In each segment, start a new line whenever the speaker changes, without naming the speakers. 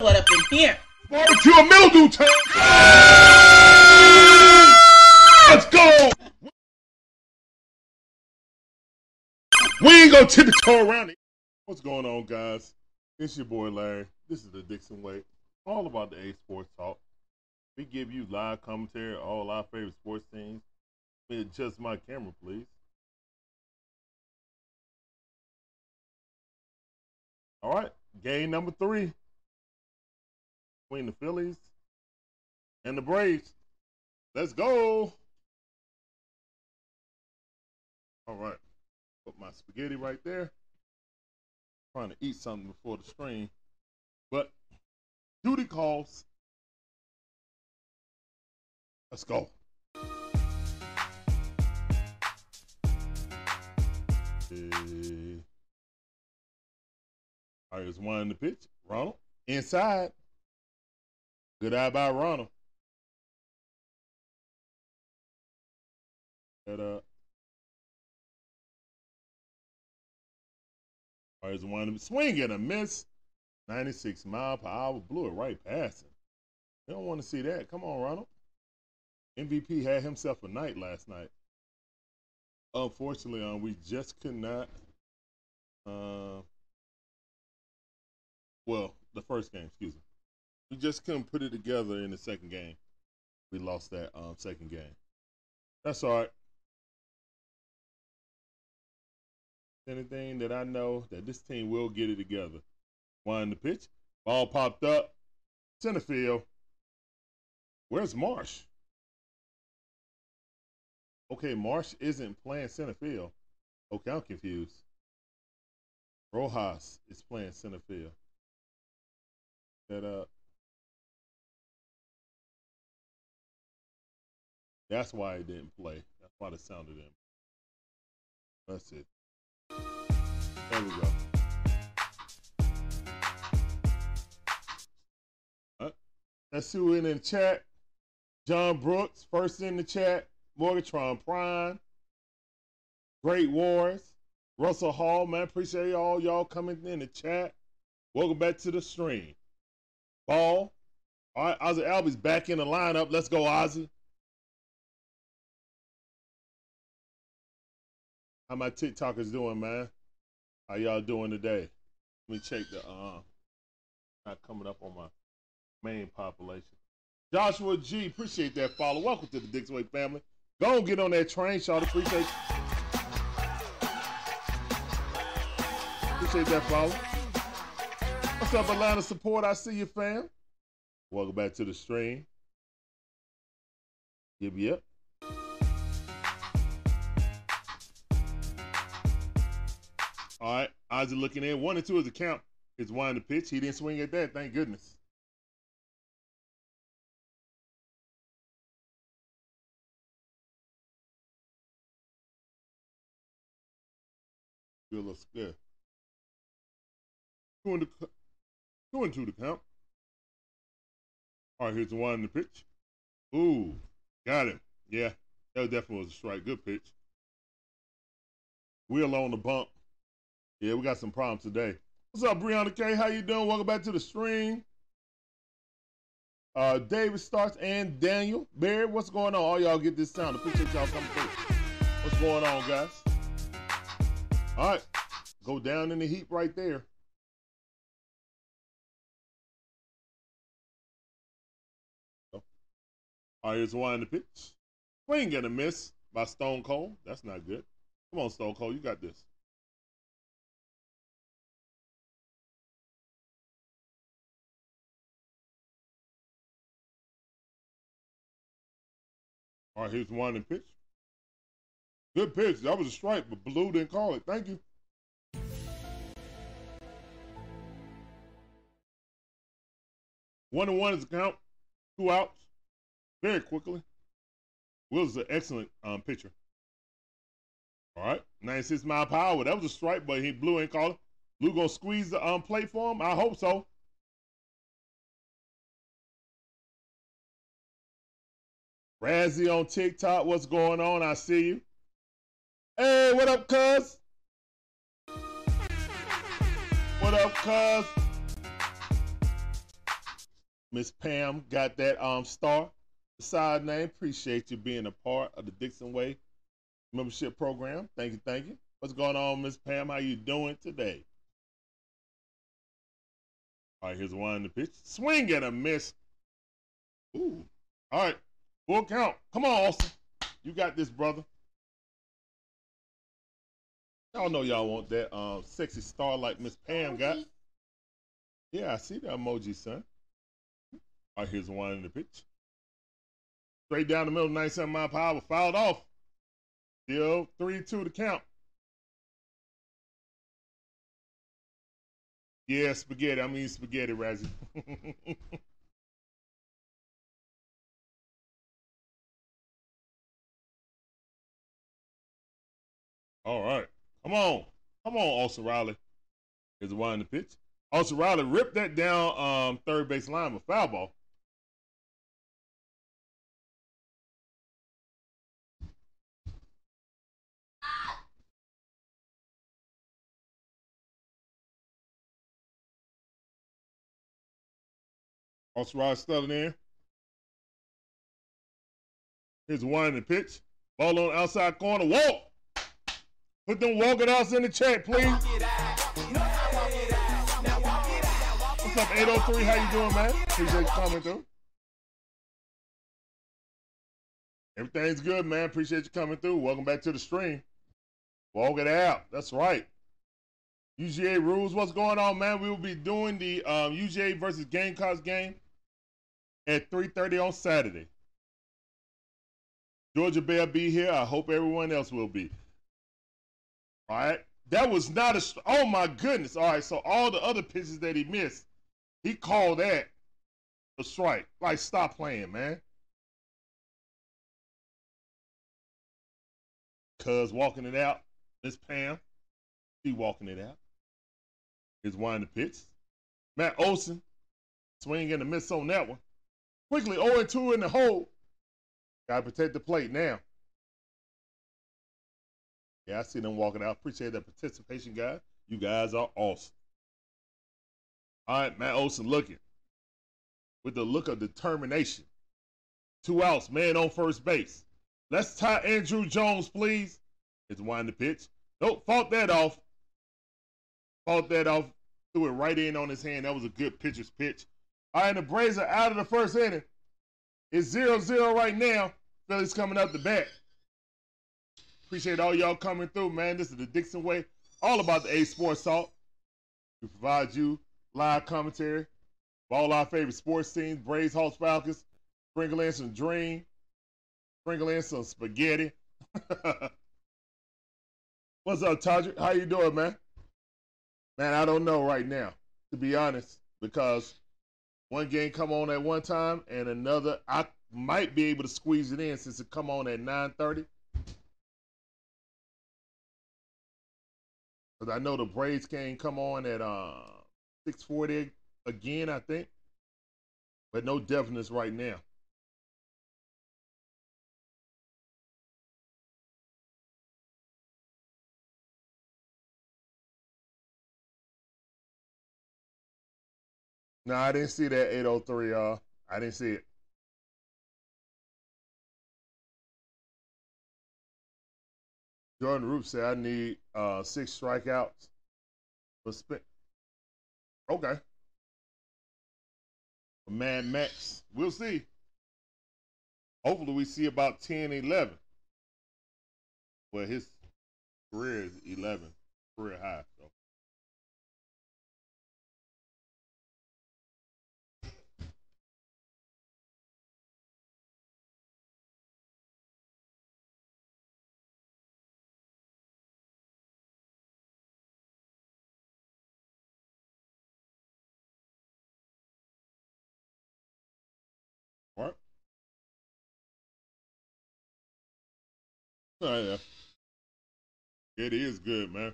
What up in here?
Barbecue and mildew time. Let's go. We ain't gonna tiptoe around it. What's going on, guys? It's your boy Larry. This is the Dixon Way. All about the A Sports Talk. We give you live commentary, on all our favorite sports teams. Adjust my camera, please. All right, game number three between the Phillies and the Braves. Let's go. All right, put my spaghetti right there. Trying to eat something before the stream, but duty calls. Let's go. All right, it's one in the pitch. Ronald inside. Good eye by Ronald. That uh. It's one swing and a miss. 96 mile per hour. Blew it right past him. You don't want to see that. Come on, Ronald. MVP had himself a night last night. Unfortunately, um, we just could not. Uh, well, the first game, excuse me. We just couldn't put it together in the second game. We lost that um, second game. That's all right. Anything that I know that this team will get it together. One the pitch. Ball popped up. Center field. Where's Marsh? Okay, Marsh isn't playing center field. Okay, I'm confused. Rojas is playing center field. That up. That's why he didn't play. That's why the sounded in. That's it. There we go. Let's see who in the chat. John Brooks, first in the chat. Morgatron Prime. Great Wars. Russell Hall, man. Appreciate all y'all coming in the chat. Welcome back to the stream. Ball. All right, Ozzie Albies back in the lineup. Let's go, Ozzie. How my TikTokers doing, man? How y'all doing today? Let me check the uh not coming up on my main population. Joshua G, appreciate that follow. Welcome to the Dixon Way family. Go and get on that train, y'all. Appreciate Appreciate that follow. What's up, Atlanta support? I see you, fam. Welcome back to the stream. Give you All right, Ozzie looking in. One and two is the count. It's one the pitch. He didn't swing at that. Thank goodness. Feel a scared. Two and, the, two and two to count. All right, here's the one in the pitch. Ooh, got him. Yeah, that definitely was a strike. Good pitch. Wheel on the bump. Yeah, we got some problems today. What's up, Brianna K? How you doing? Welcome back to the stream. Uh, David Starks and Daniel Barry, what's going on? All y'all get this sound. Appreciate y'all coming through. What's going on, guys? All right, go down in the heap right there. All right, here's one in the pitch. Swing and a miss by Stone Cold. That's not good. Come on, Stone Cold, you got this. All right, here's one in pitch. Good pitch. That was a strike, but Blue didn't call it. Thank you. One and one is the count. Two outs. Very quickly. Will's an excellent um, pitcher. All right, 96 mile hour. That was a strike, but he Blue and call it. Blue gonna squeeze the um, plate for him? I hope so. Razzie on TikTok, what's going on? I see you. Hey, what up, cuz? What up, cuz? Miss Pam got that um star side name. Appreciate you being a part of the Dixon Way membership program. Thank you, thank you. What's going on, Miss Pam? How you doing today? All right, here's one in the pitch. Swing and a miss. Ooh. All right. Full count. Come on, Austin. You got this, brother. Y'all know y'all want that um, sexy star like Miss Pam got. Yeah, I see the emoji, son. All right, here's one in the pitch. Straight down the middle, 97 mile per hour, fouled off. Still 3 2 to count. Yeah, spaghetti. I mean spaghetti, Razzie. All right. Come on. Come on, Austin Riley. Here's the one in the pitch. Austin Riley ripped that down um, third base line with foul ball. Austin Riley studding in. Here's in the pitch. Ball on outside corner. Walk. Put them walking outs in the chat, please. What's up, 803? How you doing, man? Appreciate you coming through. Everything's good, man. Appreciate you coming through. Welcome back to the stream. Walk it out. That's right. UGA rules. What's going on, man? We will be doing the um, UGA versus Gamecocks game at 3.30 on Saturday. Georgia Bear be here. I hope everyone else will be. All right. That was not a. Oh my goodness. All right. So all the other pitches that he missed, he called that a strike. Like, stop playing, man. Cuz walking it out. Miss Pam. She walking it out. Here's one the pitch. Matt Olson. Swing and a miss on that one. Quickly 0 2 in the hole. Gotta protect the plate now. Yeah, I see them walking out. Appreciate that participation, guys. You guys are awesome. All right, Matt Olson looking with the look of determination. Two outs, man on first base. Let's tie Andrew Jones, please. It's wind the pitch. Nope, fought that off. Fought that off. Threw it right in on his hand. That was a good pitcher's pitch. All right, the Braves are out of the first inning. It's 0 0 right now. Phillies coming up the bat. Appreciate all y'all coming through, man. This is the Dixon Way, all about the A Sports Talk. We provide you live commentary of all our favorite sports teams, Braves, Hawks, Falcons. Sprinkle in some dream. Sprinkle in some spaghetti. What's up, Todrick? How you doing, man? Man, I don't know right now, to be honest, because one game come on at one time and another I might be able to squeeze it in since it come on at 9:30. Because I know the Braves can come on at uh, 640 again, I think. But no definiteness right now. No, I didn't see that 803, y'all. I didn't see it. Jordan Roop said I need uh, six strikeouts. But spin. Okay. Man, Max. We'll see. Hopefully we see about 10, 11. Well, his career is 11, career high. Oh, yeah. It is good, man.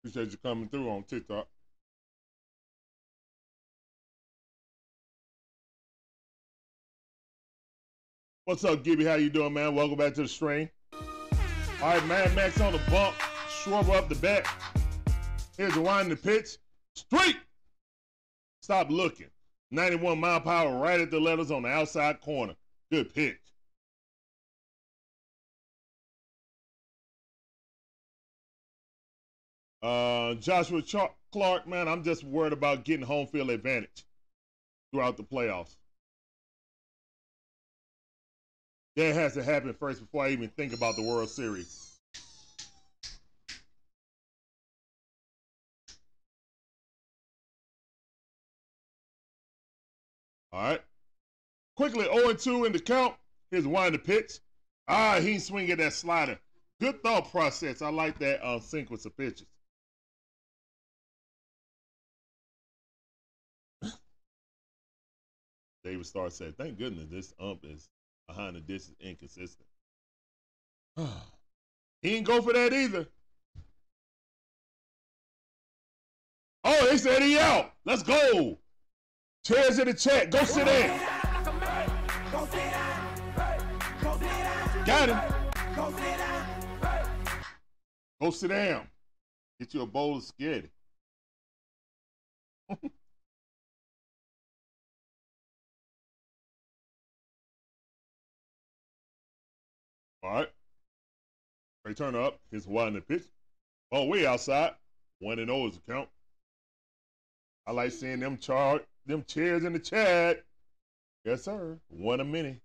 Appreciate you coming through on TikTok. What's up, Gibby? How you doing, man? Welcome back to the stream. All right, Mad Max on the bump. Schwarber up the bat. Here's the wind the pitch. Straight. Stop looking. 91 mile hour right at the letters on the outside corner. Good pitch. Uh, Joshua Clark, man, I'm just worried about getting home field advantage throughout the playoffs. That has to happen first before I even think about the World Series. All right. Quickly, 0 2 in the count. Here's one the pitch. Ah, he swinging that slider. Good thought process. I like that uh, sequence of pitches. David Starr said, "Thank goodness this ump is behind the distance inconsistent." he didn't go for that either. Oh, they said he out. Let's go. Chairs in the chat. Go sit down. Got him. Go sit down. Get you a bowl of spaghetti. All right. Trea Turner up. His one in the pitch. Oh, way outside. One and zero is the count. I like seeing them chart, them chairs in the chat. Yes, sir. One a minute.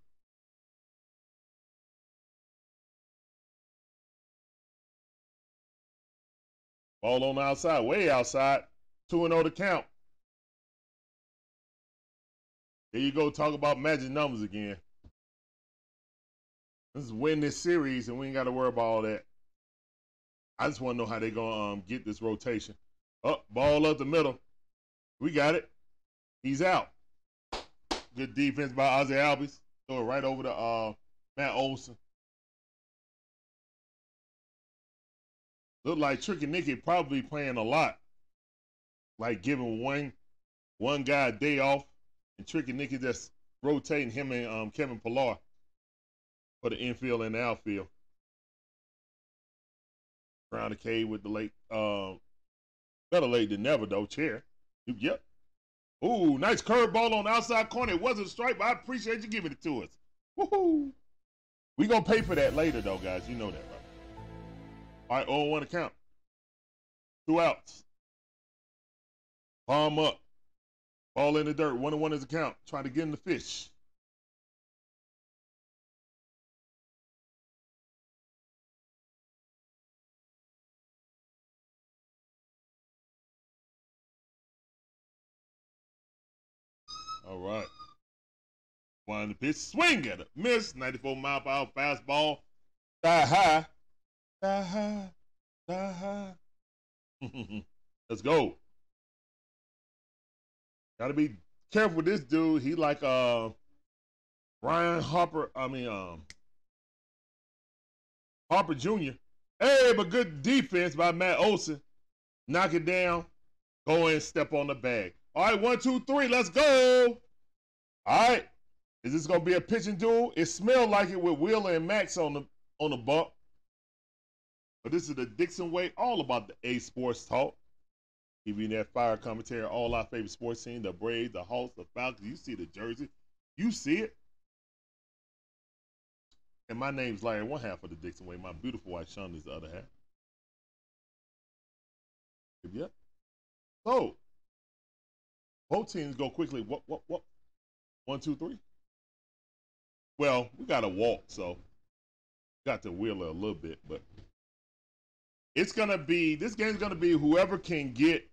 Ball on the outside, way outside. Two and zero to count. There you go. Talk about magic numbers again. Let's win this series, and we ain't got to worry about all that. I just want to know how they're gonna um, get this rotation. Up, oh, ball up the middle. We got it. He's out. Good defense by Ozzie Albies. Throw it right over to uh, Matt Olson. Look like Tricky Nicky probably playing a lot. Like giving one one guy a day off, and Tricky Nicky just rotating him and um, Kevin Pillar for the infield and the outfield. Around the cave with the late, uh, better late than never though. Chair. Yep. Ooh, nice curveball on the outside corner. It wasn't strike, but I appreciate you giving it to us. Woohoo! We gonna pay for that later though, guys. You know that, right? All right, 0 1 account. Two outs. Bohm up. Ball in the dirt. One and one is a count. Trying to get in the fish. All right. One the pitch, swing at it, miss. 94 mile per hour fastball, die high, die high, die high. Let's go. Got to be careful with this dude. He like uh Ryan Harper. I mean um Harper Jr. Hey, but good defense by Matt Olson. Knock it down. Go and step on the bag. All right, one, two, three. Let's go. All right. Is this gonna be a pitching duel? It smelled like it with Wheeler and Max on the on the bump. But this is the Dixon way, all about the A Sports Talk. Giving that fire commentary, all our favorite sports team, the Braves, the Hawks, the Falcons. You see the jersey. You see it. And my name's Larry, one half of the Dixon Way. My beautiful wife, Sean, is the other half. Yep. So, both teams go quickly. What, what, what? One, two, three. Well, we got to walk, so got to wheel a little bit, but it's gonna be this game's gonna be whoever can get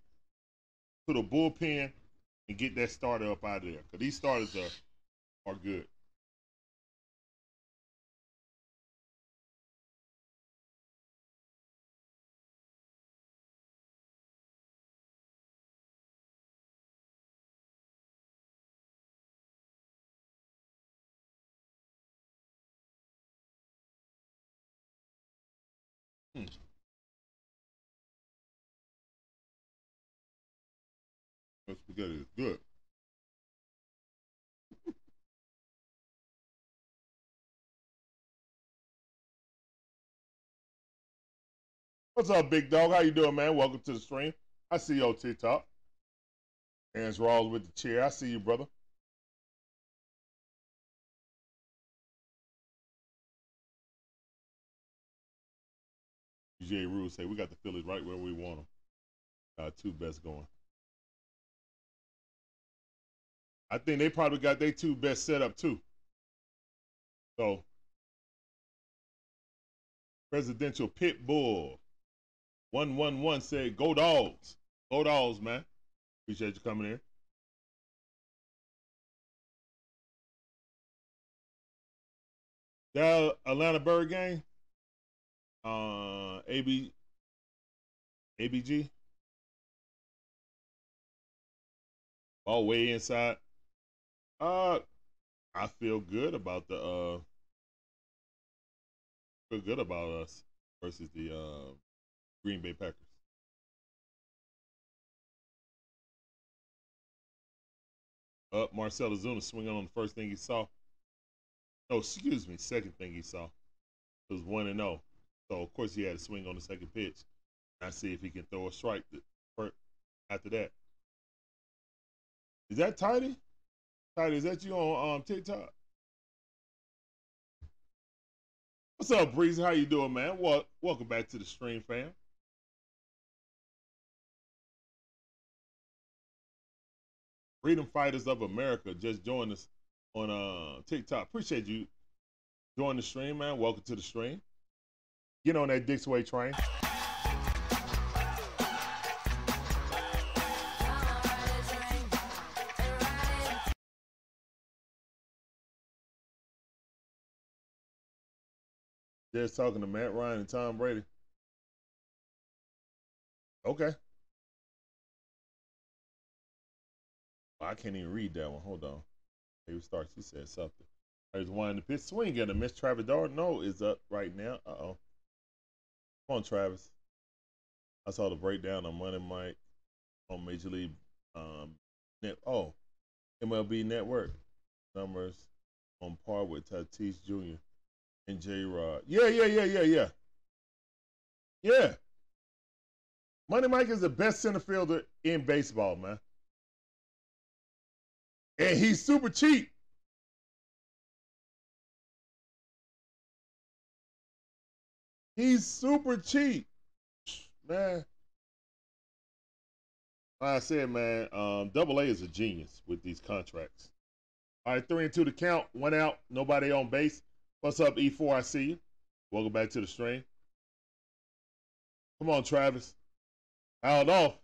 to the bullpen and get that starter up out of there. Cause these starters are are good. Spaghetti is good. What's up, big dog? How you doing, man? Welcome to the stream. I see you on TikTok. Hands Rawls with the chair. I see you, brother. Jay Rule say we got the Phillies right where we want them. Uh, two best going. I think they probably got their two best set up too. So, presidential pit bull, one one one said, "Go dogs, go dogs, man." Appreciate you coming in. That Atlanta Bird game, uh, AB, ABG, all way inside. Uh, I feel good about the uh, feel good about us versus the uh, Green Bay Packers. Up, uh, Marcell Ozuna swinging on the first thing he saw. No, excuse me, second thing he saw. It was one and zero. Oh. So of course he had to swing on the second pitch. I see if he can throw a strike after that. Is that tidy? Tidy, is that you on um, TikTok? What's up, Breezy? How you doing, man? Well, welcome back to the stream, fam. Freedom Fighters of America just joined us on uh, TikTok. Appreciate you joining the stream, man. Welcome to the stream. Get on that Dixon Way train. Just talking to Matt Ryan and Tom Brady. Okay. I can't even read that one. Hold on. Maybe start. She said something. There's one in the pitch swing at a Miss Travis d'Arnaud is up right now. Uh oh. Come on, Travis. I saw the breakdown on Money Mike on Major League um, Net. Oh, MLB Network numbers on par with Tatis Jr and J Rod. Yeah, yeah, yeah, yeah, yeah. Yeah. Money Mike is the best center fielder in baseball, man. And he's super cheap. He's super cheap. Man. Like I said, man, um, Double A is a genius with these contracts. All right, three and two to count, one out, nobody on base. What's up, E4? I see you. Welcome back to the stream. Come on, Travis. Out off.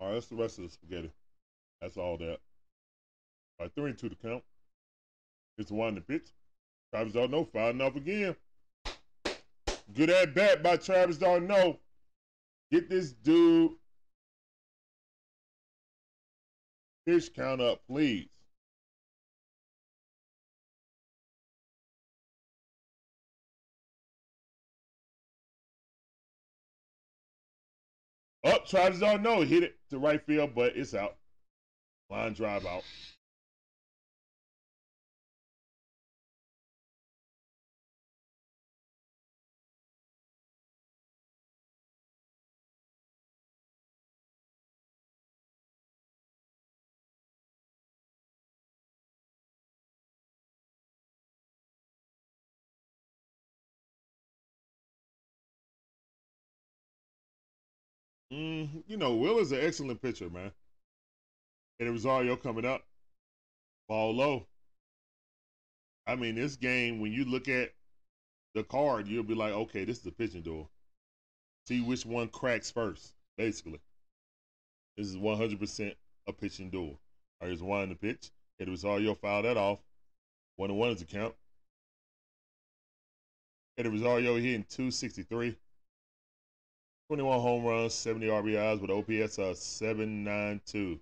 All right, that's the rest of the spaghetti. That's all that. All right, three and two to count. It's one in the pitch. Travis d'Arnaud firing off again. Good at bat by Travis d'Arnaud. Get this dude pitch count up, please. Up, oh, Travis d'Arnaud hit it to right field, but it's out. Line drive out. Mm, you know, Will is an excellent pitcher, man. And Rosario coming up, ball low. I mean, this game, when you look at the card, you'll be like, okay, this is the pitching duel. See which one cracks first, basically. This is 100% a pitching duel. All right, here's one the pitch. And Rosario fouled that off. One and one is a count. And Rosario hitting 263. 21 home runs, 70 RBIs with OPS of 792.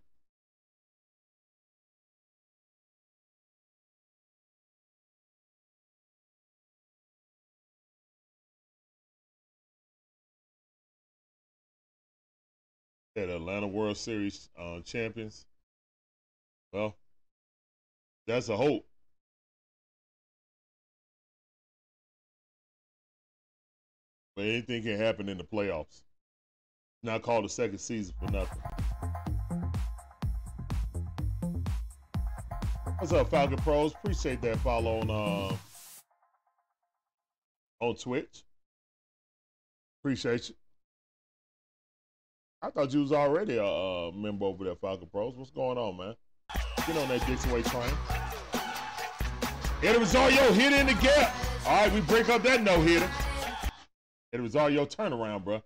At Atlanta World Series uh, champions. Well, that's a hope. But anything can happen in the playoffs. Not called the second season for nothing. What's up, Falcon Pros? Appreciate that follow on uh, on Twitch. Appreciate you. I thought you was already a member over there, Falcon Pros. What's going on, man? Get on that Dixon Way train. Eddie Rosario hit in the gap. All right, we break up that no hitter. Eddie your turnaround, bro.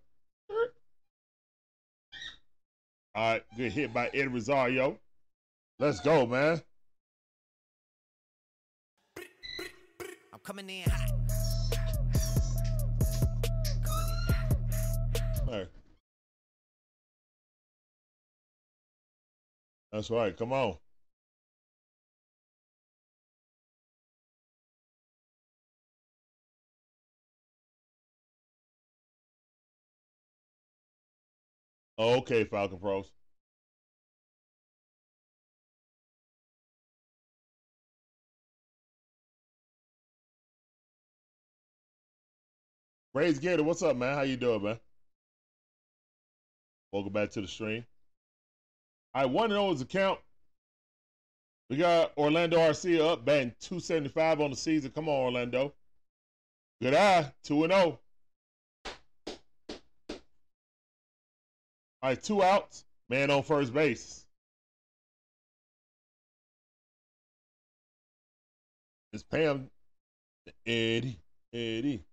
All right, good hit by Ed Rosario. Let's go, man.
I'm coming in hot.
Hey. That's right. Come on. Okay, Falcon Pros. Braves Gator, what's up, man? How you doing, man? Welcome back to the stream. I one to know his account. We got Orlando Arcia up, batting 275 on the season. Come on, Orlando. Good eye, 2 and 0. All right, two outs. Man on first base. It's Pam. Eddie. Eddie.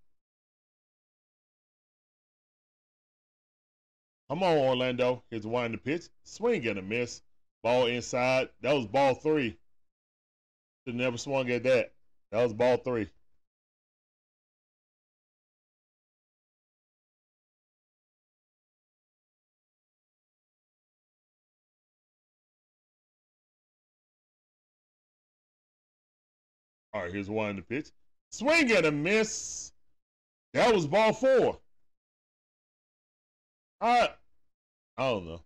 Come on, Orlando. Here's one the pitch. Swing and a miss. Ball inside. That was ball three. Should never swung at that. That was ball three. All right, here's one in the pitch. Swing and a miss. That was ball four. Right. I don't know.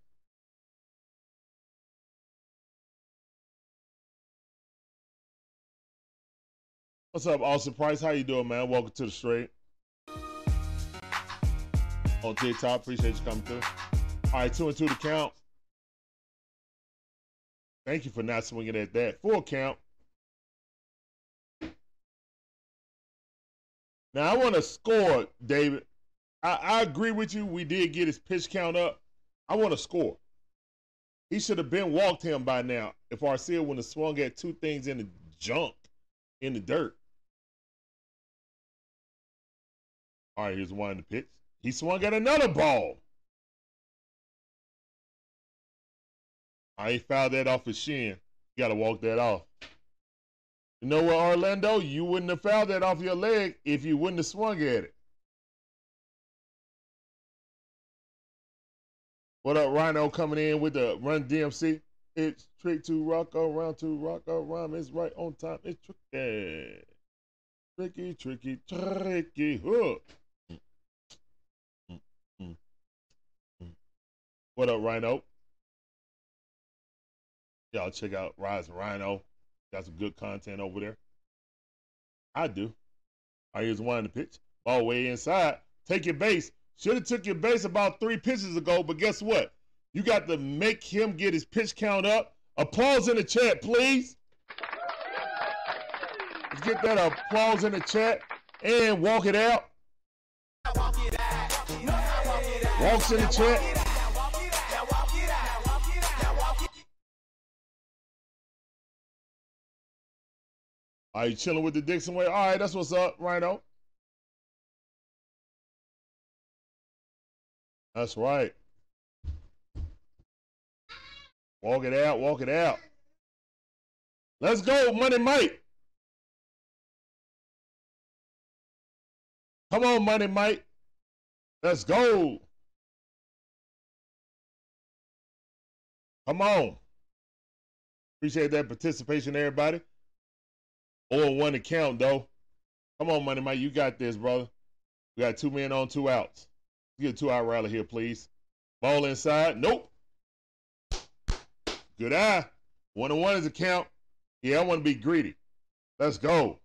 What's up, Austin Price? How you doing, man? Welcome to the straight. On TikTok, appreciate you coming through. All right, two and two to count. Thank you for not swinging at that. Full count. Now I want to score, David. I, I agree with you. We did get his pitch count up. I want to score. He should have been walked him by now if Arcia would have swung at two things in the junk, in the dirt. All right, here's one in the pitch. He swung at another ball. I ain't fouled that off his shin. You got to walk that off. You know what, Orlando? You wouldn't have fouled that off your leg if you wouldn't have swung at it. What up, Rhino coming in with the Run DMC? It's trick to rock around to rock around. It's right on time. It's tricky. Tricky, tricky, tricky. Hook. What up, Rhino? Y'all check out Rise Rhino. Got some good content over there. I do. I one in the pitch. Ball way inside. Take your base. Should have took your base about three pitches ago, but guess what? You got to make him get his pitch count up. Applause in the chat, please. Let's get that applause in the chat and walk it out. Walks in the chat. Are you chilling with the Dixon way? All right, that's what's up, Rhino. That's right. Walk it out, walk it out. Let's go, Money Mike. Come on, Money Mike. Let's go. Come on. Appreciate that participation, everybody. Or one to count, though. Come on, Money Mike. You got this, brother. We got two men on, two outs. Get a two out rally here, please. Ball inside. Nope. Good eye. One and one is a count. Yeah, I want to be greedy. Let's go.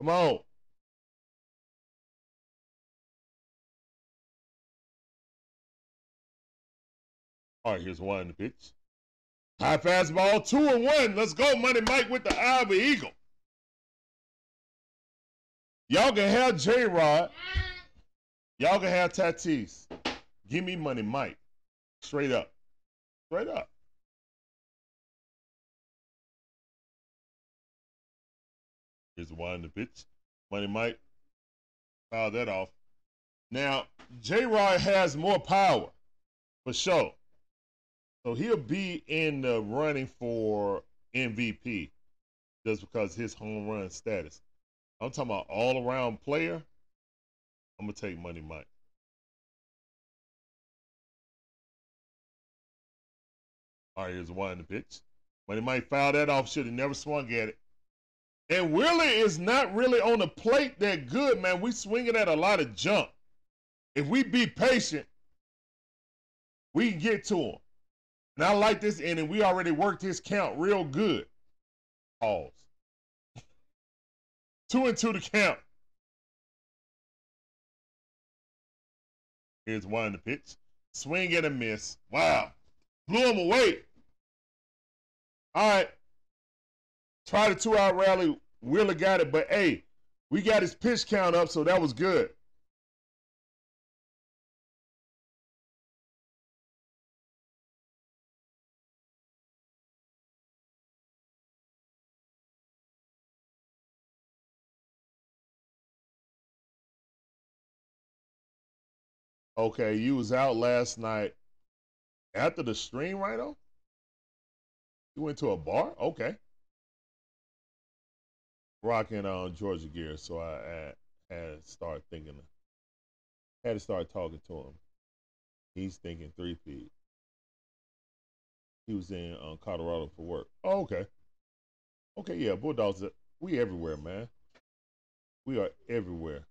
Come on. All right, here's one pitch. High fastball, two and one. Let's go, Money Mike with the eye of the eagle. Y'all can have J Rod. Y'all can have Tatis. Give me money, Mike. Straight up. Straight up. Here's one the pitch. Money Mike. Foul that off. Now, J Rod has more power, for sure. So he'll be in the running for MVP just because his home run status. I'm talking about all around player. I'm gonna take Money Mike. All right, here's one in the pitch. Money Mike fouled that off. Should have never swung at it. And Willie is not really on the plate that good, man. We swinging at a lot of jump. If we be patient, we can get to him. And I like this inning. We already worked his count real good. Pause. two and two to count. Here's one in the pitch. Swing and a miss. Wow. Blew him away. All right. Try the two out rally. Wheeler got it, but hey, we got his pitch count up, so that was good. Okay, you was out last night after the stream, righto? You went to a bar? Okay. Rocking on Georgia gear, so I had, had to start thinking, had to start talking to him. He's thinking three feet. He was in um, Colorado for work. Oh, okay. Okay, yeah, Bulldogs, we everywhere, man. We are everywhere.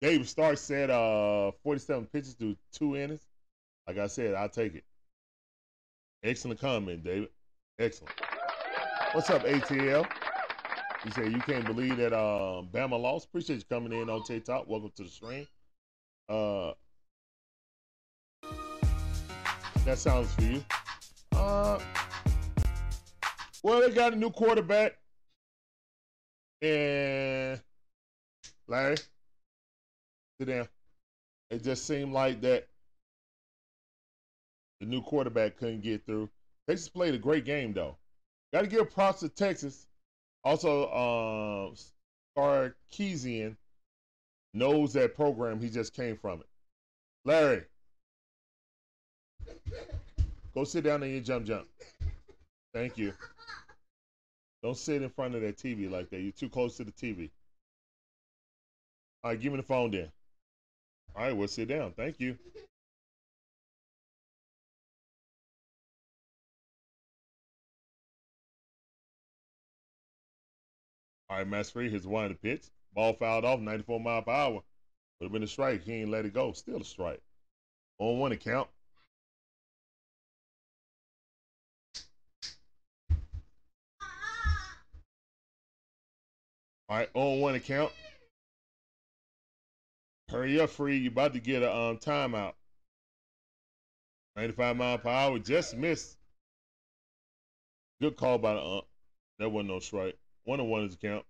Dave Stark said uh 47 pitches to two innings. Like I said, I'll take it. Excellent comment, David. Excellent. What's up, ATL? You say you can't believe that um, Bama lost. Appreciate you coming in on TikTok. Welcome to the stream. Uh, that sounds for you. Uh, well, they got a new quarterback, and Larry, sit down. It just seemed like that the new quarterback couldn't get through. Texas played a great game though. Got to give props to Texas. Also, um, Sarkisian knows that program. He just came from it. Larry, go sit down in your jump jump. Thank you. Don't sit in front of that TV like that. You're too close to the TV. All right, give me the phone then. All right, we'll sit down. Thank you. All right, Max Fried, his one the pitch. Ball fouled off, 94 mile per hour. Would have been a strike. He ain't let it go. Still a strike. On one account. All right, on one account. Hurry up, Fried. You about to get a um, timeout. 95 mile per hour. Just missed. Good call by the ump. That wasn't no strike. One on one is a count.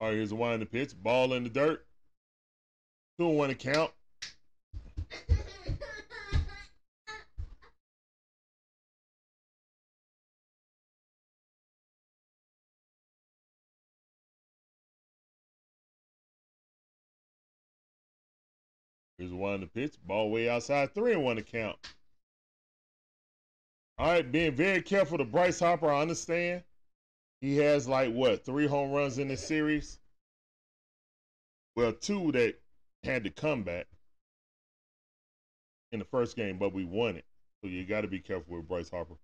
All right, here's a in the pitch. Ball in the dirt. Two and one account. Here's one in the pitch. Ball way outside. Three and one to count. All right, being very careful to Bryce Harper, I understand. He has like what, three home runs in this series? Well, two that had to come back in the first game, but we won it. So you got to be careful with Bryce Harper.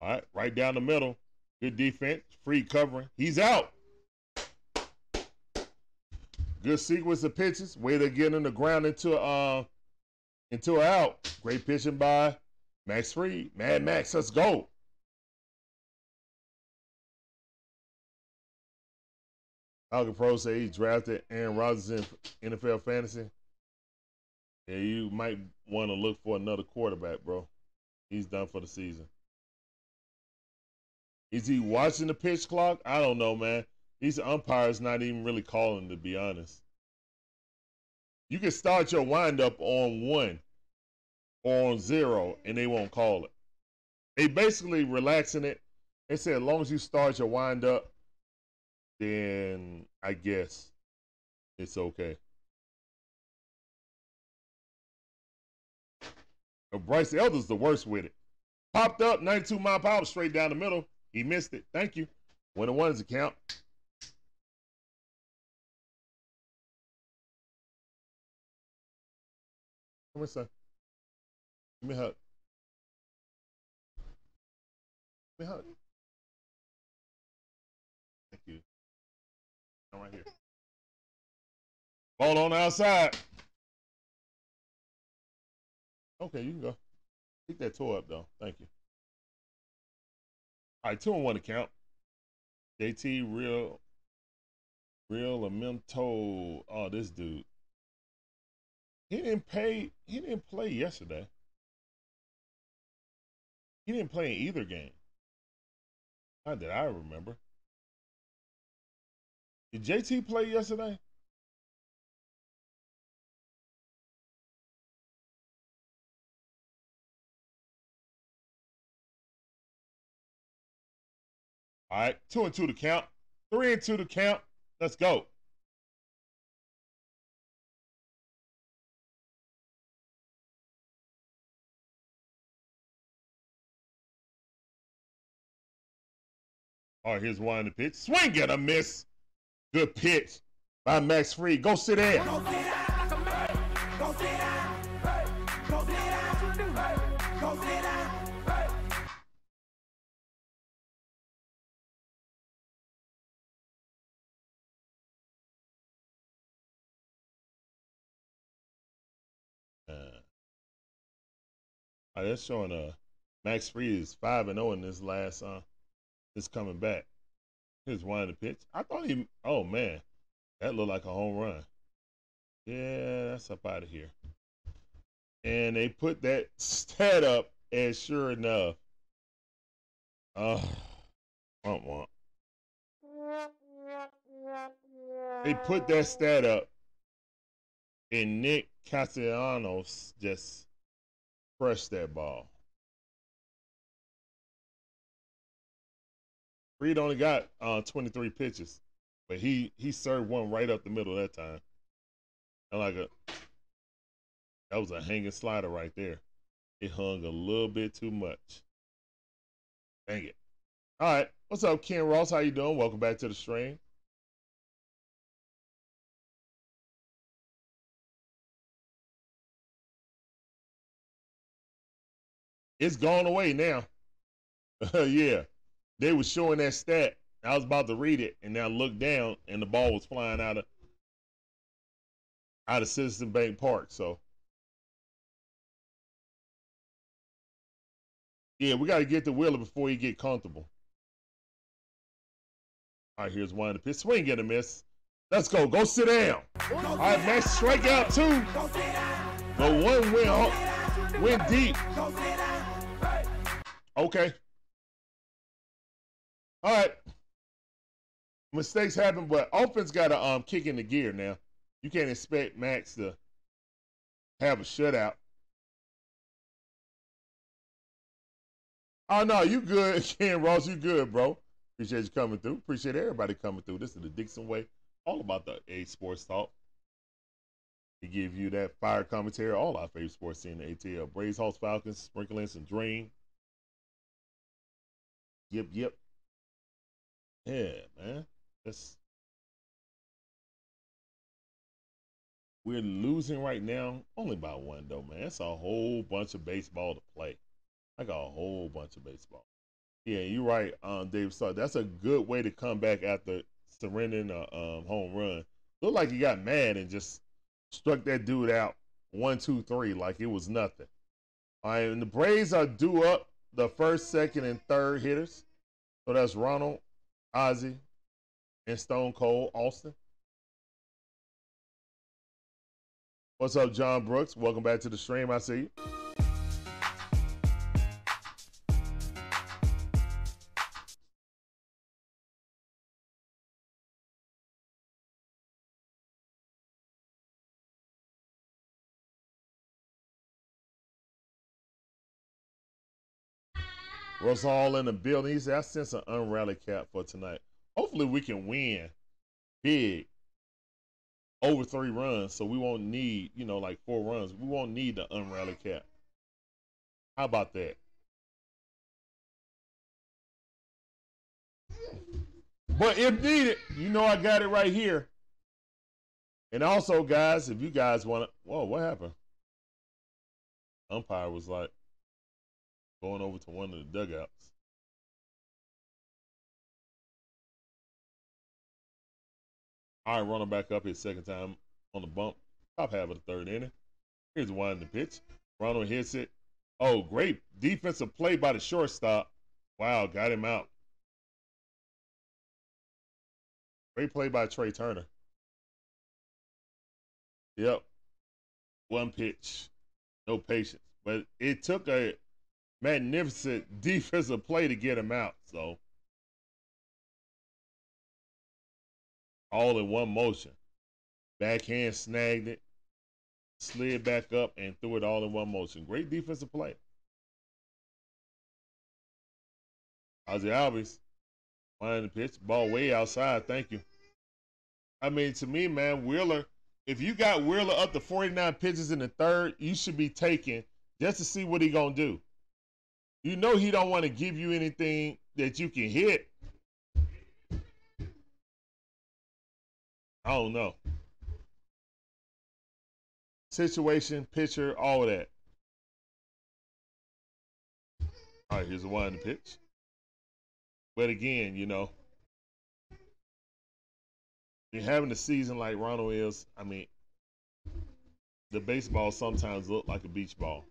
All right, right down the middle. Good defense, Fried covering. He's out. Good sequence of pitches. Way to get in the ground into uh into a out. Great pitching by Max Fried. Mad Max, let's go. Falcon Pro say he drafted Aaron Rodgers in NFL fantasy. Yeah, you might want to look for another quarterback, bro. He's done for the season. Is he watching the pitch clock? I don't know, man. These umpires not even really calling, to be honest. You can start your windup on one or on zero, and they won't call it. They basically relaxing it. They say as long as you start your windup, then I guess it's okay. Bryce Elder's the worst with it. Popped up, 92 mile power straight down the middle. He missed it. Thank you. One and one is Come son. Give me a hug. Give me hug. Thank you. Come right here. Ball on outside. Okay, you can go. Pick that toy up though. Thank you. All right, two and one account. JT real real Lamento. Oh, this dude. He didn't pay he didn't play yesterday. He didn't play in either game. Not that I remember. Did JT play yesterday? All right, two and two to count. Three and two to count. Let's go. All right, here's one in the pitch. Swing and a miss. Good pitch by Max Fried. Go sit down. Go sit down. Go sit down. Go sit down. Go sit down. Uh, oh, that's showing uh Max Fried is five and zero oh in this last uh this coming back. Here's one of the pitch. I thought he. Oh man, that looked like a home run. Yeah, that's up out of here. And they put that stat up, and sure enough, uh, womp womp. They put that stat up, and Nick Castellanos just crushed that ball. Fried only got uh, 23 pitches, but he he served one right up the middle that time. And like a that was a hanging slider right there. It hung a little bit too much. Dang it. All right. What's up, Ken Ross? How you doing? Welcome back to the stream. It's gone away now. yeah they were showing that stat. I was about to read it, and then I looked down, and the ball was flying out of out of Citizen Bank Park. So, yeah, we got to get the Wheeler before you get comfortable. All right, here's one of the pitch. Swing and a miss. Let's go. Go sit down. All right, Max, strike out two. Go one win, win deep. Okay. All right. Mistakes happen, but offense got to um kick in the gear now. You can't expect Max to have a shutout. Oh no, you good, Ken Ross. You good, bro. Appreciate you coming through. Appreciate everybody coming through. This is the Dixon Way, all about the A Sports Talk. We give you that fire commentary, all our favorite sports team, the ATL. Braves, Hawks, Falcons, sprinkling some dream. Yep, yep. Yeah, man. That's We're losing right now, only by one though, man. It's a whole bunch of baseball to play. I got a whole bunch of baseball. Yeah, you're right, um, Dave Stark. That's a good way to come back after surrendering a um, home run. Looked like he got mad and just struck that dude out one, two, three, like it was nothing. All right, and the Braves are due up the first, second, and third hitters. So that's Ronald, Ozzie, and Stone Cold Austin. What's up, John Brooks? Welcome back to the stream. I see you. Russ Hall in the building. He said, I sense an unrally cap for tonight. Hopefully, we can win big over three runs, so we won't need, you know, like four runs. We won't need the unrally cap. How about that? But if needed, you know I got it right here. And also, guys, if you guys want to, whoa, what happened? Umpire was like going over to one of the dugouts. All right, running back up his second time on the bump. Top half of the third inning. Here's one the pitch. Ronald hits it. Oh, great defensive play by the shortstop. Wow, got him out. Great play by Trea Turner. Yep. One pitch. No patience. But it took a magnificent defensive play to get him out. So all in one motion. Backhand snagged it, slid back up, and threw it all in one motion. Great defensive play. Ozzie Albies, finding the pitch, ball way outside. Thank you. I mean, to me, man, Wheeler, if you got Wheeler up to 49 pitches in the third, you should be taking just to see what he gonna do. You know he don't want to give you anything that you can hit. I don't know. Situation, pitcher, all of that. All right, here's the one pitch. But again, you know, you're having a season like Ronald is, I mean, the baseball sometimes look like a beach ball.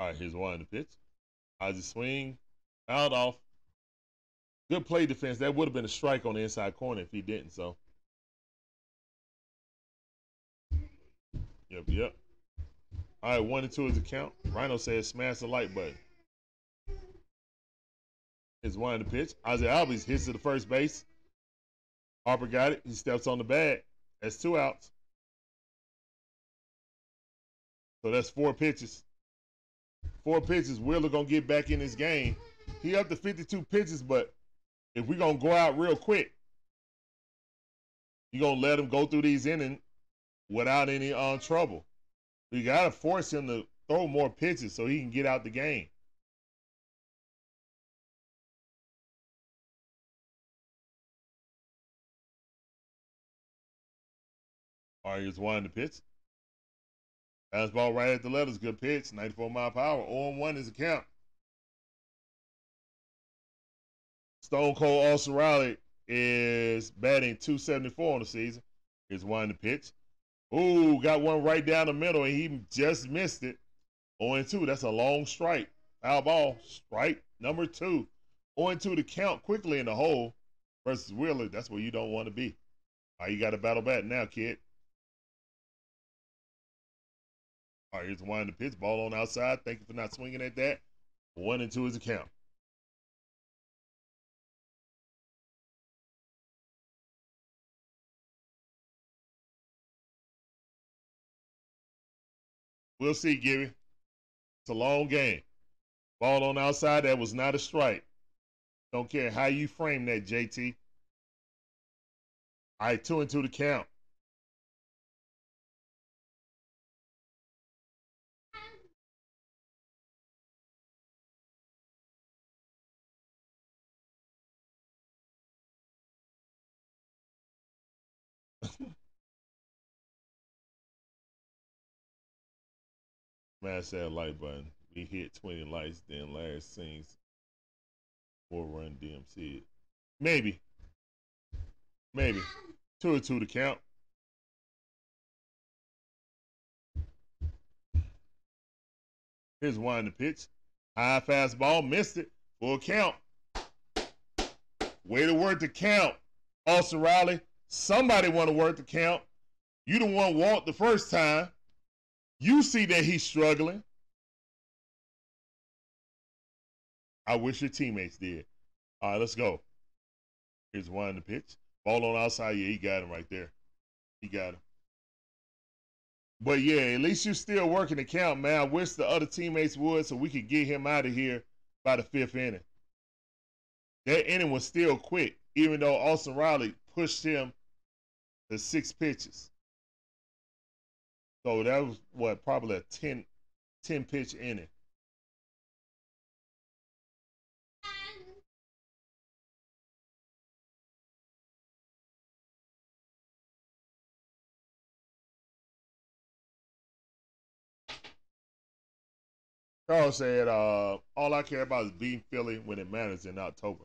All right, here's one in the pitch. Ozzie swing, fouled off. Good play defense. That would have been a strike on the inside corner if he didn't. So, yep, yep. All right, one and two is the count. Rhino says smash the like button. Is one in the pitch. Ozzie Albies hits to the first base. Harper got it. He steps on the bag. That's two outs. So that's four pitches. Four pitches. Wheeler gonna get back in this game. He up to 52 pitches, but if we gonna go out real quick, you gonna let him go through these innings without any uh, trouble. You gotta force him to throw more pitches so he can get out the game. All right, here's one the pitch. Fastball right at the letters, good pitch, 94 mile per hour. 0 1 is the count. Stone Cold Austin Riley is batting 274 on the season. Is one the pitch. Ooh, got one right down the middle, and he just missed it. 0 2. That's a long strike. Foul ball. Strike number two. 0 2 to count quickly in the hole versus Wheeler. That's where you don't want to be. All right, you got to battle back now, kid. All right, here's one in the pitch. Ball on outside. Thank you for not swinging at that. One and two is a count. We'll see, Gibby. It's a long game. Ball on outside. That was not a strike. Don't care how you frame that, JT. All right, two and two to count. Smash that like button. We hit 20 likes, then Larry sings four run DMC. Maybe. Maybe. Two or two to count. Here's one the pitch. High fastball, missed it. Full count. Way to work the count. Austin Riley. Somebody want to work the count. You the one walked the first time. You see that he's struggling. I wish your teammates did. All right, let's go. Here's one the pitch. Ball on outside. Yeah, he got him right there. He got him. But yeah, at least you're still working the count, man. I wish the other teammates would so we could get him out of here by the fifth inning. That inning was still quick, even though Austin Riley pushed him to six pitches. So that was what, probably a 10, 10 pitch inning. Carl said, uh, all I care about is beating Philly when it matters in October.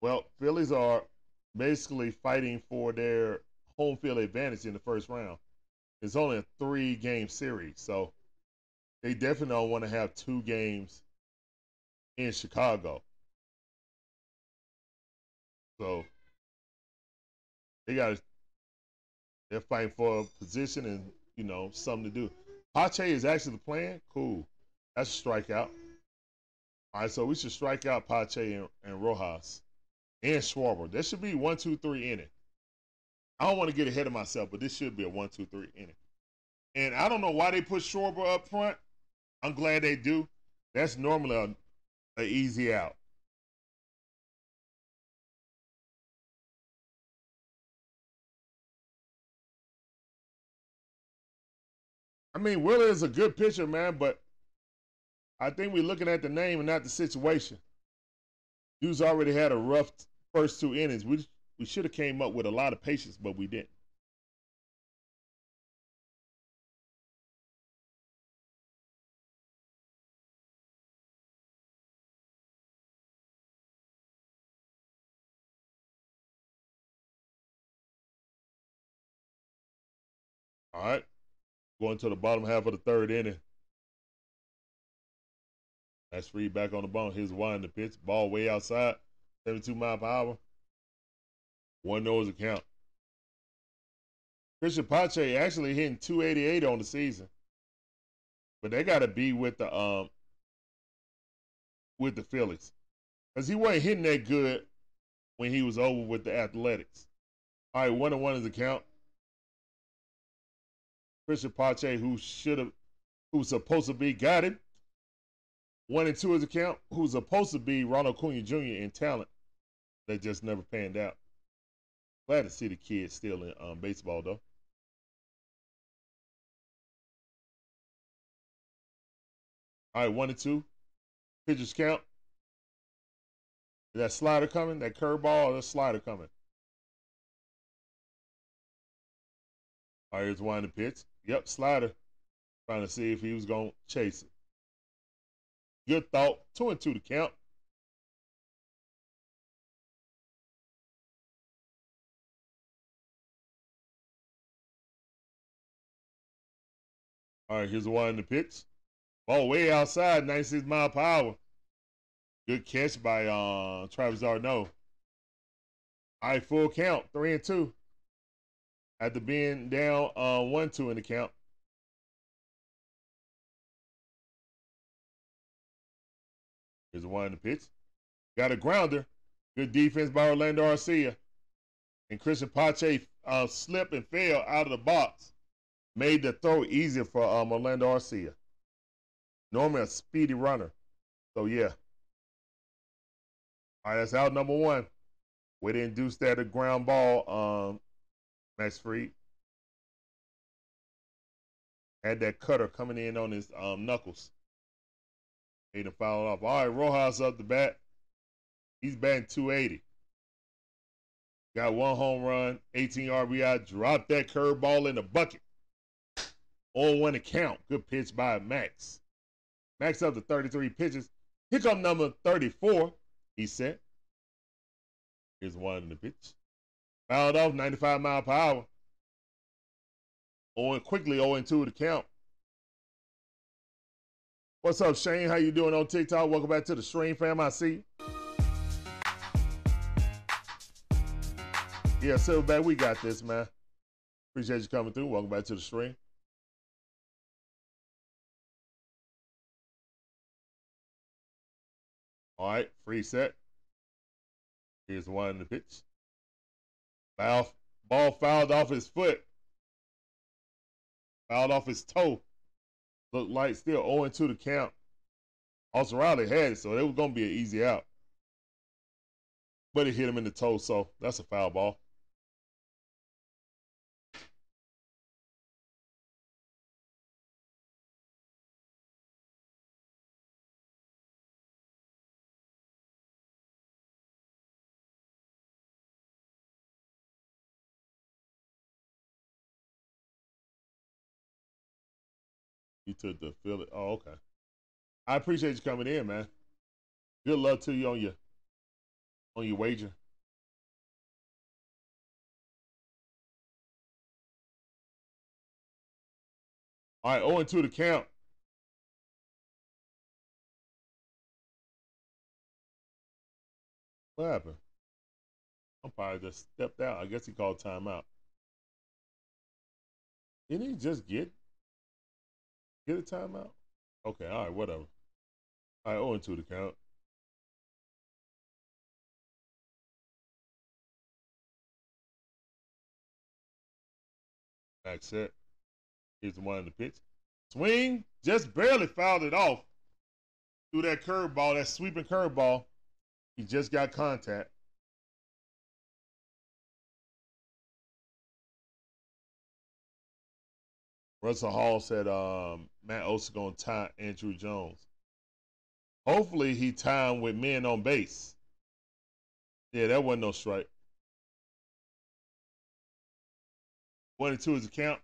Well, Phillies are basically fighting for their home field advantage in the first round. It's only a three game series, so they definitely don't want to have two games in Chicago. So they got they're fighting for a position and you know something to do. Pache is actually playing. Cool. That's a strikeout. All right, so we should strike out Pache and, and Rojas and Schwarber. That should be one, two, three inning. I don't want to get ahead of myself, but this should be a one, two, three inning. And I don't know why they put Schwarber up front. I'm glad they do. That's normally a, easy out. I mean, Wheeler is a good pitcher, man, but I think we're looking at the name and not the situation. Dude's already had a rough first two innings. We we should have came up with a lot of patience, but we didn't. All right. Going to the bottom half of the third inning. That's Reed back on the bone. Here's one in the pitch. Ball way outside. 72 mile per hour. One nose account. Cristian Pache actually hitting 288 on the season. But they gotta be with the um with the Phillies. Because he wasn't hitting that good when he was over with the athletics. All right, one and one is the count. Cristian Pache, who should have, who's supposed to be, got it. One and two is account, who's supposed to be Ronald Acuna Jr. in talent, that just never panned out. Glad to see the kid still in um, baseball though. All right, one and two. Pitchers count. Is that slider coming? That curveball or that slider coming? All right, here's one to pitch. Yep, slider. Trying to see if he was going to chase it. Good thought. Two and two to count. All right, here's the one in the pitch. Ball way outside, 96 mile per hour. Good catch by uh, Travis d'Arnaud. All right, full count, three and two after being down uh, 1 2 in the count. Here's the one in the pitch. Got a grounder. Good defense by Orlando Arcia. And Cristian Pache uh, slipped and fell out of the box. Made the throw easier for um, Orlando Arcia. Normally a speedy runner. So, yeah. All right, that's out number one. Way to induce that a ground ball um, Max Fried. Had that cutter coming in on his um, knuckles. Made him foul off. All right, Rojas up the bat. He's batting 280. Got one home run, 18 RBI, dropped that curveball in the bucket. On one account. Good pitch by Max. Max up to 33 pitches. Here come number 34. He said. Here's one in the pitch. Fouled off 95 mile per hour. Owing quickly 0 2 to count. What's up, Shane? How you doing on TikTok? Welcome back to the stream, fam. I see. Yeah, so Silverback, we got this, man. Appreciate you coming through. Welcome back to the stream. All right, free set. Here's one in the pitch. Foul, ball fouled off his foot. Fouled off his toe. Looked like still 0 2 the count. Also, Riley had it, so it was going to be an easy out. But it hit him in the toe, so that's a foul ball. Took the Philly. Oh, okay. I appreciate you coming in, man. Good luck to you on your on your wager. All right, 0 2 to count. What happened? Umpire just stepped out. I guess he called timeout. Didn't he just get Get a timeout? Okay, all right, whatever. All right, 0 2 the count. Back set. Here's the one in the pitch. Swing, just barely fouled it off. Through that curveball, that sweeping curveball. He just got contact. Russell Hall said um, Matt Olson gonna tie Andruw Jones. Hopefully he timed with men on base. Yeah, that wasn't no strike. One and two is the count.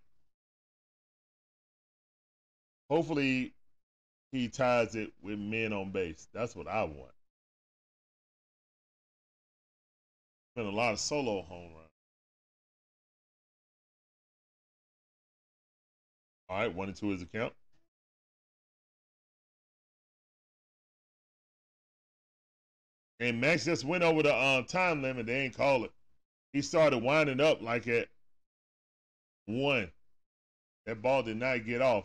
Hopefully he ties it with men on base. That's what I want. Been a lot of solo home All right, one and two is the count. And Max just went over the um, time limit. They ain't call it. He started winding up like at one. That ball did not get off.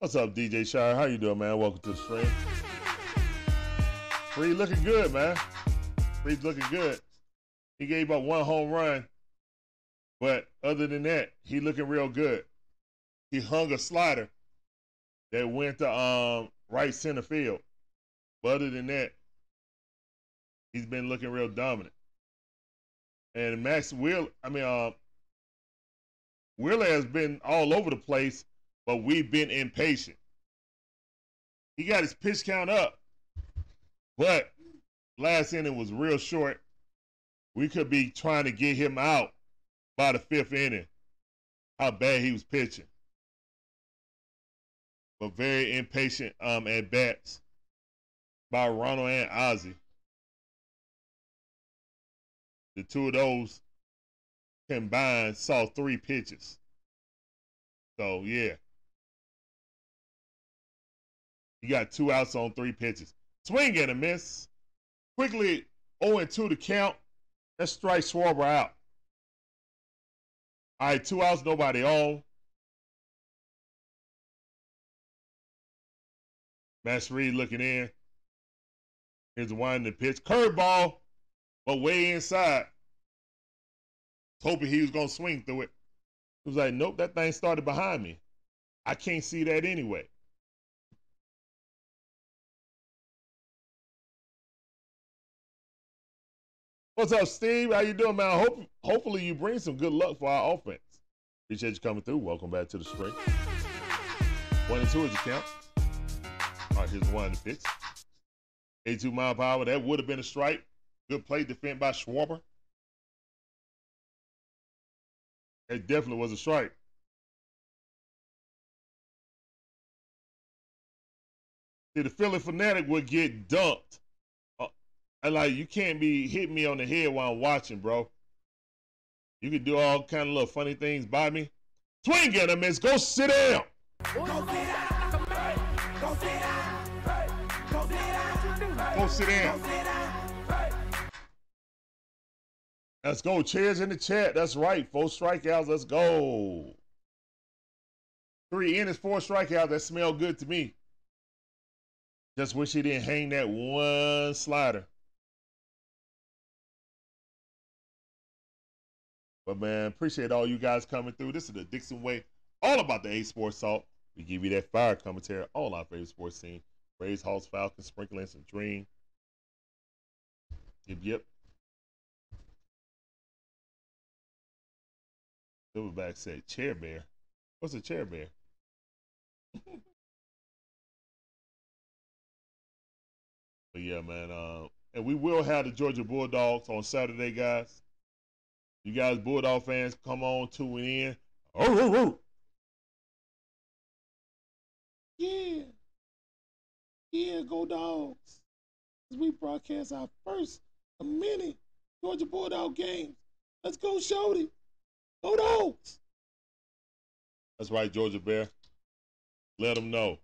What's up, DJ Shire? How you doing, man? Welcome to the stream. Free looking good, man. Free's looking good. He gave up one home run, but other than that, he looking real good he hung a slider that went to um, right center field. But other than that, he's been looking real dominant. And Max Will, I mean, uh, Wheeler has been all over the place, but we've been impatient. He got his pitch count up, but last inning was real short. We could be trying to get him out by the fifth inning. How bad he was pitching but very impatient um, at bats by Ronald and Ozzie. The two of those combined saw three pitches. So yeah. You got two outs on three pitches. Swing and a miss. Quickly 0 2 to count. Let's strike Schwarber out. All right, two outs, nobody on. Max Fried looking in. Here's the the pitch. Curveball, but way inside. Hoping he was going to swing through it. He was like, nope, that thing started behind me. I can't see that anyway. What's up, Steve? How you doing, man? Hope, hopefully you bring some good luck for our offense. Appreciate you coming through. Welcome back to the stream. One and two is the count on here's one of the picks. 82 mile per hour. That would have been a strike. Good play defended by Schwarber. It definitely was a strike. See, the Phillie Phanatic would get dumped. Uh, like you can't be hitting me on the head while I'm watching, bro. You can do all kind of little funny things by me. Swing at him, miss. Go sit down. Go sit down. Let's go. Cheers in the chat. That's right. Four strikeouts. Let's go. Three innings, four strikeouts. That smell good to me. Just wish he didn't hang that one slider. But man, appreciate all you guys coming through. This is the Dixon Way, all about the A Sports Talk. We give you that fire commentary, all our favorite sports scene. Rays, Hawks, Falcons, sprinkling some dream. Yep, yep. Silverback said, "Chair bear." What's a chair bear? but yeah, man. Uh, and we will have the Georgia Bulldogs on Saturday, guys. You guys, Bulldog fans, come on, tune in. Oh, oh, oh. Yeah. Yeah, go dogs. We broadcast our first of many Georgia Bulldog games. Let's go, Shody. Go dogs. That's right, Georgia Bear. Let them know.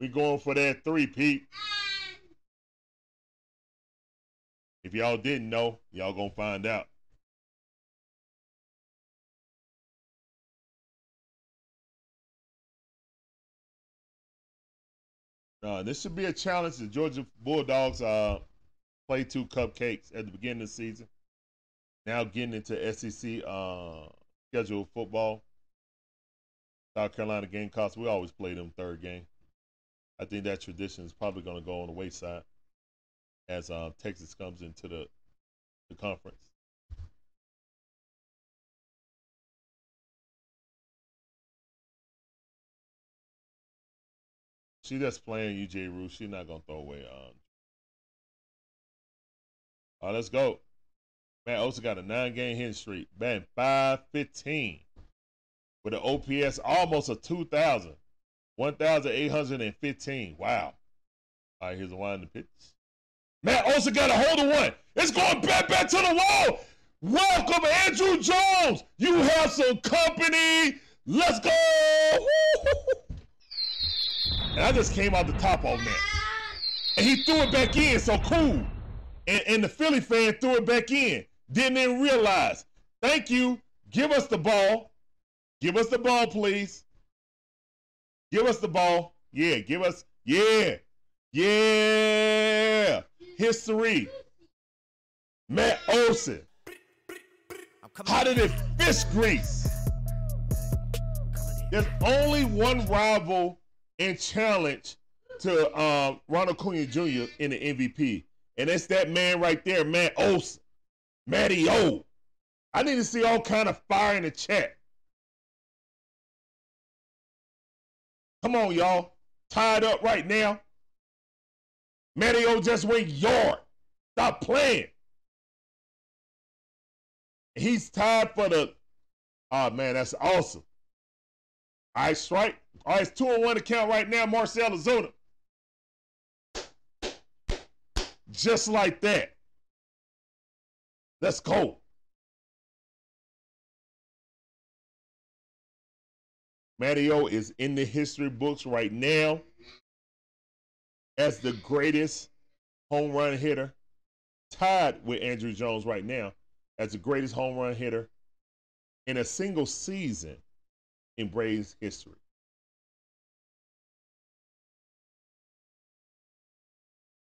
We going for that three-peat. If y'all didn't know, y'all gonna find out. Uh, this should be a challenge. The Georgia Bulldogs uh, play two cupcakes at the beginning of the season. Now getting into SEC uh, football. South Carolina Gamecocks, we always play them third game. I think that tradition is probably going to go on the wayside as uh, Texas comes into the, the conference. She just playing UJ Rue. She's not gonna throw away. Um, All right, let's go. Man, also got a nine-game hit streak. Man, 515 with an OPS almost a 2,000. 1,815. Wow. All right, here's a wind the pitch. Matt Olson got a hold of one. It's going back back to the wall. Welcome, Andruw Jones. You have some company. Let's go. And I just came out the top on that. And he threw it back in, so cool. And, and the Philly fan threw it back in. Didn't even realize. Thank you. Give us the ball. Give us the ball, please. Give us the ball. Yeah, give us. Yeah. Yeah. History. Matt Olson. How did it fish grease? There's only one rival in challenge to um, Ronald Acuna Jr. in the MVP, and it's that man right there, Matt Olson, Matty O. I need to see all kind of fire in the chat. Come on, y'all. Tied up right now. Matty O just went yard. Stop playing. He's tied for the. Oh man, that's awesome. All right, strike. All right, it's two on one account right now, Marcell Ozuna. Just like that. Let's go. Mario is in the history books right now as the greatest home run hitter, tied with Andruw Jones right now as the greatest home run hitter in a single season in Braves history.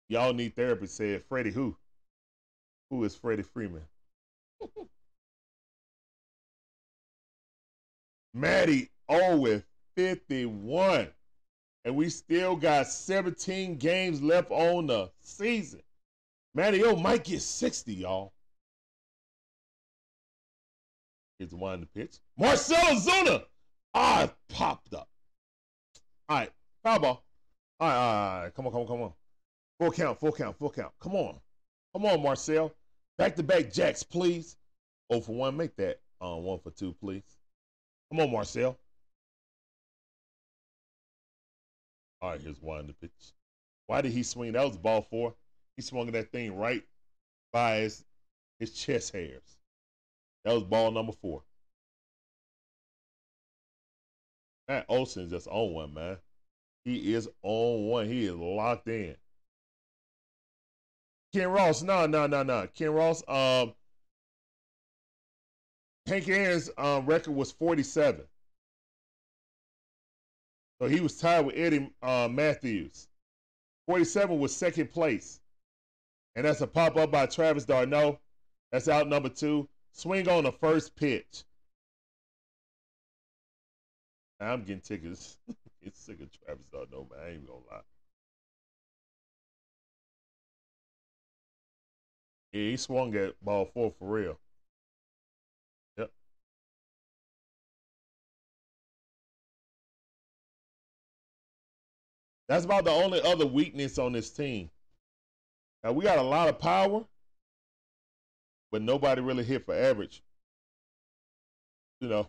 Y'all need therapy, said Freddie who? Who is Freddie Freeman? Matty O oh, with 51. And we still got 17 games left on the season. Matty O might get 60, y'all. Here's the one the pitch. Marcell Ozuna. Ah, popped up. All right, foul ball. All right, all right, come on, come on, come on. Full count, full count, full count. Come on. Come on, Marcell. Back to back jacks, please. Oh for one, make that um, one for two, please. Come on, Marcell. All right, here's one the pitch. Why did he swing? That was ball four. He swung that thing right by his his chest hairs. That was ball number four. Matt Olson is just on one, man. He is on one. He is locked in. Ken Ross, no, no, no, no. Ken Ross, um, Hank Aaron's um, record was 47. So he was tied with Eddie uh, Mathews. 47 was second place. And that's a pop up by Travis d'Arnaud. That's out number two. Swing on the first pitch. I'm getting tickets. It's sick of Travis d'Arnaud, man. I ain't gonna lie. Yeah, he swung at ball four for real. Yep. That's about the only other weakness on this team. Now we got a lot of power, but nobody really hit for average. You know.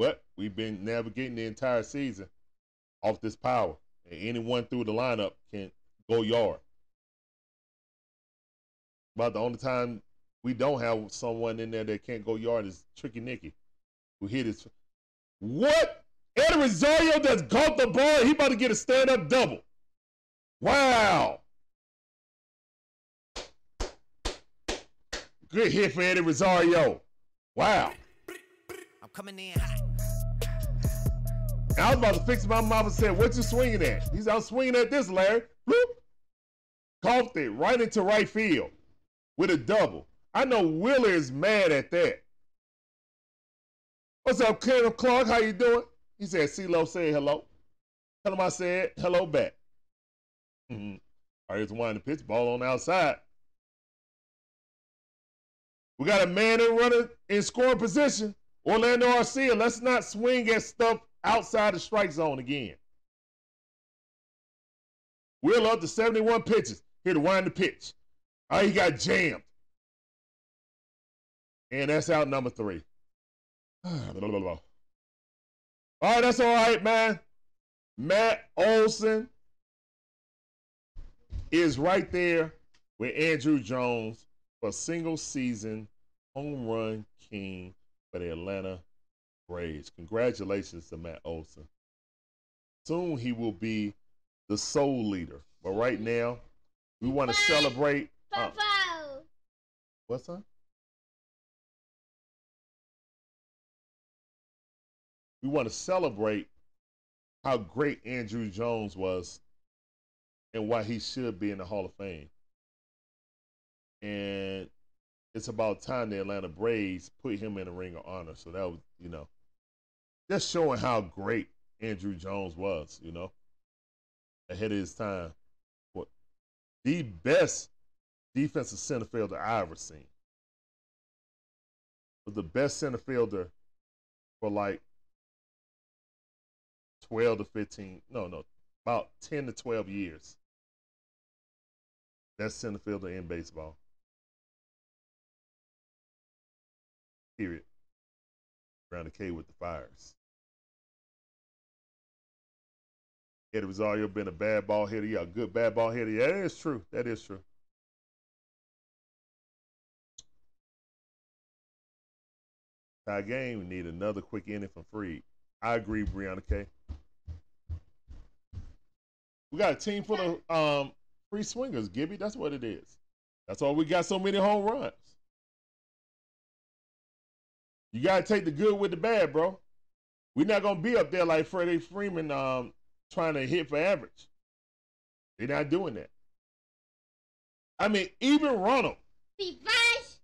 But we've been navigating the entire season off this power. And anyone through the lineup can go yard. About the only time we don't have someone in there that can't go yard is Tricky Nicky, who hit his. What? Eddie Rosario caught the ball. He about to get a stand up double. Wow. Good hit for Eddie Rosario. Wow.
I'm coming in hot.
I was about to fix my mouth and said, What you swinging at? He's out swinging at this, Larry. Bloop. Coughed it right into right field with a double. I know Wheeler is mad at that. What's up, Kenneth Clark? How you doing? He said, CeeLo said hello. Tell him I said hello back. Mm-hmm. Right, here's one the pitch. Ball on the outside. We got a man in running in scoring position. Orlando Arcia, let's not swing at stuff outside the strike zone again. We're up to 71 pitches. Here to wind the pitch. Oh, he got jammed. And that's out number three. all right, that's all right, man. Matt Olson is right there with Andruw Jones for single season home run king for the Atlanta Braves. Congratulations to Matt Olson. Soon he will be the sole leader. But right now, we want to celebrate. Uh, what's that? We want to celebrate how great Andruw Jones was and why he should be in the Hall of Fame. And it's about time the Atlanta Braves put him in the Ring of Honor. So that was, you know, just showing how great Andruw Jones was, you know, ahead of his time. What the best defensive center fielder I ever seen. Was the best center fielder for like 12 to 15, no, no, about 10 to 12 years. That's center fielder in baseball. Period. Around the K with the fires. Eddie Rosario been a bad ball hitter. Yeah, a good bad ball hitter. Yeah, that is true. That is true. Tie game, we need another quick inning from Fried. I agree, Brianna K. We got a team full of um, free swingers, Gibby. That's what it is. That's why we got so many home runs. You gotta take the good with the bad, bro. We're not gonna be up there like Freddie Freeman um, trying to hit for average. They're not doing that. I mean, even Ronald.
Reverse.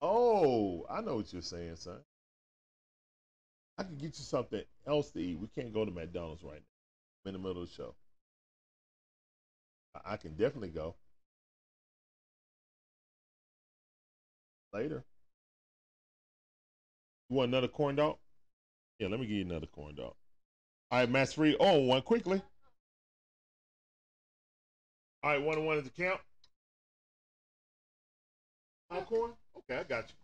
Oh, I know what you're saying, son. I can get you something else to eat. We can't go to McDonald's right now. I'm in the middle of the show. I, I can definitely go. Later. You want another corn dog? Yeah, let me give you another corn dog. All right, Max Fried. Oh, one quickly. All right, one and one is the count. Popcorn? Okay, I got you.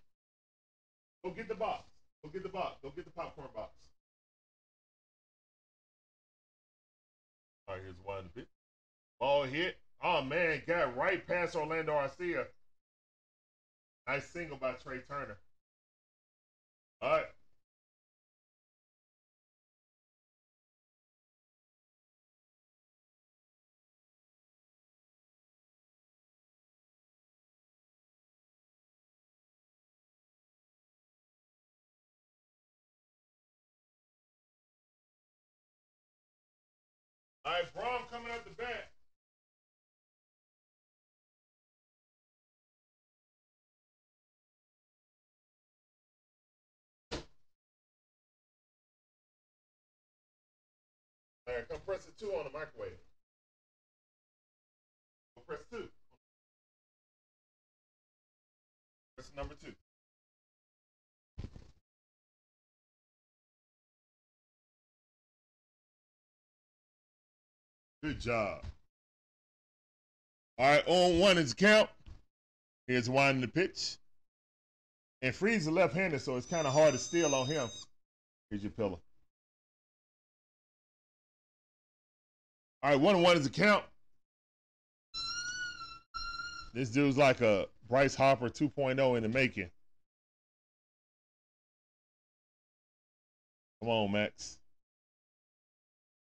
Go get the box. Go get the box. Go get the popcorn box. All right, here's one. Ball hit. Oh man, got right past Orlando Arcia. Nice single by Trea Turner. All right. All right, Bohm coming up the bat. Right, come press the two on the microwave. Press two. Press number two. Good job. All right, on one is count. Here's winding the pitch. And Fried's a left-handed, so it's kind of hard to steal on him. Here's your pillow. All right, one and one is the count. This dude's like a Bryce Harper 2.0 in the making. Come on, Max.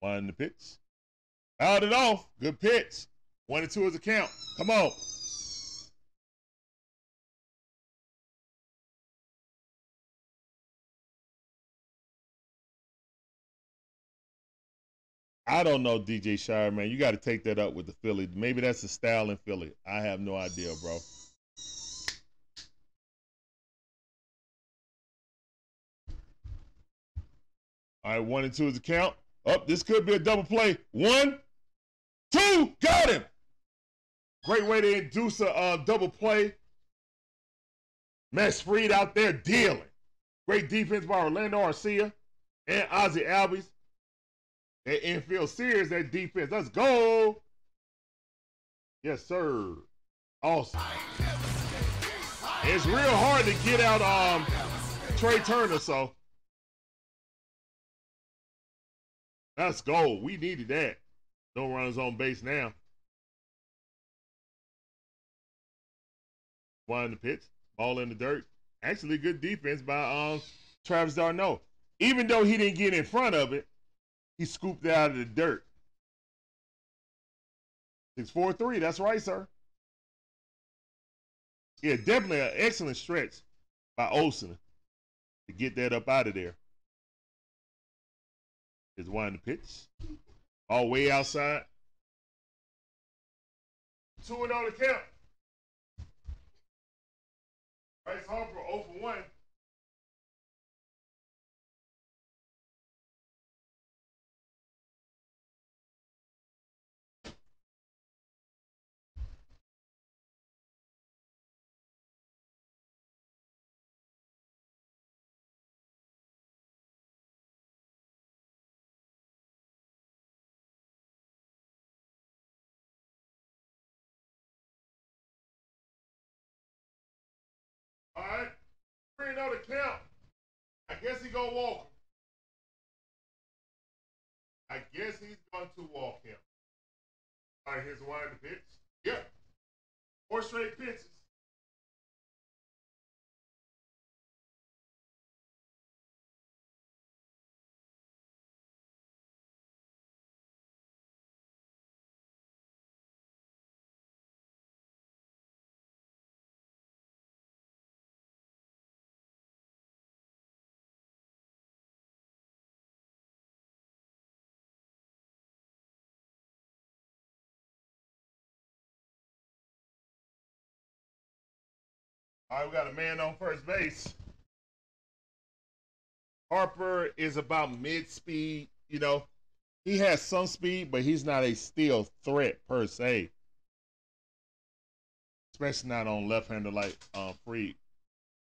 One the pitch. Out it off. Good pitch. One and two is a count. Come on. I don't know, DJ Shire, man. You got to take that up with the Philly. Maybe that's the style in Philly. I have no idea, bro. All right, one and two is the count. Up, oh, this could be a double play. One, two, got him. Great way to induce a uh, double play. Max Fried out there dealing. Great defense by Orlando Arcia and Ozzie Albies. That infield series, that defense. Let's go. Yes, sir. Awesome. It's real hard to get out um Trea Turner, so let's go. We needed that. No runners on base now. One in the pitch, ball in the dirt. Actually, good defense by um Travis d'Arnaud. Even though he didn't get in front of it, he scooped it out of the dirt. 643, that's right, sir. Yeah, definitely an excellent stretch by Olson to get that up out of there. Is one pitch. All way outside. 2 and oh on the count. Bryce Harper 0 for 1. Three know the count. I guess he gonna walk. I guess he's going to walk him. All right, here's of the pitch. Yep. Four straight pitches. All right, we got a man on first base. Harper is about mid speed. You know, he has some speed, but he's not a steal threat per se. Especially not on left hander like uh, Fried.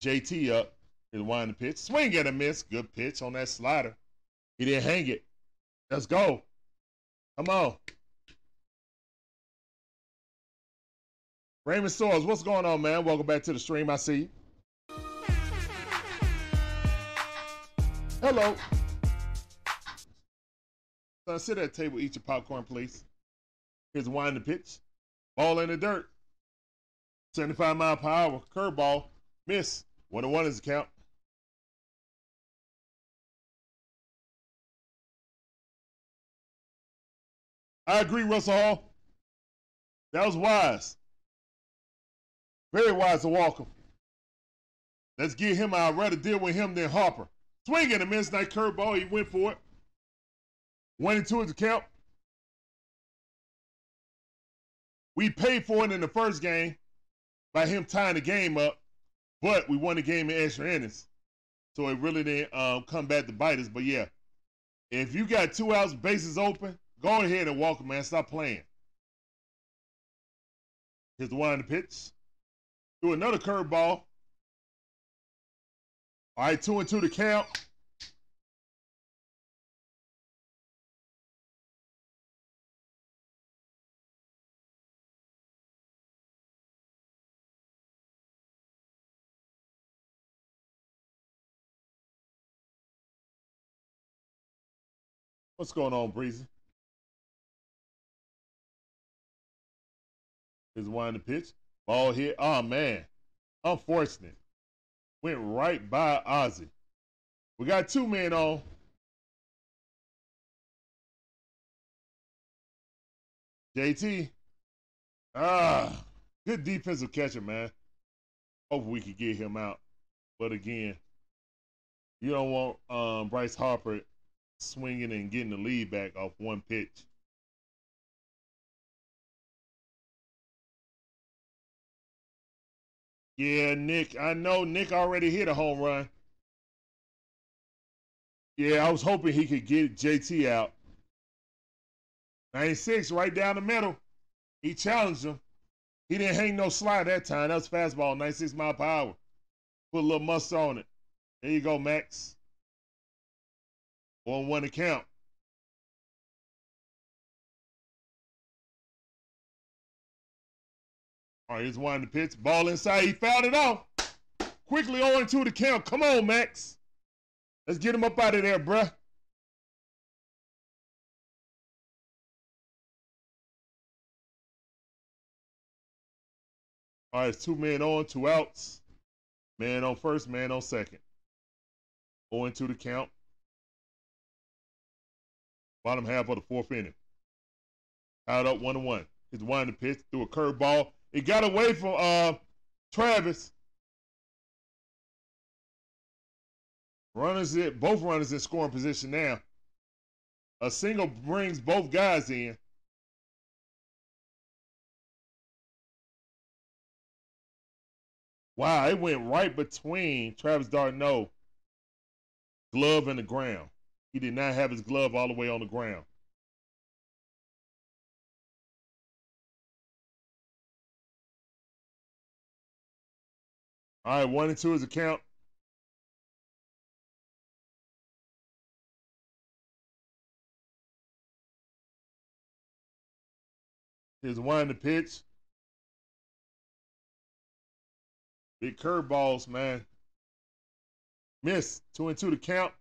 JT up is one the pitch. Swing and a miss. Good pitch on that slider. He didn't hang it. Let's go. Come on. Raymond Stores, what's going on, man? Welcome back to the stream. I see. Hello. Sit at the table, eat your popcorn, please. Here's a wind the pitch. Ball in the dirt. 75 mile per hour. Curveball. Miss. One and one is the count. I agree, Russell Hall. That was wise. Very wise to Walker. Let's get him. I'd rather deal with him than Harper. Swinging a miss night curveball. He went for it. One and two is the count. We paid for it in the first game by him tying the game up, but we won the game in extra innings. So it really didn't um, come back to bite us. But yeah, if you got two outs, bases open, go ahead and walk, man. Stop playing. Here's the one on the pitch. Do another curveball. All right, two and two to count. What's going on, Breezy? Here's one the pitch. Ball hit. Oh man. Unfortunate. Went right by Ozzie. We got two men on. JT. Ah, good defensive catcher, man. Hope we could get him out. But again, you don't want um, Bryce Harper swinging and getting the lead back off one pitch. Yeah, Nick. I know Nick already hit a home run. Yeah, I was hoping he could get JT out. 96 right down the middle. He challenged him. He didn't hang no slide that time. That was fastball, 96 mile per hour. Put a little must on it. There you go, Max. On one account. All right, here's one the pitch. Ball inside. He fouled it off. Quickly on to the count. Come on, Max. Let's get him up out of there, bruh. All right, it's two men on, two outs. Man on first, man on second. Going to the count. Bottom half of the fourth inning. Tied up one to one. He's one the pitch, threw a curveball. It got away from uh, Travis. Runners it both runners in scoring position now. A single brings both guys in. Wow, it went right between Travis d'Arnaud glove and the ground. He did not have his glove all the way on the ground. All right, one and two is a count. Here's one the pitch. Big curveballs, man. Miss. Two and two to count.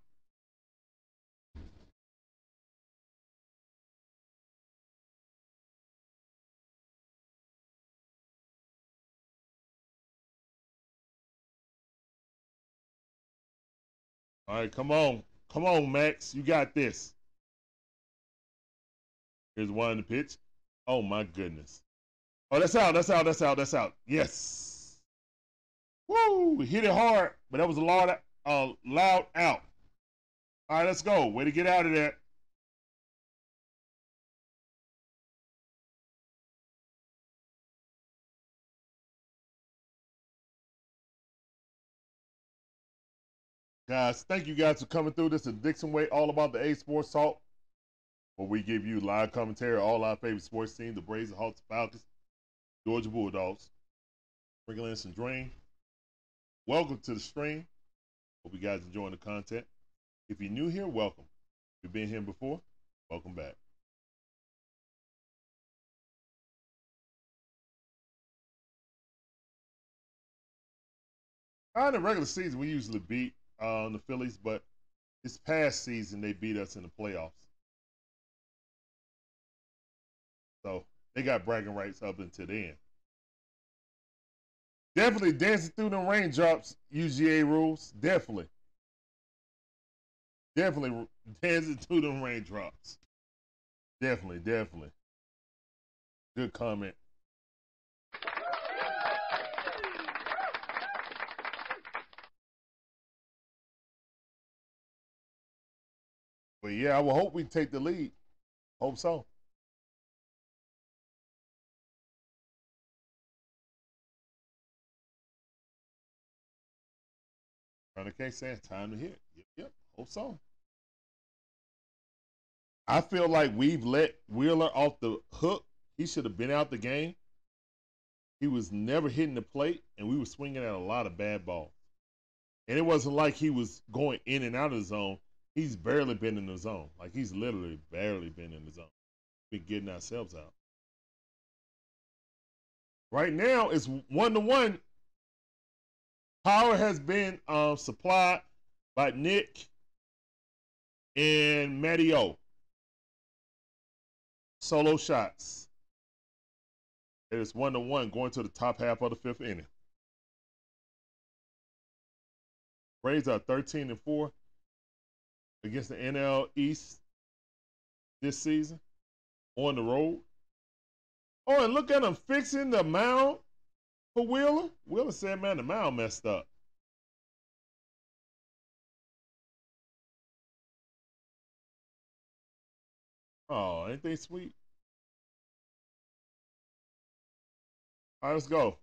All right, come on. Come on, Max. You got this. Here's one in the pitch. Oh, my goodness. Oh, that's out. That's out. That's out. That's out. Yes. Woo! Hit it hard, but that was a loud, uh, loud out. All right, let's go. Way to get out of there. Guys, thank you guys for coming through. This is Dixon Way, all about the A Sports Talk, where we give you live commentary on all our favorite sports teams, the Braves, the Hawks, Falcons, Georgia Bulldogs. Sprinkling in some Dream. Welcome to the stream. Hope you guys enjoying the content. If you're new here, welcome. If you've been here before, welcome back. In the regular season, we usually beat uh, the Phillies, but this past season they beat us in the playoffs. So they got bragging rights up until then. Definitely dancing through the raindrops, UGA rules. Definitely. Definitely dancing through the raindrops. Definitely, definitely. Good comment. But yeah, I will hope we take the lead. Hope so. Runner K saying time to hit. Yep, yep. Hope so. I feel like we've let Wheeler off the hook. He should have been out the game. He was never hitting the plate, and we were swinging at a lot of bad balls. And it wasn't like he was going in and out of the zone. He's barely been in the zone. Like he's literally barely been in the zone. Been getting ourselves out. Right now, it's one to one Power has been uh, supplied by Nick and Matteo. Solo shots. It is one to one going to the top half of the fifth inning. Braves are 13 and 4 against the NL East this season on the road. Oh, and look at them fixing the mound for Wheeler? Wheeler said, man, the mound messed up. Oh, ain't they sweet? All right, let's go.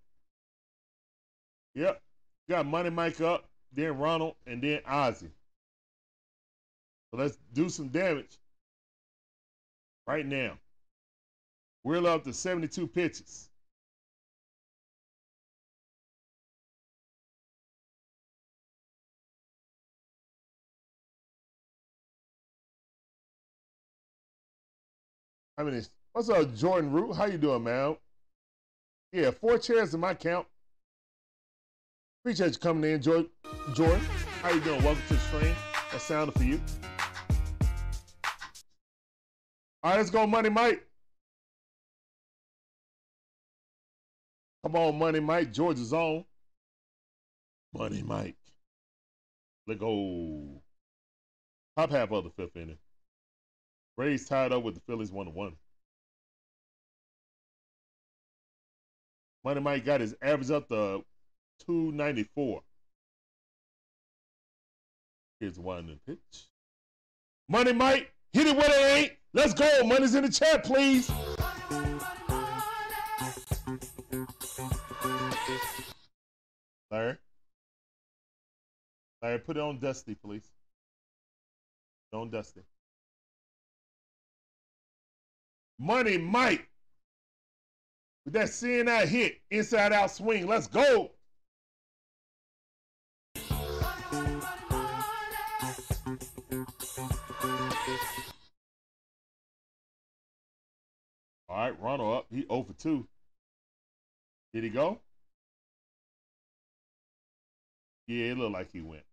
Yep. Got Money Mike up, then Ronald, and then Ozzie. Let's do some damage right now. We're up to 72 pitches. I mean, what's up, Jordan Root? How you doing, man? Yeah, four chairs in my count. Appreciate you coming in, Jordan. Jordan, how you doing? Welcome to the stream. That sounded for you. All right, let's go, Money Mike. Come on, Money Mike. Georgia's on. Money Mike. Let go. Top half of the fifth inning. Braves tied up with the Phillies one to one. Money Mike got his average up to 294. Here's one in pitch. Money Mike, hit it where it ain't. Let's go. Money's in the chat, please. Larry. Larry, put it on Dusty, please. On Dusty. Money Mike. With that seeing that hit, inside out swing. Let's go. All right, Ronald up. He 0 for 2. Did he go? Yeah, it looked like he went.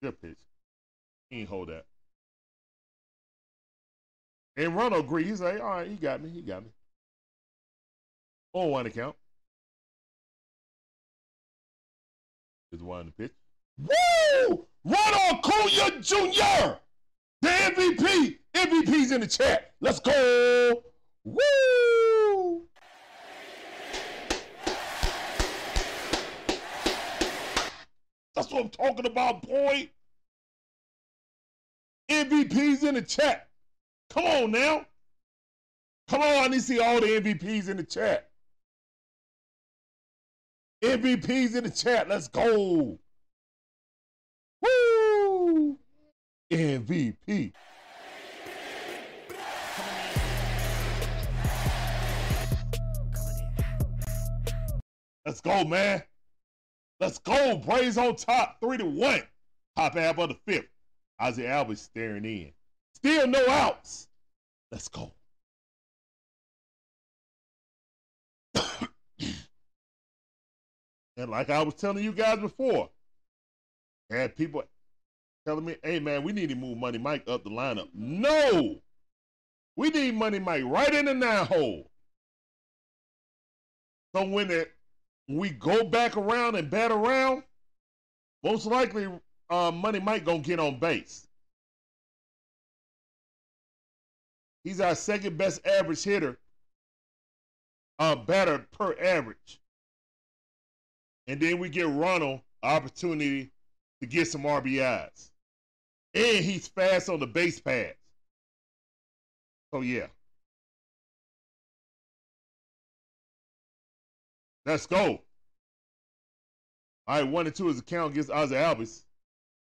Good pitch. He ain't hold that. And Ronald agreed. He's like, all right, he got me. He got me. On one account. Is one the pitch. Woo! Ronald Acuna Jr. The MVP. MVP's in the chat. Let's go. Woo! That's what I'm talking about, boy. MVP's in the chat. Come on now. Come on, I need to see all the MVPs in the chat. MVPs in the chat. Let's go. Woo! MVP. Let's go, man. Let's go. Braves on top, three to one. Top half of the fifth. Ozzie Albies staring in. Still no outs. Let's go. And like I was telling you guys before, had people telling me, hey man, we need to move Money Mike up the lineup. No! We need Money Mike right in the nine hole. So when it, we go back around and bat around, most likely uh, Money Mike gonna get on base. He's our second best average hitter, uh, batter per average. And then we get Ronald opportunity to get some RBIs. And he's fast on the base pads. So yeah. Let's go. All right, one and two is the count against Ozzie Albies.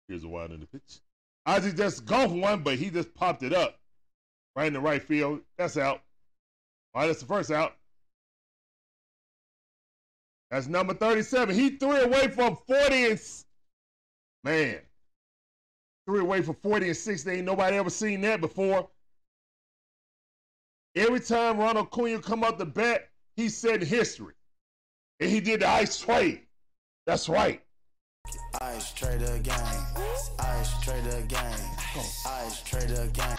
Here's a wide in the pitch. Ozzie just golfed one, but he just popped it up right in the right field. That's out. All right, that's the first out. That's number 37. He three away from 40 and man. Three away from 40 and 60. Ain't nobody ever seen that before. Every time Ronald Acuna come up the bat, he said history. And he did the ice trade. That's right.
Ice trader gang. Ice trader gang. Ice trader gang.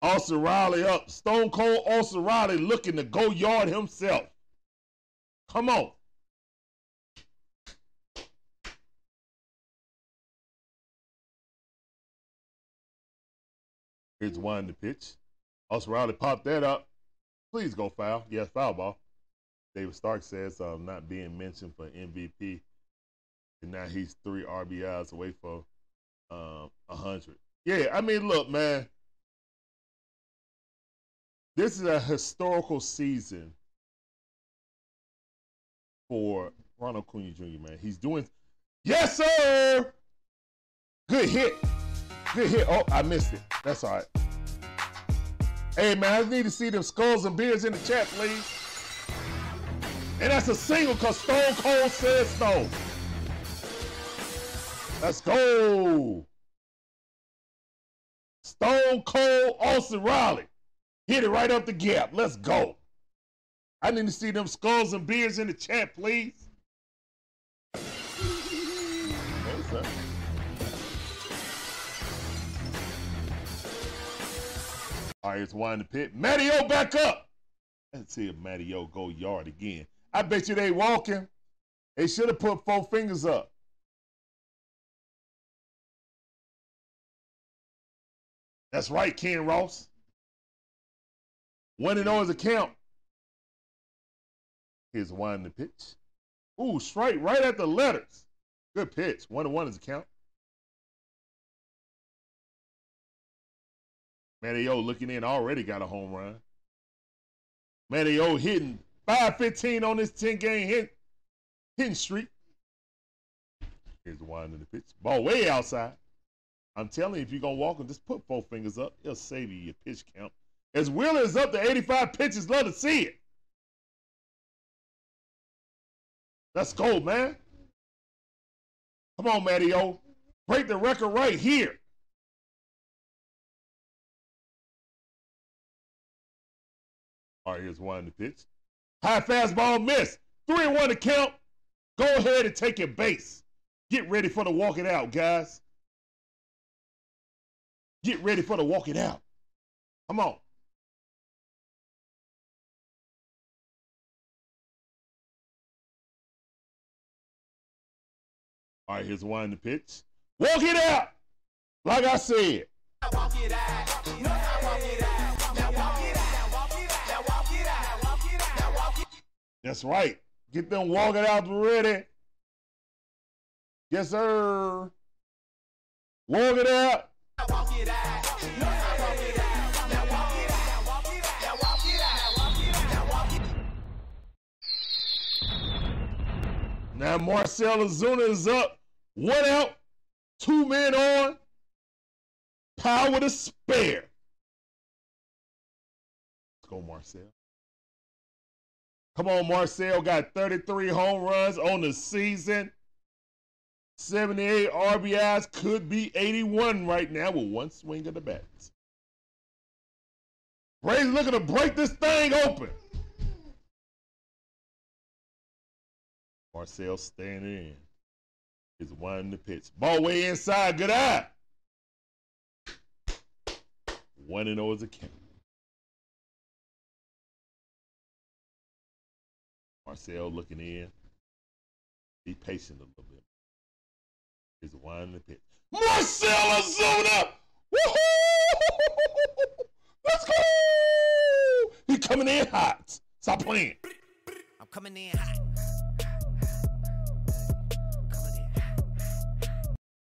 Austin Riley up. Stone Cold Austin Riley looking to go yard himself. Come on. Here's one the pitch. Austin Riley popped that up. Please go foul. Yes, foul ball. David Stark says um, not being mentioned for MVP. And now he's three RBIs away from um, 100. Yeah, I mean, look, man. This is a historical season for Ronald Acuna Jr., man. He's doing, yes, sir. Good hit. Good hit. Oh, I missed it. That's all right. Hey, man, I need to see them skulls and beers in the chat, please. And that's a single because Stone Cold says so. Let's go. Stone Cold Austin Riley. Hit it right up the gap. Let's go. I need to see them skulls and beers in the chat, please. All right, it's the pit. Matteo back up. Let's see if Matteo go yard again. I bet you they walking. They should have put four fingers up. That's right, Ken Ross. One and zero is a count. Here's one the pitch. Ooh, strike right at the letters. Good pitch. One and one is a count. Matteo looking in already got a home run. Matteo hitting 515 on this 10 game hit, hitting streak. Here's the one in the pitch. Ball way outside. I'm telling you, if you're going to walk him, just put four fingers up. It'll save you your pitch count. As Wheeler is up to 85 pitches, love to see it. Let's go, man. Come on, Matteo. Break the record right here. All right, here's one in the pitch. High fastball miss. Three and one to count. Go ahead and take your base. Get ready for the walk it out, guys. Get ready for the walk it out. Come on. All right, here's one in the pitch. Walk it out. Like I said. Walk it out. That's right. Get them walking out ready. Yes, sir. Walk it out. Now Marcell Ozuna is up. One out. Two men on. Power to spare. Let's go, Marcell. Come on, Marcell got 33 home runs on the season. 78 RBIs could be 81 right now with one swing of the bat. Braves looking to break this thing open. Marcell standing in. Is one the pitch. Ball way inside. Good eye. One and zero is a count. Marcell looking in. Be patient a little bit. Is one the pitch. Marcell Ozuna! Woohoo! Let's go! He coming in hot. Stop playing.
I'm coming in hot. Coming in hot.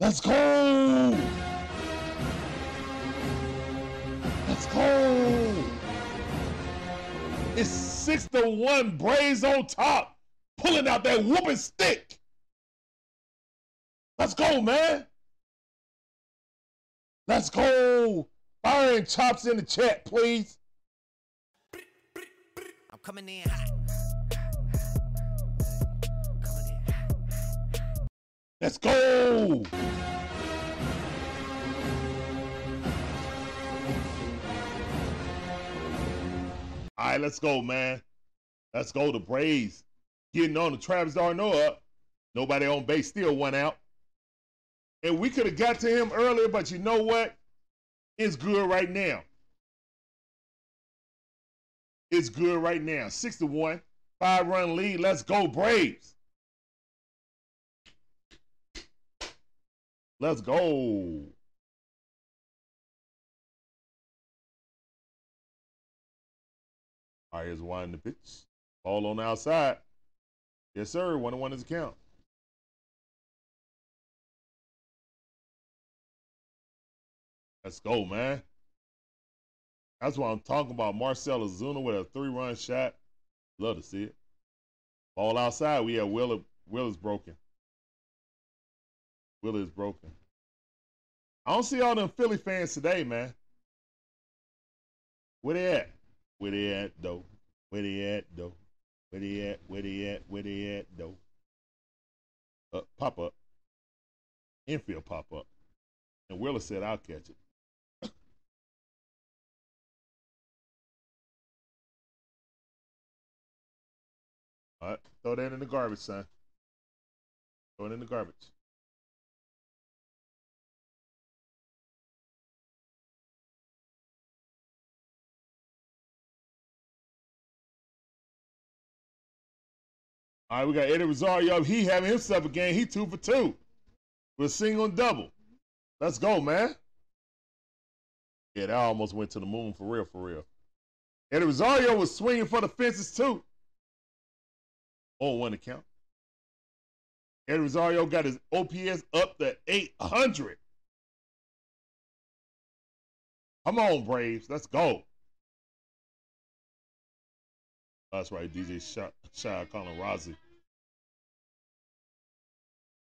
Let's go! Let's go! It's six to one. Braves on top, pulling out that whooping stick. Let's go, man. Let's go. Fire and chops in the chat, please.
I'm coming in. Coming in hot.
Let's go. All right, let's go, man. Let's go. The Braves getting on the Travis d'Arnaud up. Nobody on base, still one out. And we could have got to him earlier, but you know what? It's good right now. It's good right now. Six to one, five run lead. Let's go, Braves. Let's go. Here's one the pitch. Ball on the outside. Yes, sir. One and one is a count. Let's go, man. That's what I'm talking about. Marcell Ozuna with a three-run shot. Love to see it. Ball outside. We have Will. Will is broken. Will is broken. I don't see all them Philly fans today, man. Where they at? Where they at, though? Where they at, though? Where they at? Where they at? Where they at, though? Uh, pop up. Infield pop up. And Willer said, I'll catch it. All right, throw that in the garbage, son. Throw it in the garbage. All right, we got Eddie Rosario. up. He having himself a game. He two for two with a single and double. Let's go, man. Yeah, that almost went to the moon for real, for real. Eddie Rosario was swinging for the fences too. Oh, one to count. Eddie Rosario got his OPS up to 800. Come on, Braves. Let's go. That's right, DJ Shy, Shy calling Rozzy.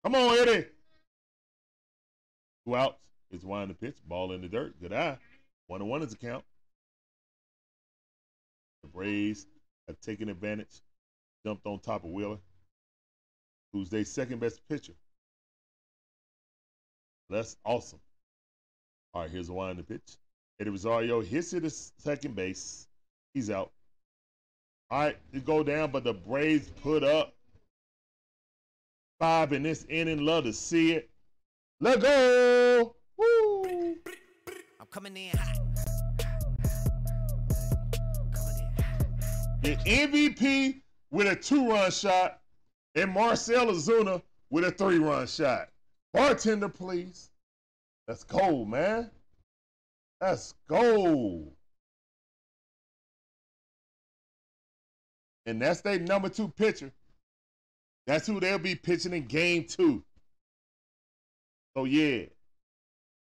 Come on, Eddie. Two outs. It's one the pitch. Ball in the dirt. Good eye. One and one is a count. The Braves have taken advantage. Jumped on top of Wheeler, who's their second best pitcher. That's awesome. All right, here's the in the pitch. Eddie Rosario hits it at second base. He's out. All right, it go down, but the Braves put up five in this inning. Love to see it. Let go. Woo.
I'm coming in hot. Coming in hot.
The MVP with a two-run shot, and Marcell Ozuna with a three-run shot. Bartender, please. Let's go, man. Let's go. And that's their number two pitcher. That's who they'll be pitching in game two. So yeah.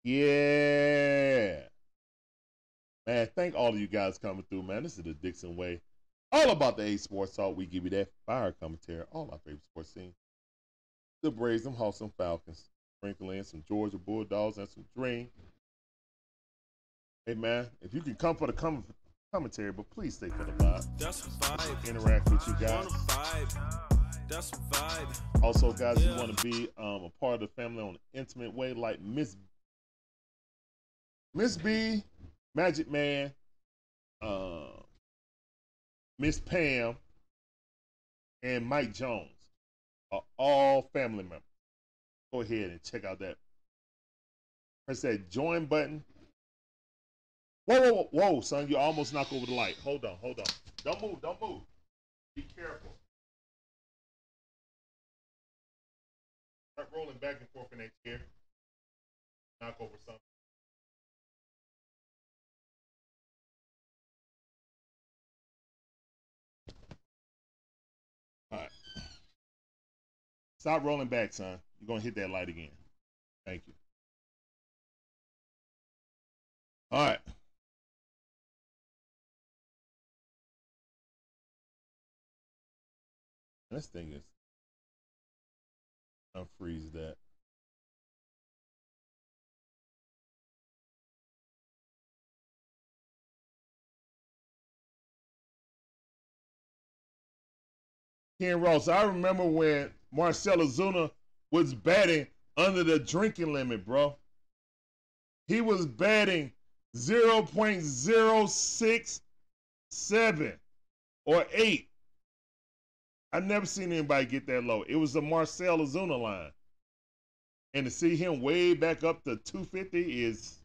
Yeah. Man, thank all of you guys coming through, man. This is the Dixon Way. All about the A Sports Talk. We give you that fire commentary, all our favorite sports teams. The Braves, them Hawks, Falcons. Sprinkle in some Georgia Bulldogs and some Dream. Hey, man, if you can come for the com- commentary, but please stay for the vibe.
That's a vibe.
Interact with you guys.
That's a vibe.
Also, guys, you want to be um, a part of the family on an intimate way, like Miss Miss B, Magic Man, uh, Miss Pam, and Mike Jones. are all family members. Go ahead and check out that. Press that join button. Whoa, whoa, whoa, son! You almost knocked over the light. Hold on, hold on. Don't move, don't move. Be careful. Start rolling back and forth in that chair. Knock over something. All right. Stop rolling back, son. You're gonna hit that light again. Thank you. All right. This thing is unfreeze that. Ken Ross, I remember when Marcell Ozuna was batting under the drinking limit, bro. He was batting 0.067 or 8. I've never seen anybody get that low. It was the Marcell Ozuna line. And to see him way back up to 250 is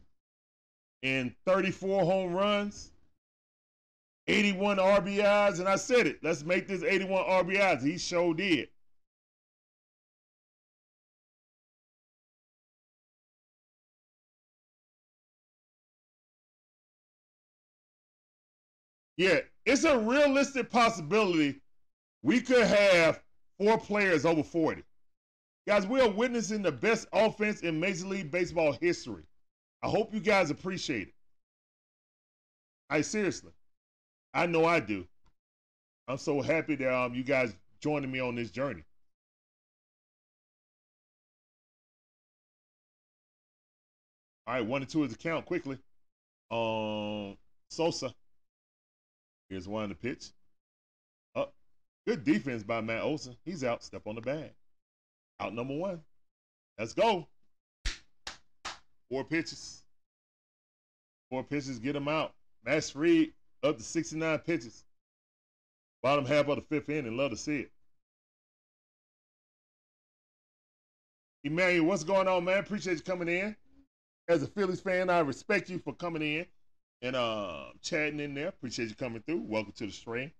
in 34 home runs, 81 RBIs, and I said it. Let's make this 81 RBIs. He sure did. Yeah, it's a realistic possibility we could have four players over 40. Guys, we are witnessing the best offense in Major League Baseball history. I hope you guys appreciate it. I seriously. I know I do. I'm so happy that um, you guys joining me on this journey. All right, one and two is the count quickly. Um, Sosa. Here's one the pitch. Good defense by Matt Olson. He's out. Step on the bag. Out number one. Let's go. Four pitches. Four pitches. Get him out. Max Fried up to 69 pitches. Bottom half of the fifth inning. Love to see it. Emmanuel, what's going on, man? Appreciate you coming in. As a Phillies fan, I respect you for coming in and uh, chatting in there. Appreciate you coming through. Welcome to the stream.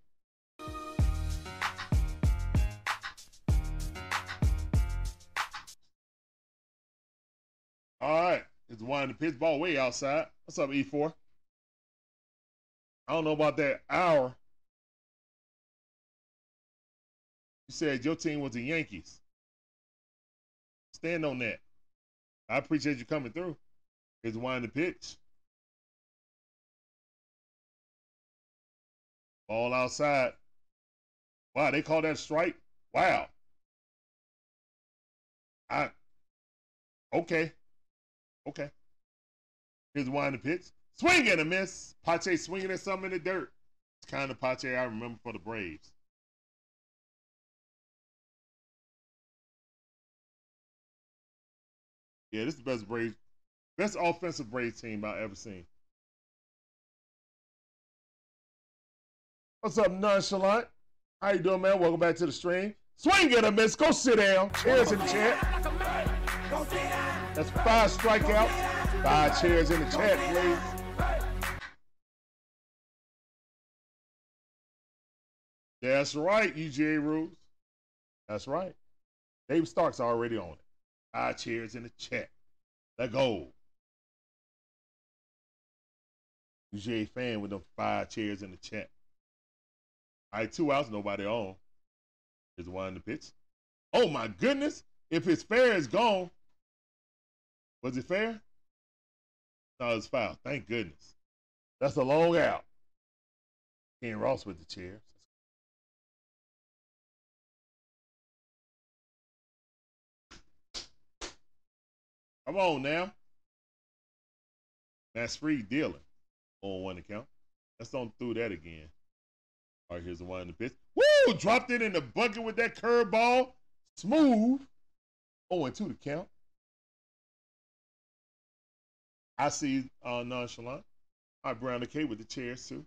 It's in the pitch ball way outside. What's up, E4? I don't know about that hour. You said your team was the Yankees. Stand on that. I appreciate you coming through. One in the pitch. Ball outside. Wow, they call that strike? Wow. I okay. Okay. Here's one in the pitch. Swing and a miss. Pache swinging at something in the dirt. It's kind of Pache I remember for the Braves. Yeah, this is the best Braves, best offensive Braves team I've ever seen. What's up, nonchalant? How you doing, man? Welcome back to the stream. Swing and a miss. Go sit down. Chairs in the chat. That's five strikeouts. Five chairs in the chat, please. That's right, UGA rules. That's right. Dave Stark's already on it. Five chairs in the chat. Let go. UGA fan with them five chairs in the chat. All right, two outs, nobody on. Is one in the pitch. Oh my goodness! If it's fair, it's gone. Was it fair? No, it's foul. Thank goodness. That's a long out. Ken Ross with the chairs. Come on now. That's Fried dealing on one account. Let's don't do that again. All right, here's the one in the pitch. Woo! Dropped it in the bucket with that curveball. Smooth. Oh, and two to count. I see uh, nonchalant. All right, Brown K with the chairs too.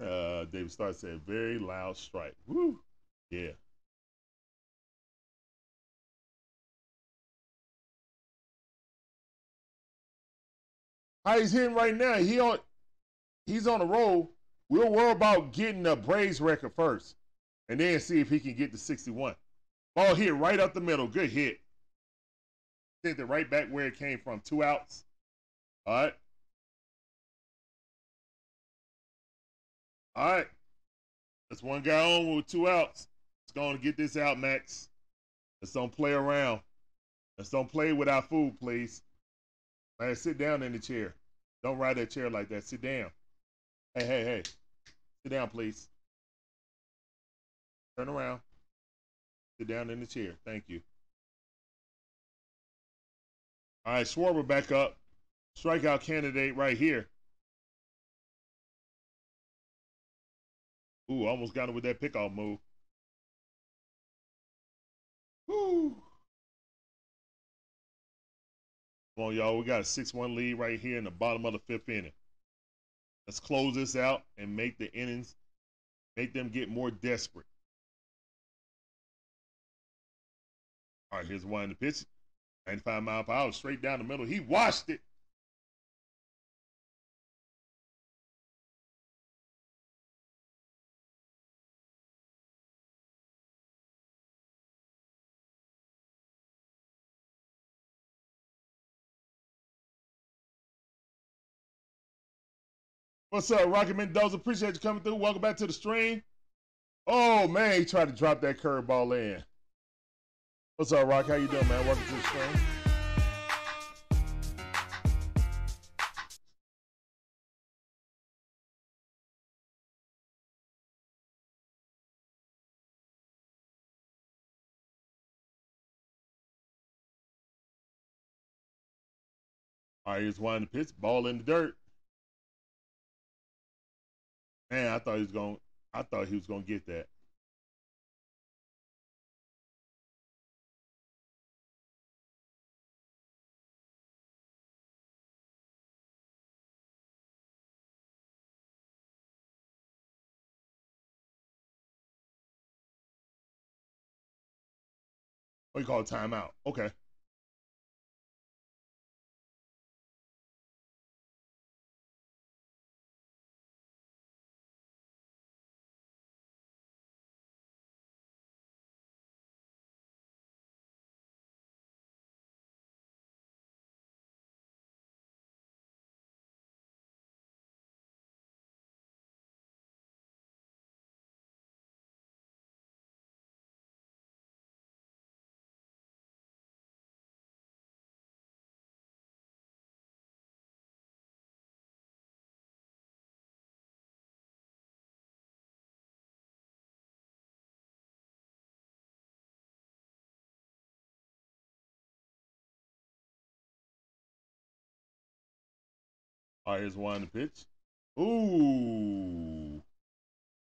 Uh, David Starr said, very loud strike. Woo! Yeah. How he's hitting right now? He on, he's on the roll. We'll worry about getting the Braves record first, and then see if he can get to 61. Ball hit right up the middle. Good hit. Sent it right back where it came from. Two outs. All right. All right. That's one guy on with two outs. Let's go on and get this out, Max. Let's don't play around. Let's don't play with our food, please. Man, sit down in the chair. Don't ride that chair like that. Sit down. Hey, hey, hey. Sit down, please. Turn around. Sit down in the chair. Thank you. All right, Schwarber back up. Strikeout candidate right here. Ooh, almost got him with that pickoff move. Woo. Come on, y'all. We got a 6 1 lead right here in the bottom of the fifth inning. Let's close this out and make the innings, make them get more desperate. All right, here's one in the pitch. 95 mile per hour, straight down the middle. He washed it. What's up, Rocky Mendoza? Appreciate you coming through. Welcome back to the stream. Oh man, he tried to drop that curveball in. What's up, Rock? How you doing, man? Welcome to the stream. All right, one in the pitch. Ball in the dirt. Man, I thought he was gonna. I thought he was going to get that. What you call it? Timeout. Okay. All right, here's one the pitch. Ooh.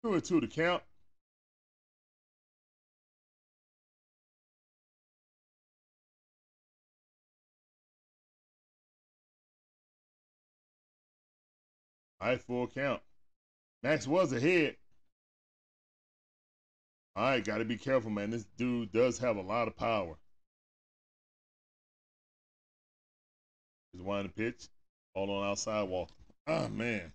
Two and two to count. All right, full count. Max was ahead. All right, got to be careful, man. This dude does have a lot of power. Here's one the pitch. All on outside wall. Oh ah, man.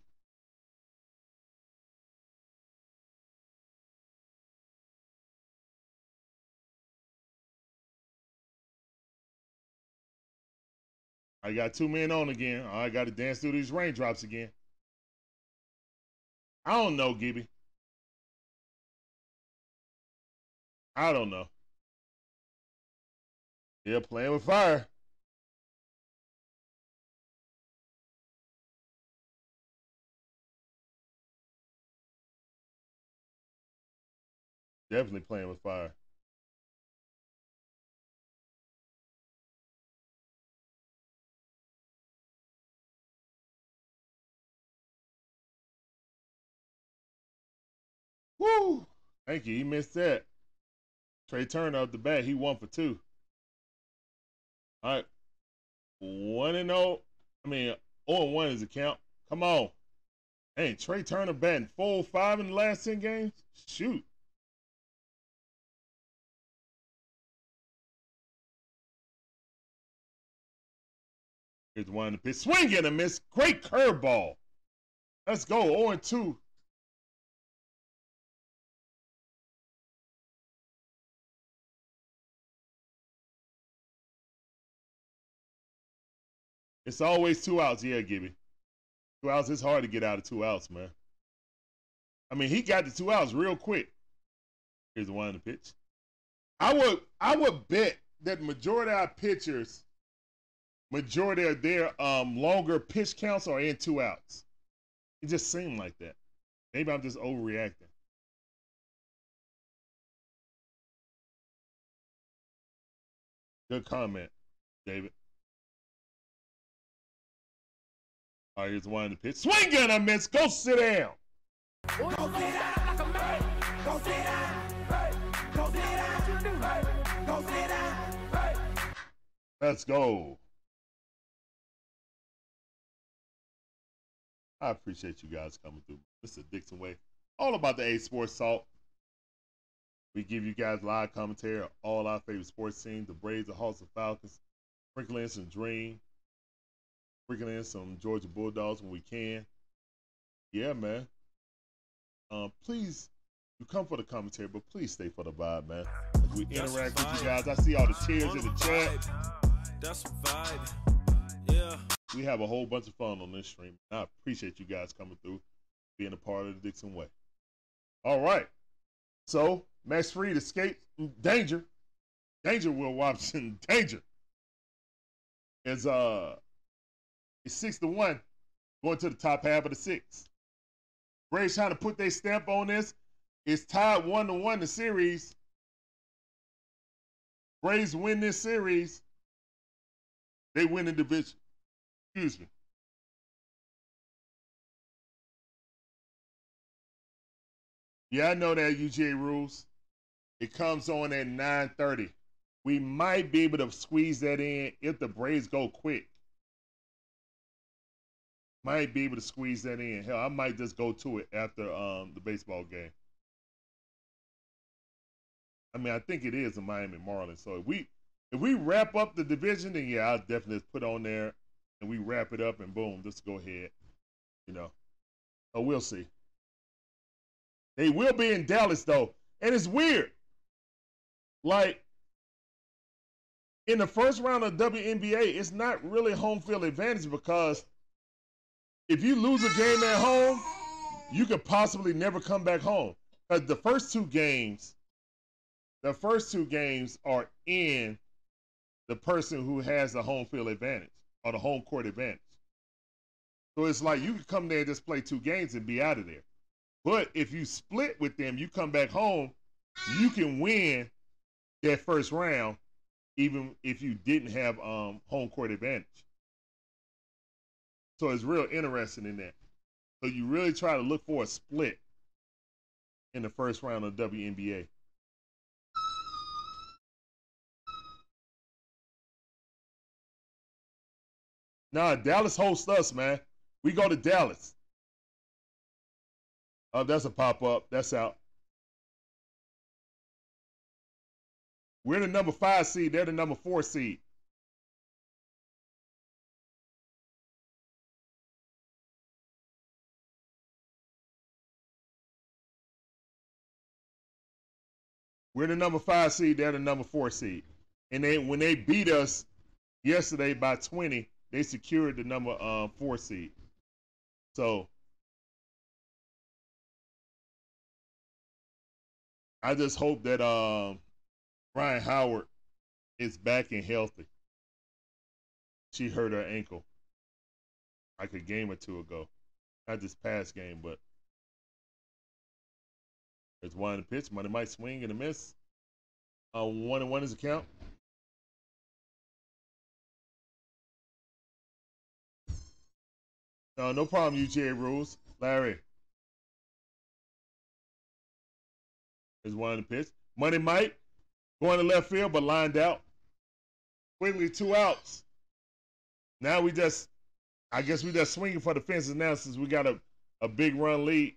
I got two men on again. I got to dance through these raindrops again. I don't know, Gibby. I don't know. Yeah, playing with fire. Definitely playing with fire. Woo! Thank you. He missed that. Trea Turner up the bat. He won for two. All right. One and zero. I mean, 0 and one is a count. Come on. Hey, Trea Turner batting four five in the last ten games. Shoot. Here's one the pitch. Swing and a miss. Great curveball. Let's go. 0 and 2. It's always two outs. Yeah, Gibby. Two outs. It's hard to get out of two outs, man. I mean, he got the two outs real quick. Here's the one the pitch. I would I would bet that majority of our pitchers, majority of their um longer pitch counts are in two outs. It just seemed like that. Maybe I'm just overreacting. Good comment, David. All right, here's one in the pitch. Swing and a miss. Go sit down. Let's go. I appreciate you guys coming through. Mr. Dixon Way. All about the A Sports Salt. We give you guys live commentary on all our favorite sports teams, the Braves, the Hawks, the Falcons, sprinkling in some Dream, sprinkling in some Georgia Bulldogs when we can. Yeah, man. Um, please, you come for the commentary, but please stay for the vibe, man. As we
That's
interact with you guys, I see all the tears in the chat.
That's vibe. Yeah.
We have a whole bunch of fun on this stream. I appreciate you guys coming through, being a part of the Dixon Way. All right. So, Max Fried escapes danger. Danger, Will Watson. Danger. Is uh it's six to one going to the top half of the six. Braves trying to put their stamp on this. It's tied one to one the series. Braves win this series. They win the division. Excuse me. Yeah, I know that UGA rules. It comes on at 9:30. We might be able to squeeze that in if the Braves go quick. Might be able to squeeze that in. Hell, I might just go to it after um the baseball game. I mean, I think it is a Miami Marlins. So if we if we wrap up the division, then yeah, I'll definitely put on there and we wrap it up and boom, just go ahead. You know. Oh, we'll see. They will be in Dallas though. And it's weird. Like in the first round of WNBA, it's not really home field advantage because if you lose a game at home, you could possibly never come back home. Because the first two games, the first two games are in the person who has the home field advantage or the home court advantage. So it's like you can come there and just play two games and be out of there. But if you split with them, you come back home, you can win that first round, even if you didn't have um, home court advantage. So it's real interesting in that. So you really try to look for a split in the first round of WNBA. Nah, Dallas hosts us, man. We go to Dallas. Oh, that's a pop up. That's out. We're the number five seed. They're the number four seed. We're the number five seed. They're the number four seed. And they when they beat us yesterday by 20, they secured the number uh, four seed. So I just hope that um, Rhyne Howard is back and healthy. She hurt her ankle like a game or two ago. Not this past game, but there's one pitch. Money Mike swing and a miss. Uh, one and one is a count. No, no problem, UGA rules. Larry. Is one the pitch. Money Mike going to left field, but lined out. Quickly, two outs. Now we just, I guess we just swinging for the fences now since we got a, a big run lead.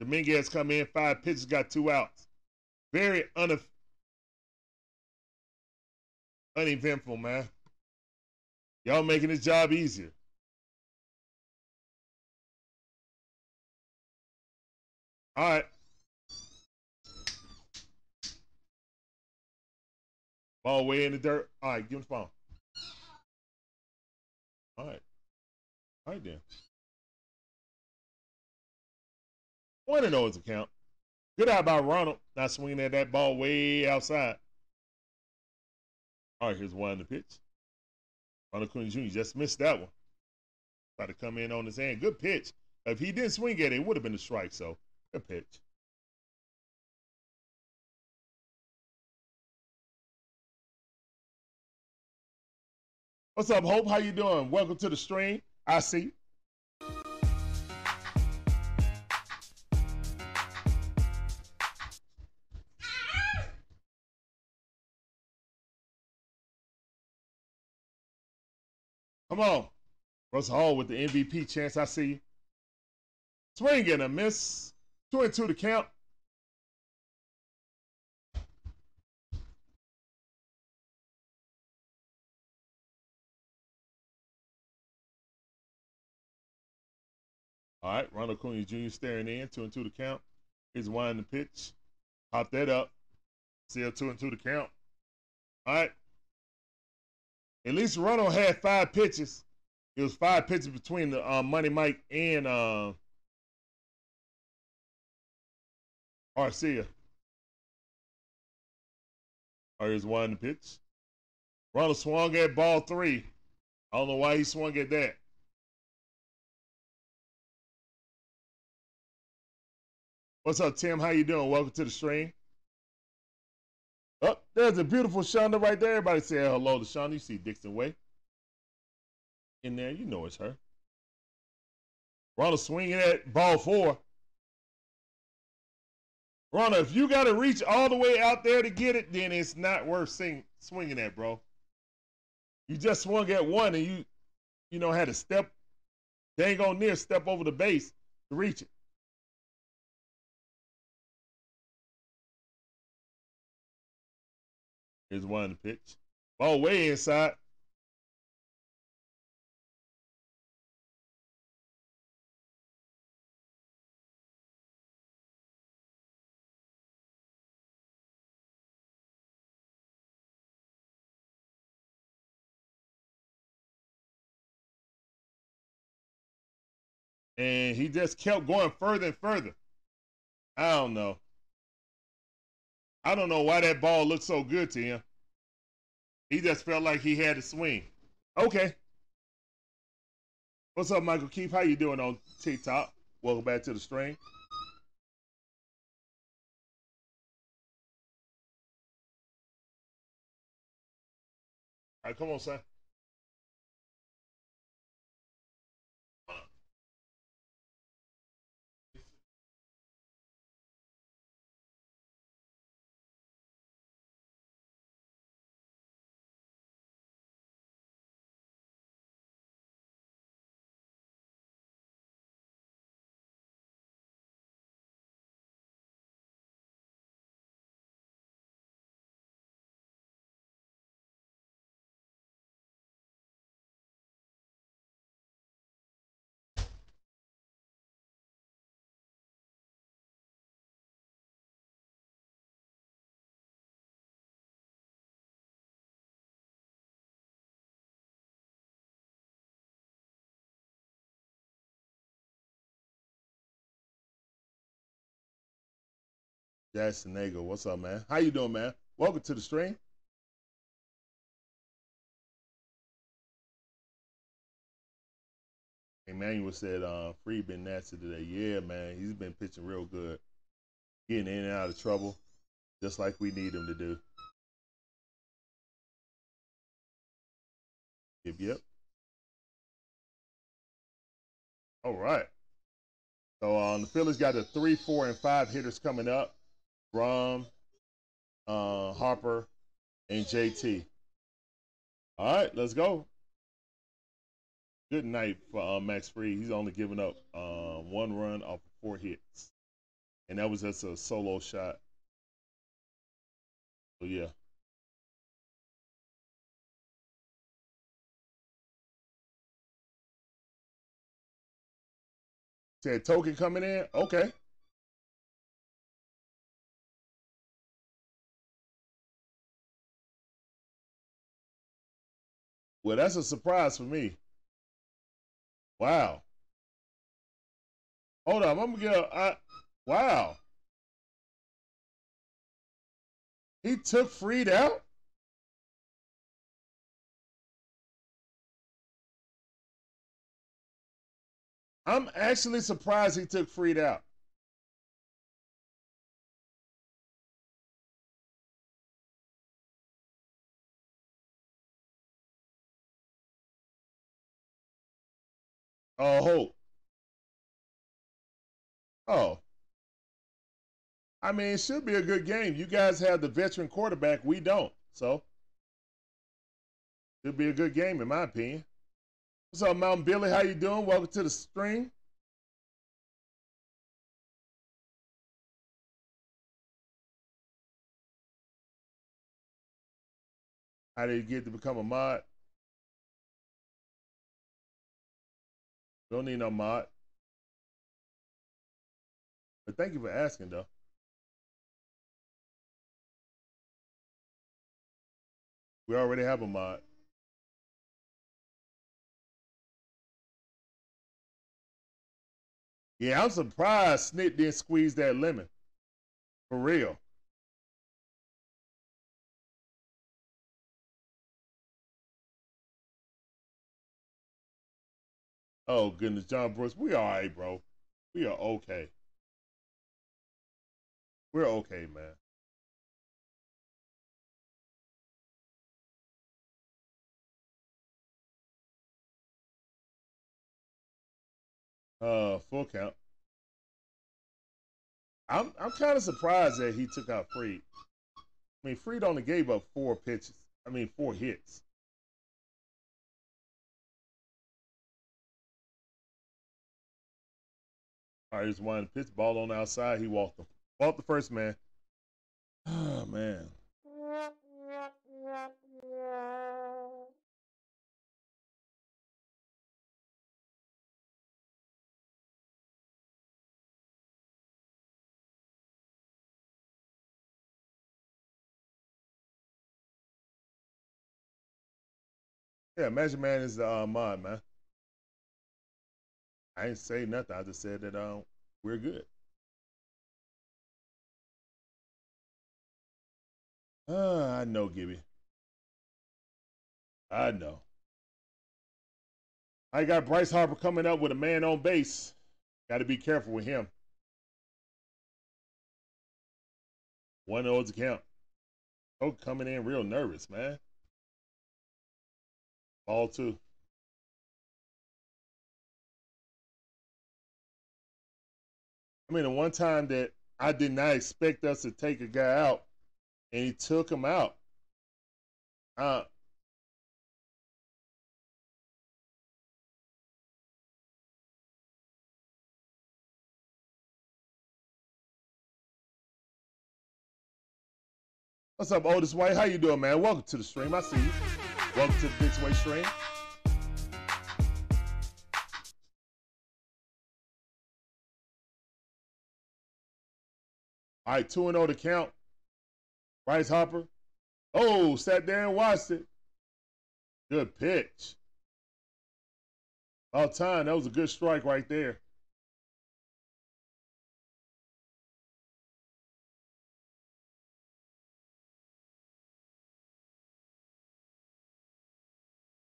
Dominguez come in, five pitches, got two outs. Very une- uneventful, man. Y'all making his job easier. All right. Ball way in the dirt. All right, give him the phone. All right. All right then. One to oh know his account. Good eye by Ronald, not swinging at that ball way outside. All right, here's one in the pitch. Ronald Acuna Jr. just missed that one. Tried to come in on his hand. Good pitch. If he didn't swing at it, it would have been a strike. So pitch. What's up, Hope? How you doing? Welcome to the stream. I see. Come on. Russell Hall with the MVP chance. I see. Swing and a miss. Two and two to count. All right, Ronald Acuna Jr. staring in, two and two to count. He's winding the pitch. Pop that up. Still two and two to count. All right. At least Ronald had five pitches. It was five pitches between the uh, Money Mike and uh, Arcia. Or oh, here's one the pitch. Ronald swung at ball three. I don't know why he swung at that. What's up, Tim? How you doing? Welcome to the stream. Oh, there's a beautiful Shonda right there. Everybody say hello to Shonda. You see Dixon Way in there. You know it's her. Ronald swinging at ball four. Ronald, if you got to reach all the way out there to get it, then it's not worth sing, swinging at, bro. You just swung at one and you, you know, had to step, dang on near step over the base to reach it. Here's one pitch. Ball way inside. And he just kept going further and further. I don't know. I don't know why that ball looked so good to him. He just felt like he had to swing. Okay. What's up, Michael Keith? How you doing on TikTok? Welcome back to the stream. All right, come on, son. Jackson Nagel, what's up, man? How you doing, man? Welcome to the stream. Emmanuel said uh Fried been nasty today. Yeah, man. He's been pitching real good. Getting in and out of trouble. Just like we need him to do. Yep, yep. All right. So um, the Phillies got the three, four, and five hitters coming up. Rom, uh, Harper, and JT. All right, let's go. Good night for uh, Max Fried. He's only giving up uh, one run off of four hits, and that was just a solo shot. So yeah. Said Tonkin coming in. Okay. Well, that's a surprise for me. Wow. Hold on, I'm gonna get. A, I, wow. He took Fried out. I'm actually surprised he took Fried out. Oh, Hope. Oh. I mean, it should be a good game. You guys have the veteran quarterback. We don't. So, it should be a good game, in my opinion. What's up, Mountain Billy? How you doing? Welcome to the stream. How did you get to become a mod? Don't need no mod. But thank you for asking, though. We already have a mod. Yeah, I'm surprised Snit didn't squeeze that lemon. For real. Oh goodness, John Brooks, we all right, bro. We are okay. We're okay, man. Uh, full count. I'm I'm kind of surprised that he took out Fried. I mean, Fried only gave up four pitches. I mean, four hits. Here's one pitch, ball on the outside. He walked him. Walked the first man. Oh man. Yeah, Magic Man is the uh, mod, man. I didn't say nothing. I just said that um, we're good. Uh, I know, Gibby. I know. I got Bryce Harper coming up with a man on base. Got to be careful with him. One odds account. Oh, coming in real nervous, man. Ball two. I mean, the one time that I did not expect us to take a guy out, and he took him out. Uh, What's up, Otis White? How you doing, man? Welcome to the stream. I see you. Welcome to the Big Sway stream. All right, 2 0 to count. Bryce Harper. Oh, sat there and watched it. Good pitch. About time. That was a good strike right there.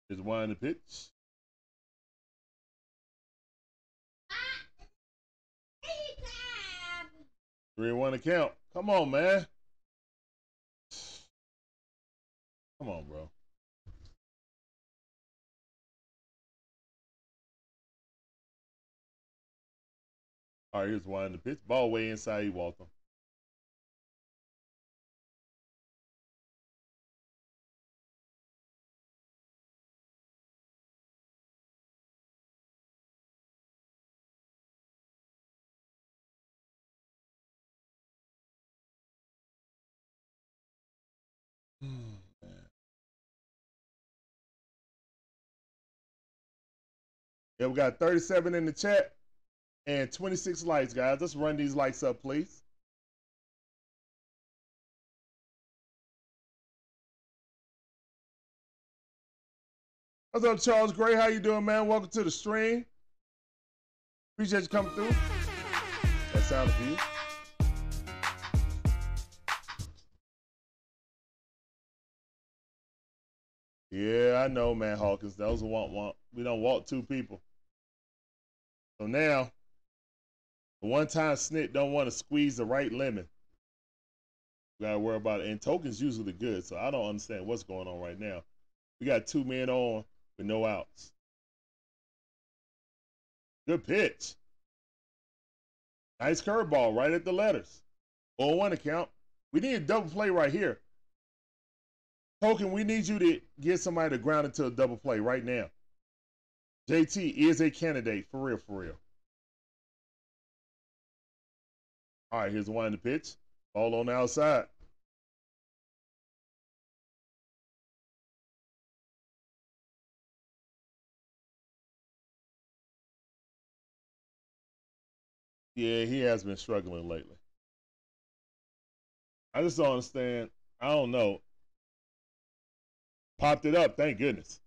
One the pitch. Three one to count. Come on, man. Come on, bro. All right, here's one in the pitch. Ball way inside. He walked him. Yeah, we got 37 in the chat. and 26 likes, guys. Let's run these likes up, please. What's up, Charles Gray? How you doing, man? Welcome to the stream. Appreciate you coming through. That sound of you. Yeah, I know, man, Hawkins. Those who want want we don't want two people. So now, the one time snit don't want to squeeze the right lemon. We gotta worry about it. And Tonkin's usually good, so I don't understand what's going on right now. We got two men on with no outs. Good pitch. Nice curveball right at the letters. 0 1 account. We need a double play right here. Tonkin, we need you to get somebody to ground into a double play right now. JT is a candidate for real, for real. All right, here's the one in the pitch. Ball on the outside. Yeah, he has been struggling lately. I just don't understand. I don't know. Popped it up, thank goodness.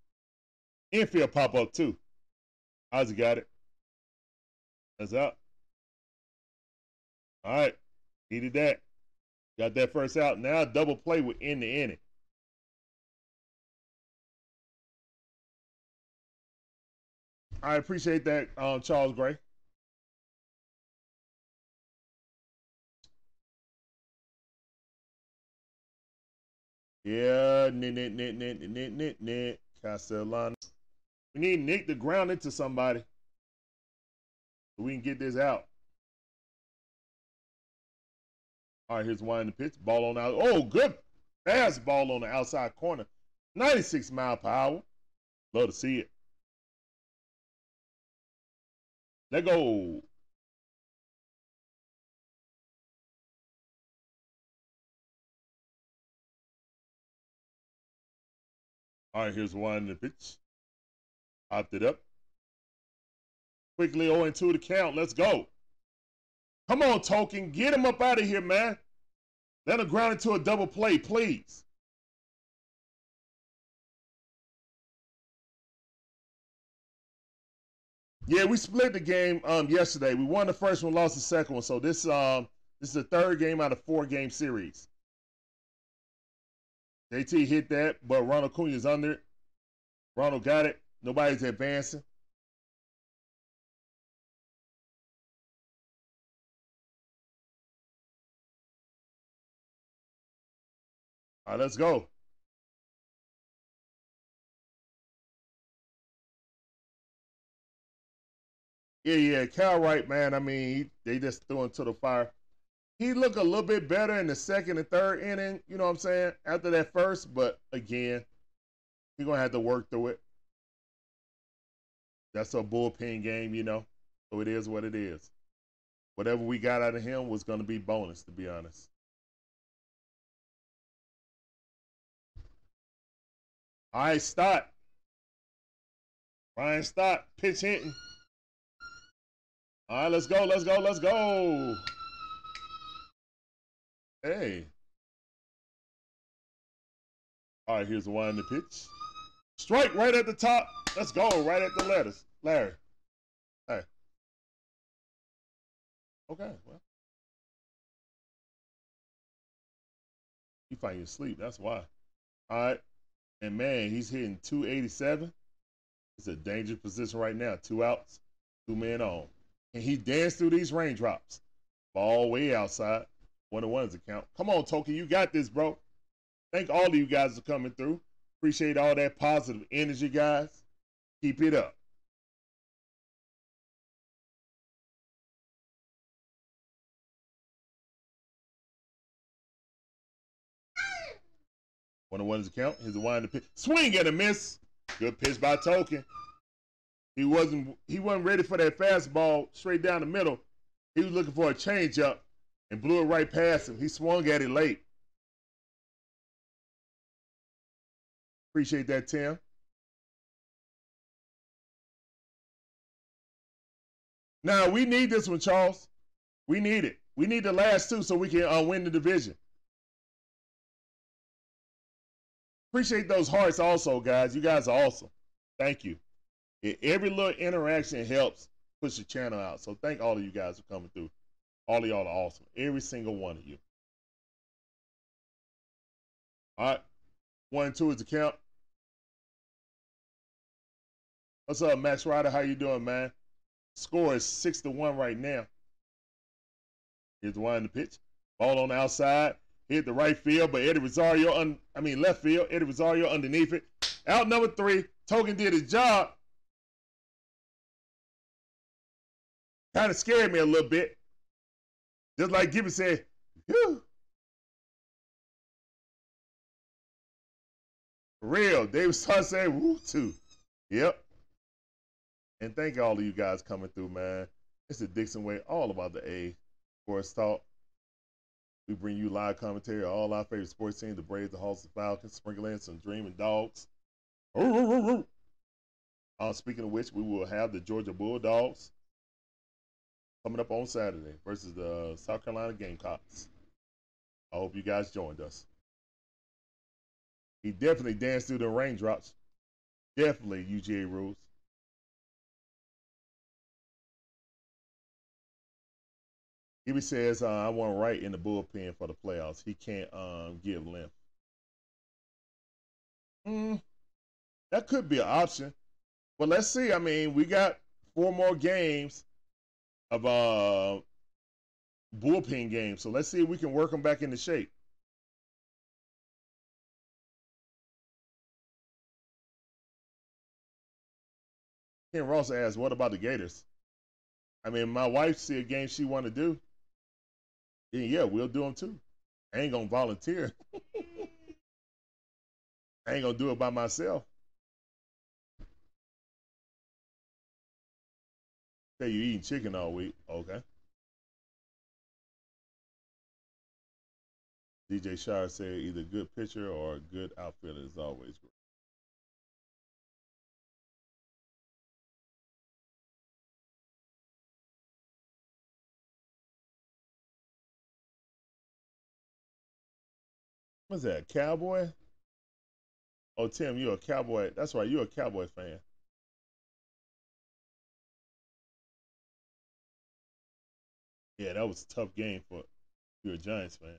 Infield pop up too. Ozzie got it. That's up. All right. Needed that. Got that first out. Now double play with in the inning. I appreciate that, um, Charles Gray. Yeah, knit, knit, knit, knit, knit, knit, knit. Castellano. We need Nick to ground into somebody so we can get this out. All right, here's in the pitch. Ball on out. Oh, good fast ball on the outside corner. 96 mile per hour. Love to see it. Let go. All right, here's one the pitch. Opted up. Quickly 0 2 to count. Let's go. Come on, Tonkin. Get him up out of here, man. Let him ground into a double play, please. Yeah, we split the game um yesterday. We won the first one, lost the second one. So this um this is the third game out of four game series. JT hit that, but Ronald Acuna's under it. Ronald got it. Nobody's advancing. All right, let's go. Yeah, yeah, Cal Wright, man. I mean, they just threw him to the fire. He looked a little bit better in the second and third inning, you know what I'm saying, after that first, but again, he's to have to work through it. That's a bullpen game, you know, so it is what it is. Whatever we got out of him was to be bonus, to be honest. All right, Stott. Bryson Stott, pitch hitting. All right, let's go, let's go, let's go. Hey. All right, here's the one in the pitch. Strike right at the top. Let's go, right at the letters. Larry. Hey. Okay, well. You find your sleep, that's why. All right. And man, he's hitting 287. It's a dangerous position right now. Two outs, two men on. And he danced through these raindrops. Ball way outside. One to one is a count. Come on, Tonkin. You got this, bro. Thank all of you guys for coming through. Appreciate all that positive energy, guys. Keep it up. One to one is a count. Here's a wind pitch. Swing and a miss. Good pitch by Tonkin. He wasn't he wasn't ready for that fastball straight down the middle. He was looking for a changeup and blew it right past him. He swung at it late. Appreciate that, Tim. Now we need this one, Charles. We need it. We need the last two so we can uh, win the division. Appreciate those hearts also, guys. You guys are awesome. Thank you. Every little interaction helps push the channel out. So thank all of you guys for coming through. All of y'all are awesome. Every single one of you. All right. One and two is the count. What's up, Max Ryder? How you doing, man? Score is six to one right now. Here's the one in the pitch. Ball on the outside. Hit the right field, but Eddie Rosario, un, I mean left field. Eddie Rosario underneath it. Out number three. Tonkin did his job. Kind of scared me a little bit. Just like Gibby said, Phew. Real. David started saying woo too. Yep. And thank all of you guys coming through, man. It's the Dixon Way, all about the A Sports Talk. We bring you live commentary on all our favorite sports teams, the Braves, the Hawks, the Falcons, sprinkle in some Dreaming Dogs. Uh, speaking of which, we will have the Georgia Bulldogs coming up on Saturday versus the South Carolina Gamecocks. I hope you guys joined us. He definitely danced through the raindrops. Definitely UGA rules. Gibby says, uh, I want Wright in the bullpen for the playoffs. He can't um, give length. Mm, that could be an option. But let's see. I mean, we got four more games of uh, bullpen games. So let's see if we can work them back into shape. Ken Ross asked, what about the Gators? I mean, my wife see a game she want to do. Yeah, yeah, we'll do them too. I ain't gonna volunteer. I ain't gonna do it by myself. Say you eating chicken all week. Okay. DJ Shire said either good pitcher or a good outfielder is always great. What's that? Cowboy? Oh, Tim, you're a cowboy. That's right, you're a cowboy fan. Yeah, that was a tough game for you're a Giants fan.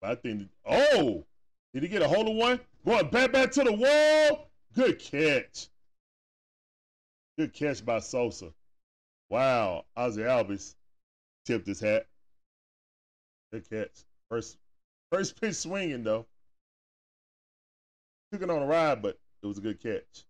But I think, oh, did he get a hold of one? Going back back to the wall. Good catch. Good catch by Sosa. Wow, Ozzie Albies tipped his hat. Good catch. First, first pitch swinging though. Took it on a ride, but it was a good catch.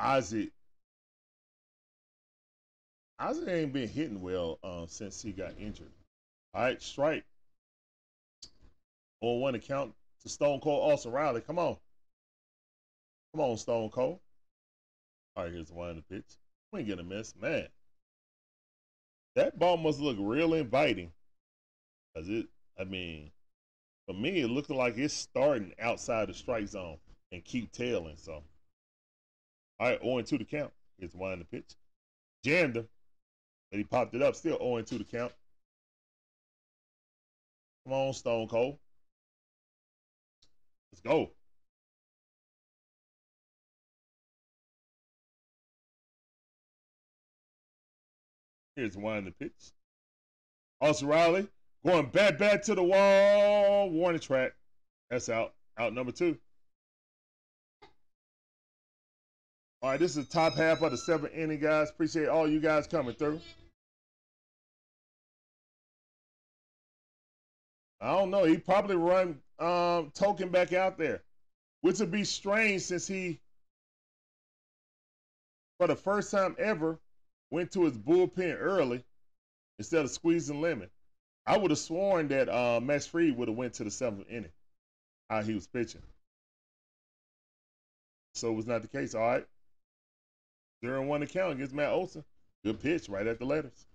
Ozzie. Ozzie ain't been hitting well uh, since he got injured. All right, strike. On one account to Stone Cold Austin Riley. Come on. Come on, Stone Cold. All right, here's the one in the pitch. We ain't gonna miss. Man, that ball must look real inviting. Because it, I mean, for me, it looked like it's starting outside the strike zone and keep tailing. So, all right, 0 2 the count. Here's one in the pitch. Jammed him, but he popped it up. Still 0 2 the count. Come on, Stone Cold. Let's go. Here's one in the pitch. Austin Riley going back back to the wall. Warning track. That's out. Out number two. All right, this is the top half of the seventh inning, guys. Appreciate all you guys coming through. I don't know. He probably run um, Tonkin back out there, which would be strange since he, for the first time ever, went to his bullpen early instead of squeezing Lemon. I would have sworn that uh, Max Fried would have went to the seventh inning, how he was pitching. So it was not the case. All right. Zero one account against Matt Olson. Good pitch right at the letters.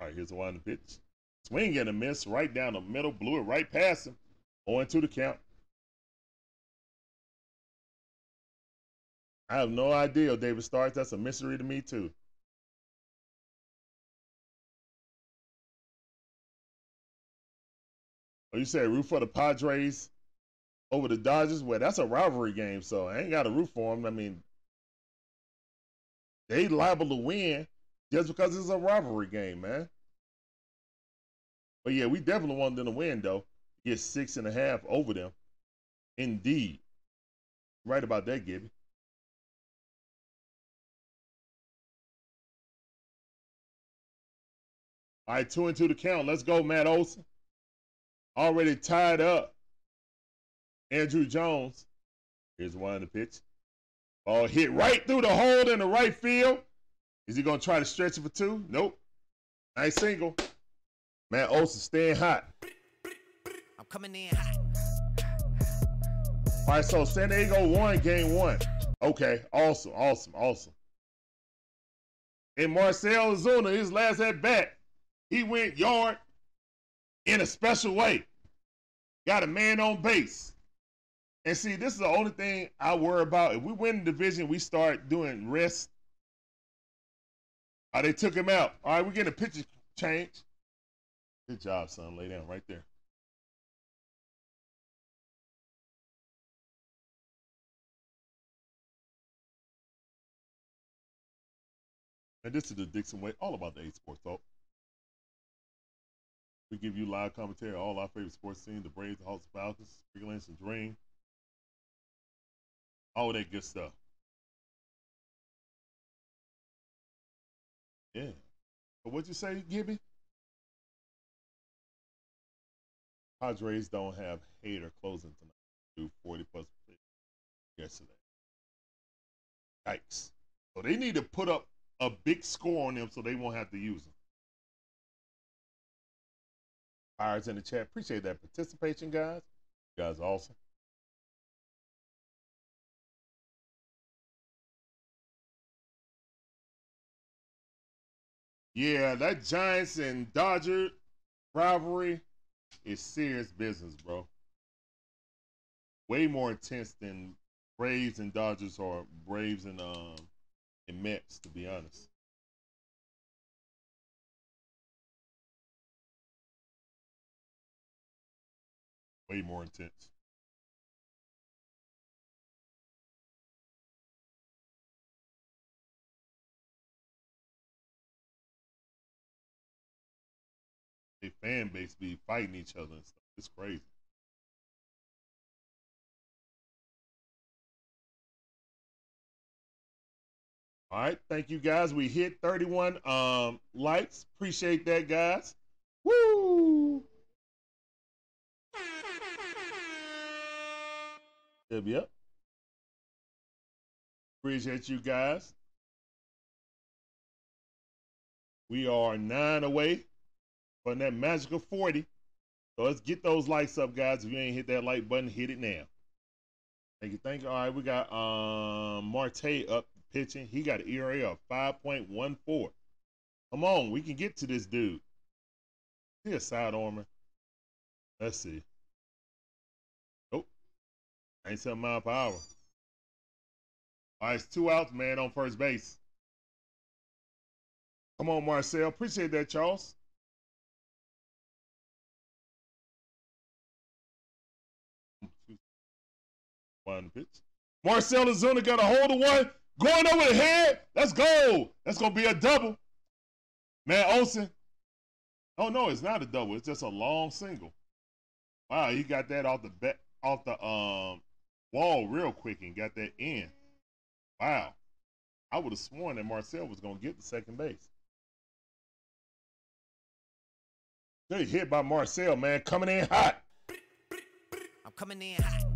All right, here's the one pitch. Swing and a miss right down the middle, blew it right past him. 0 2 the count. I have no idea, David Starks. That's a mystery to me, too. Oh, you said root for the Padres over the Dodgers? Well, that's a rivalry game, so I ain't got a root for them. I mean, they liable to win just because it's a rivalry game, man. But yeah, we definitely want them to win, though. Get six and a half over them. Indeed. Right about that, Gibby. All right, two and two to count. Let's go, Matt Olson. Already tied up. Andruw Jones. Here's one the pitch. Ball hit right through the hole in the right field. Is he going to try to stretch it for two? Nope. Nice single. Matt Olson staying hot.
I'm coming in hot.
All right, so San Diego won game one. Okay, awesome, awesome, awesome. And Marcell Ozuna, his last at bat, he went yard in a special way. Got a man on base. And see, this is the only thing I worry about. If we win the division, we start doing rest. Oh, they took him out. All right, we're getting a pitcher change. Good job, son. Lay down right there. And this is the Dixon Way, all about the eight sports talk. We give you live commentary on all our favorite sports teams, the Braves, the Hawks, the Falcons, Freelance and Dream. All that good stuff. Yeah. But what'd you say, Gibby? Padres don't have Hader closing tonight. Do 40 plus yesterday. Yikes. So they need to put up a big score on them so they won't have to use them. Pirates in the chat. Appreciate that participation, guys. You guys awesome. Yeah, that Giants and Dodger rivalry is serious business, bro. Way more intense than Braves and Dodgers or Braves and um and Mets, to be honest. Way more intense. A fan base be fighting each other and stuff. It's crazy. All right, thank you guys. We hit 31 um likes. Appreciate that, guys. Woo! Yep, yep. Appreciate you guys. We are nine away from that magical 40. So let's get those likes up, guys. If you ain't hit that like button, hit it now. Thank you, thank you. All right, we got um Marte up pitching. He got an ERA of 5.14. Come on, we can get to this dude. See a side armor. Let's see. Nope. 97 mile per hour. All right, it's two outs, man, on first base. Come on, Marcell. Appreciate that, Charles. One pitch. Marcell Ozuna got a hold of one. Going over the head. Let's go. That's gonna be a double. Man, Olson. Oh no, it's not a double. It's just a long single. Wow, he got that off the off the um wall real quick and got that in. Wow. I would have sworn that Marcell was gonna get the second base. Good hit by Marcell, man. Coming in hot.
I'm coming in hot.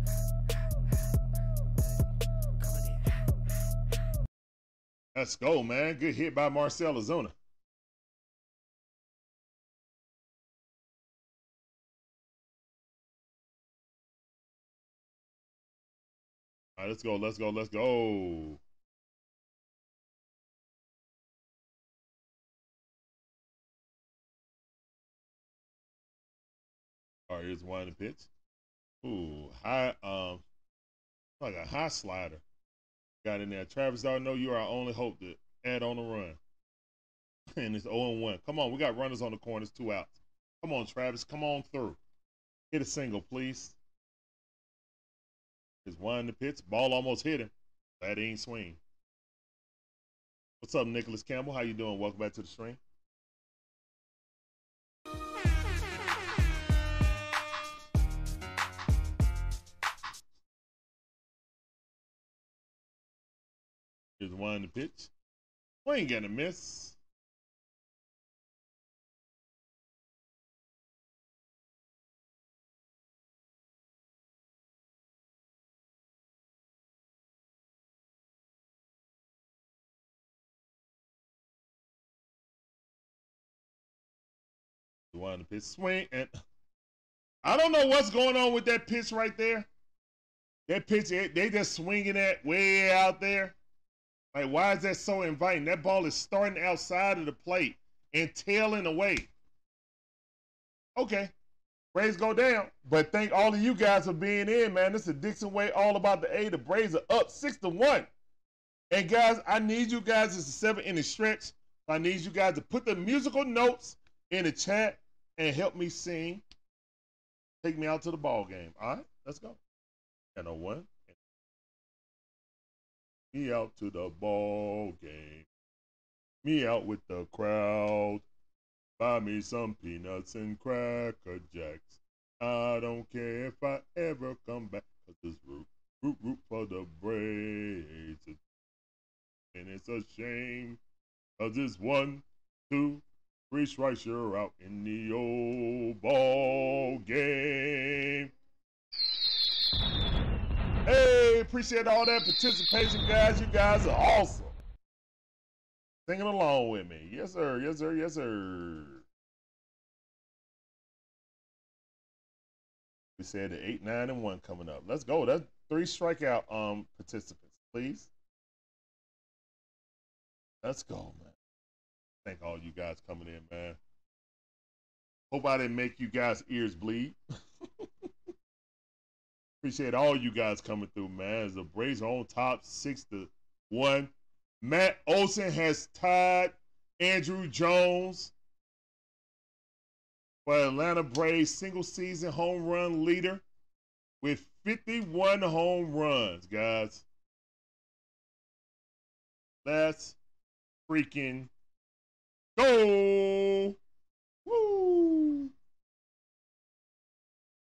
Let's go, man. Good hit by Marcell Ozuna. All right, let's go, let's go, let's go. All right, here's one pitch. Ooh, high, um, like a high slider. Got in there. Travis I know you are our only hope to add on the run. and it's 0 1. Come on, we got runners on the corners, two outs. Come on, Travis. Come on through. Hit a single, please. There's one in the pitch. Ball almost hit him. That ain't swing. What's up, Nicholas Campbell? How you doing? Welcome back to the stream. Here's one the pitch. We ain't gonna miss. One pitch swing and I don't know what's going on with that pitch right there. That pitch, they just swinging that way out there. Like, why is that so inviting? That ball is starting outside of the plate and tailing away. Okay. Braves go down. But thank all of you guys for being in, man. This is Dixon Way, all about the A. The Braves are up six to one. And guys, I need you guys. It's a seven inning stretch. I need you guys to put the musical notes in the chat and help me sing. Take me out to the ball game. All right, let's go. And a oh one. Me out to the ball game. Me out with the crowd. Buy me some peanuts and cracker jacks. I don't care if I ever come back. Cause this root, root, root for the Braves. And it's a shame. Cause it's one, two, three strikes, you're out in the old ball game. Hey, appreciate all that participation, guys. You guys are awesome. Singing along with me. Yes, sir. Yes, sir. Yes, sir. We said the eight, nine, and one coming up. Let's go. That's three strikeout um participants, please. Let's go, man. Thank all you guys coming in, man. Hope I didn't make you guys' ears bleed. Appreciate all you guys coming through, man. As the Braves are on top, six to one. Matt Olson has tied Andruw Jones for Atlanta Braves single season home run leader with 51 home runs, guys. Let's freaking go. Woo!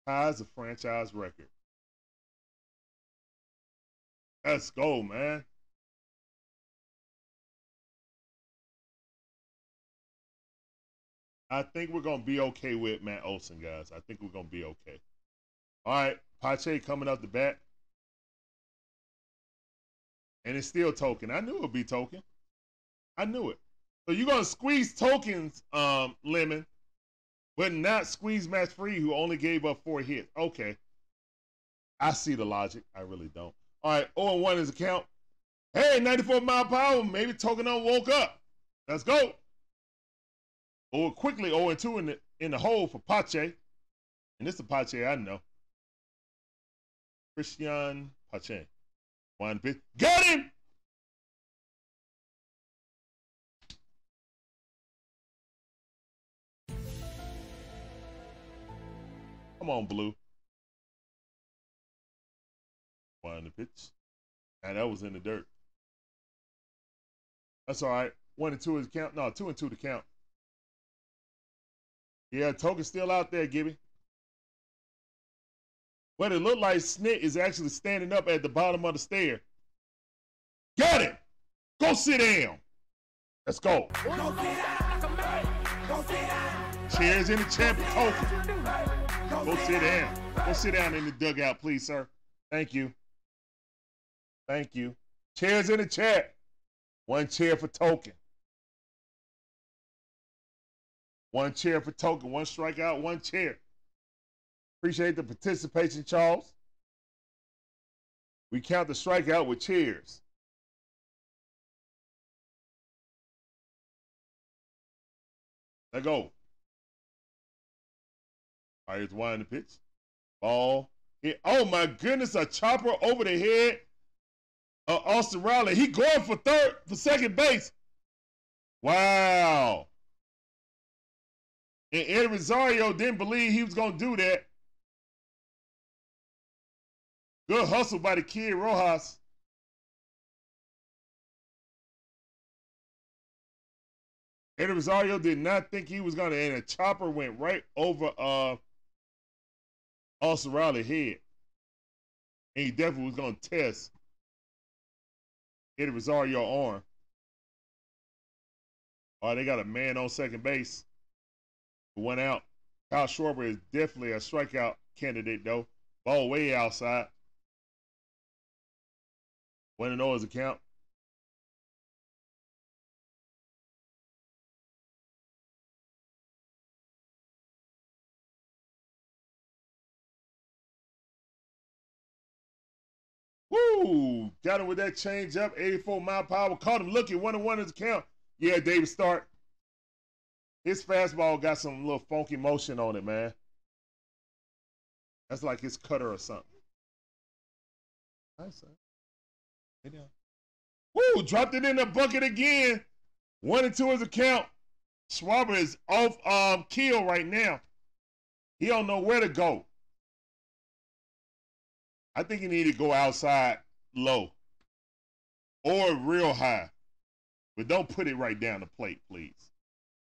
Ties a franchise record. Let's go, man. I think we're gonna be okay with Matt Olson, guys. I think we're gonna be okay. All right, Pache coming up the bat. And it's still Tonkin. I knew it would be Tonkin. I knew it. So you're gonna squeeze Tonkin's, um, Lemon, but not squeeze Max Fried, who only gave up four hits. Okay. I see the logic. I really don't. All right, 0 1 is a count. Hey, 94 mile power. Maybe Tonkin on woke up. Let's go. Or quickly 0 2 in the in the hole for Pache. And this is Pache I know. Cristian Pache. One bit. Got him! Come on, Blue. One the pitch. And that was in the dirt. That's all right. One and two is count. No, two and two to count. Yeah, Tonkin's still out there, Gibby. But it looked like Snit is actually standing up at the bottom of the stair. Got it. Go sit down. Let's go. Cheers in the champion Tonkin. Go sit down. Go sit down in the dugout, please, sir. Thank you. Thank you. Chairs in the chat. One chair for Tonkin. One chair for Tonkin. One strikeout, one chair. Appreciate the participation, Charles. We count the strikeout with cheers. Let go. All right, here's one the pitch. Ball. Hit. Oh my goodness, a chopper over the head. Uh, Austin Riley. He going for third, for second base. Wow. And Eddie Rosario didn't believe he was going to do that. Good hustle by the kid Rojas. Eddie Rosario did not think he was going to, and a chopper went right over uh, Austin Riley's head. And he definitely was going to test Eddie Rosario arm. Oh, they got a man on second base. One out. Kyle Schwarber is definitely a strikeout candidate, though. Ball way outside. One and 0 is a. Woo! Got him with that change up, 84 mile power. Caught him looking, one and one is a count. Yeah, David Stark. His fastball got some little funky motion on it, man. That's like his cutter or something. Nice. Lay down. Woo! Dropped it in the bucket again. One and two is a count. Schwarber is off um kill right now. He don't know where to go. I think he need to go outside low or real high. But don't put it right down the plate, please.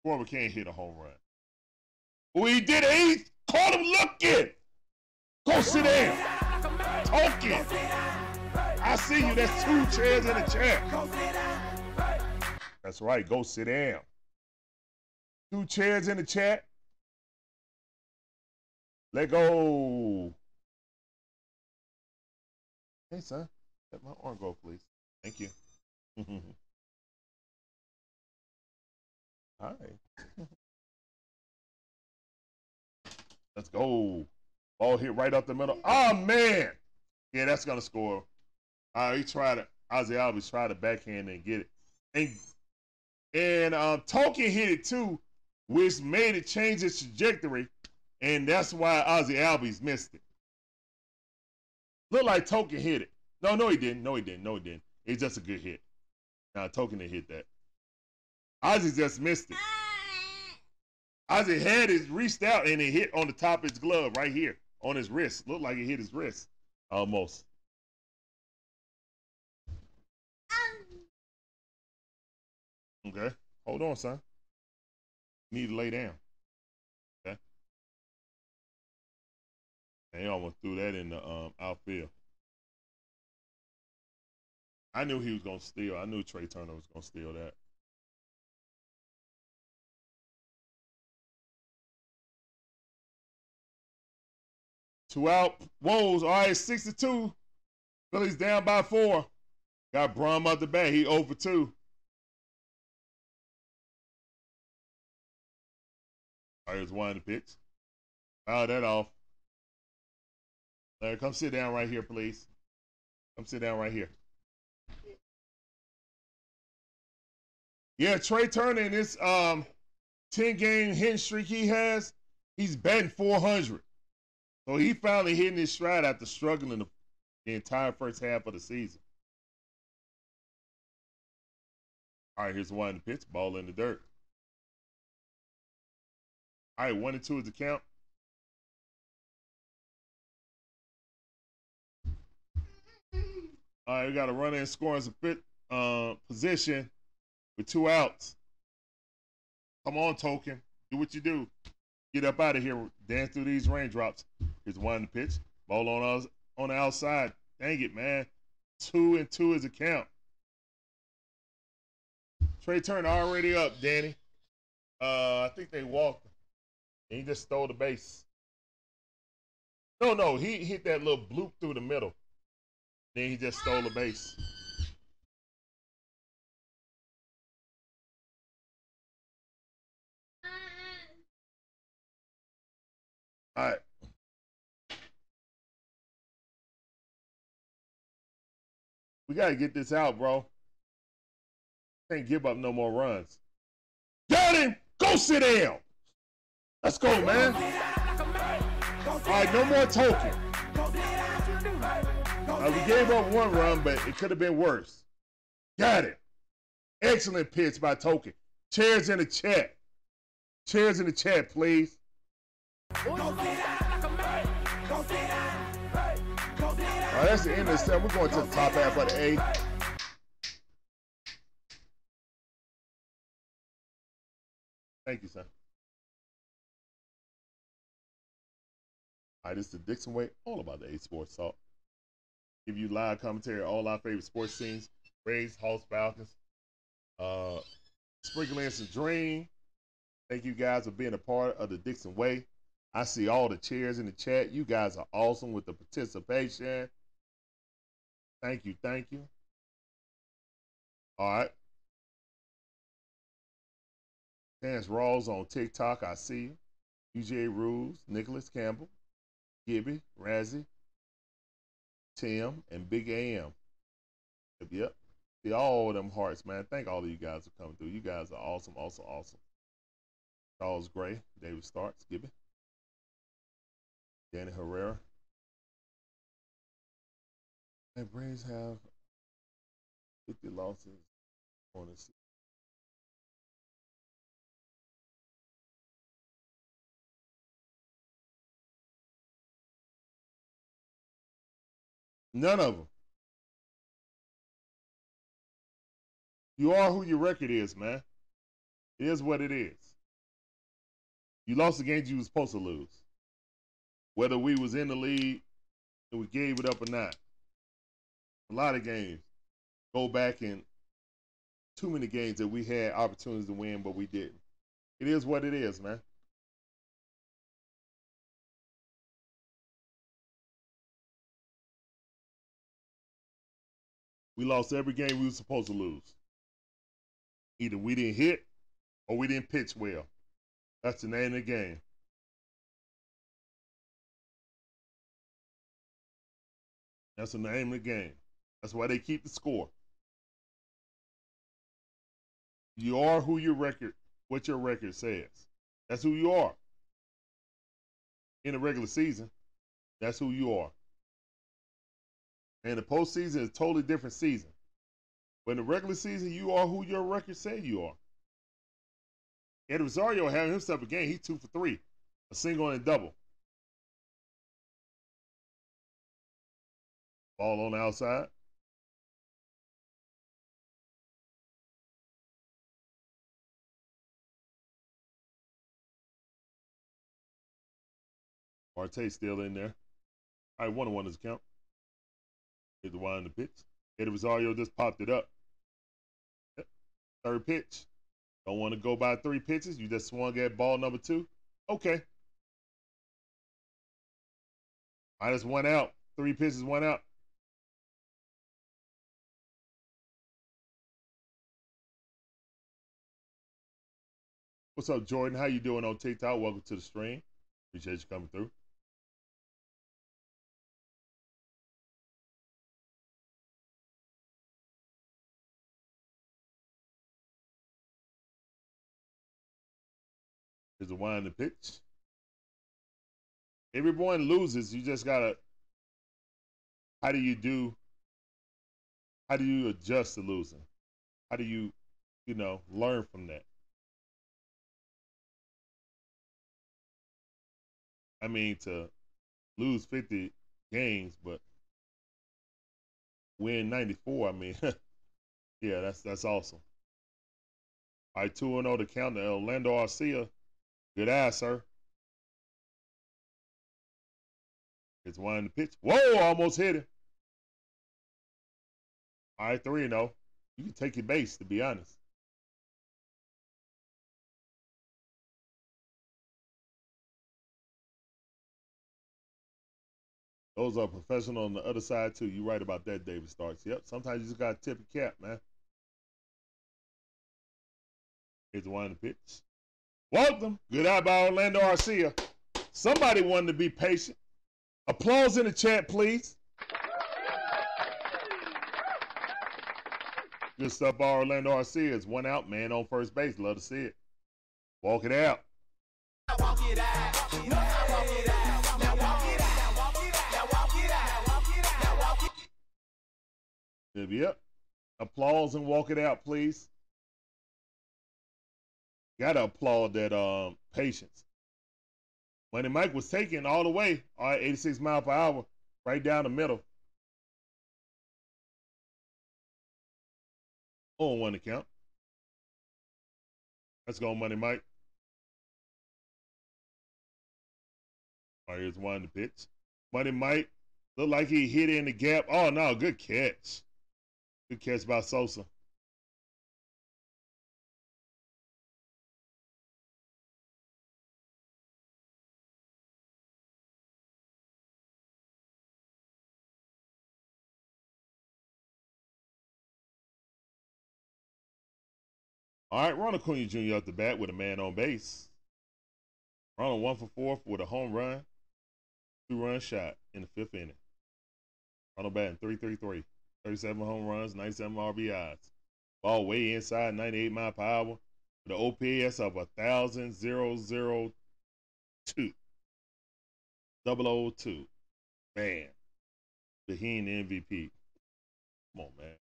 Schwarber can't hit a home run. He did it. He caught him looking. Go sit down. Talking. I see you. That's two chairs in the chair. That's right. Go sit down. Two chairs in the chat. Let go. Hey, son. Let my arm go, please. Thank you. All right. Let's go. Ball hit right up the middle. Oh, man. Yeah, that's going to score. Uh, he tried to, Ozzie Albies tried to backhand and get it. And, and um, Tonkin hit it too, which made it change its trajectory. And that's why Ozzie Albies missed it. Looked like Tonkin hit it. No, no, he didn't. No, he didn't. No, he didn't. It's just a good hit. Now, Tonkin didn't hit that. Ozzie just missed it. Ozzie had it reached out and it hit on the top of his glove right here on his wrist. Looked like it hit his wrist almost. Okay, hold on, son. Need to lay down. He almost threw that in the um, outfield. I knew he was gonna steal. I knew Trea Turner was gonna steal that. Two out. Woes. All right, 62. Phillies down by four. Got Bohm out the bat. He over 2. All right, here's one of the picks. Foul that off. Larry, come sit down right here, please. Come sit down right here. Yeah, Trea Turner in this um 10 game hit streak he has, he's batting 400. So he finally hitting his stride after struggling the, the entire first half of the season. All right, here's one pitch, ball in the dirt. All right, one and two is the count. All right, we got a runner in scoring uh, position with two outs. Come on, Tonkin. Do what you do. Get up out of here. Dance through these raindrops. Here's one pitch. Ball on us on the outside. Dang it, man. Two and two is a count. Trea Turner already up, Danny. Uh, I think they walked. And he just stole the base. No, no, he hit that little bloop through the middle. Then he just stole a base. All right. We got to get this out, bro. Can't give up no more runs. Got him! Go sit down! Let's go, man. All right, no more Tonkin. Uh, we gave up one run, but it could have been worse. Got it. Excellent pitch by Tonkin. Chairs in the chat. Chairs in the chat, please. All right, that's the end of the set. We're going to the top half of the A. Thank you, sir. All right, this is the Dixon Way, all about the A Sports Talk. Give you live commentary, all our favorite sports scenes, Rays, Hawks, Falcons, uh, sprinkling in some dream. Thank you guys for being a part of the Dixon Way. I see all the chairs in the chat. You guys are awesome with the participation. Thank you, thank you. All right. Chance Rawls on TikTok. I see you. UJ Rules, Nicholas Campbell, Gibby, Razzie, Tim, and Big AM. Yep. See all them hearts, man. Thank all of you guys for coming through. You guys are awesome, awesome, awesome. Charles Gray, David Starks, Gibby, Danny Herrera. And Braves have 50 losses on the. None of them. You are who your record is, man. It is what it is. You lost the games you were supposed to lose. Whether we was in the league and we gave it up or not. A lot of games. Go back in too many games that we had opportunities to win, but we didn't. It is what it is, man. We lost every game we were supposed to lose. Either we didn't hit or we didn't pitch well. That's the name of the game. That's the name of the game. That's why they keep the score. You are who your record, what your record says. That's who you are. In the regular season, that's who you are. And the postseason is a totally different season. But in the regular season, you are who your record say you are. Eddie Rosario having himself a game. He's two for three, a single and a double. Ball on the outside. Marte still in there. Right, one on one is count. Hit the wide in the pitch. Eddie Rosario just popped it up. Yep. Third pitch. Don't want to go by three pitches. You just swung at ball number two. Okay. Minus one out. Three pitches, one out. What's up, Jordan? How you doing on TikTok? Welcome to the stream. Appreciate you coming through. A wind the pitch. Everyone loses. You just gotta. How do you do? How do you adjust to losing? How do you, you know, learn from that? I mean, to lose 50 games, but win 94. I mean, yeah, that's that's awesome. All right, 2 0 to count to Orlando Arcia. Good ass, sir. It's one in the pitch. Whoa, almost hit it. All right, 3 0. You can take your base, to be honest. Those are professional on the other side, too. You're right about that, David Starks. Yep, sometimes you just got to tip your cap, man. Here's one in the pitch. Welcome. Goodbye by Orlando Arcia. Somebody wanted to be patient. Applause in the chat, please. Good stuff by Orlando Arcia. It's one out, man, on first base. Love to see it. Walk it out.
Walk it out.
Yep. Applause and walk it out, please. Gotta applaud that um patience. Money Mike was taking all the way, all right, 86 mile per hour, right down the middle. On one account. Let's go, Money Mike. All right, here's one to pitch. Money Mike looked like he hit in the gap. Oh no, good catch. Good catch by Sosa. All right, Ronald Acuna Jr. up the bat with a man on base. Ronald one for four with a home run, two run shot in the fifth inning. Ronald batting 333, 37 home runs, 97 RBIs. Ball way inside, 98 mile per hour, OPS of 1,002. 002. Man, the Heen MVP. Come on, man.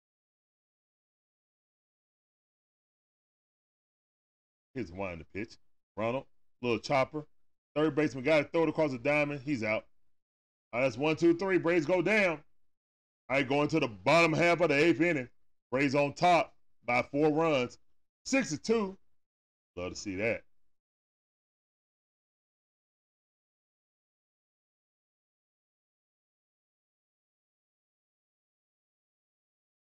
Here's one the pitch. Ronald, little chopper. Third baseman got to throw it across the diamond. He's out. All right, that's one, two, three. Braves go down. All right, going to the bottom half of the eighth inning. Braves on top by four runs. Six to two. Love to see that.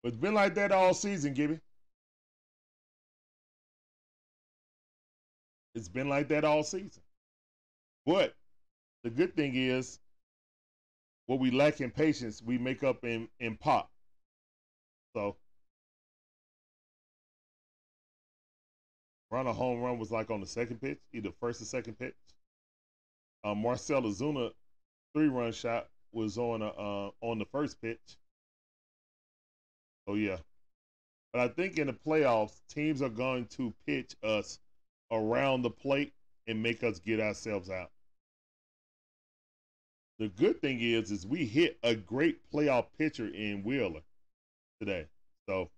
It's been like that all season, Gibby. It's been like that all season. But the good thing is, what we lack in patience, we make up in, in pop. So, run a home run was like on the second pitch, either first or second pitch. Um, Marcell Ozuna three run shot was on a, uh, on the first pitch. Oh yeah, but I think in the playoffs, teams are going to pitch us around the plate and make us get ourselves out. The good thing is, is we hit a great playoff pitcher in Wheeler today, so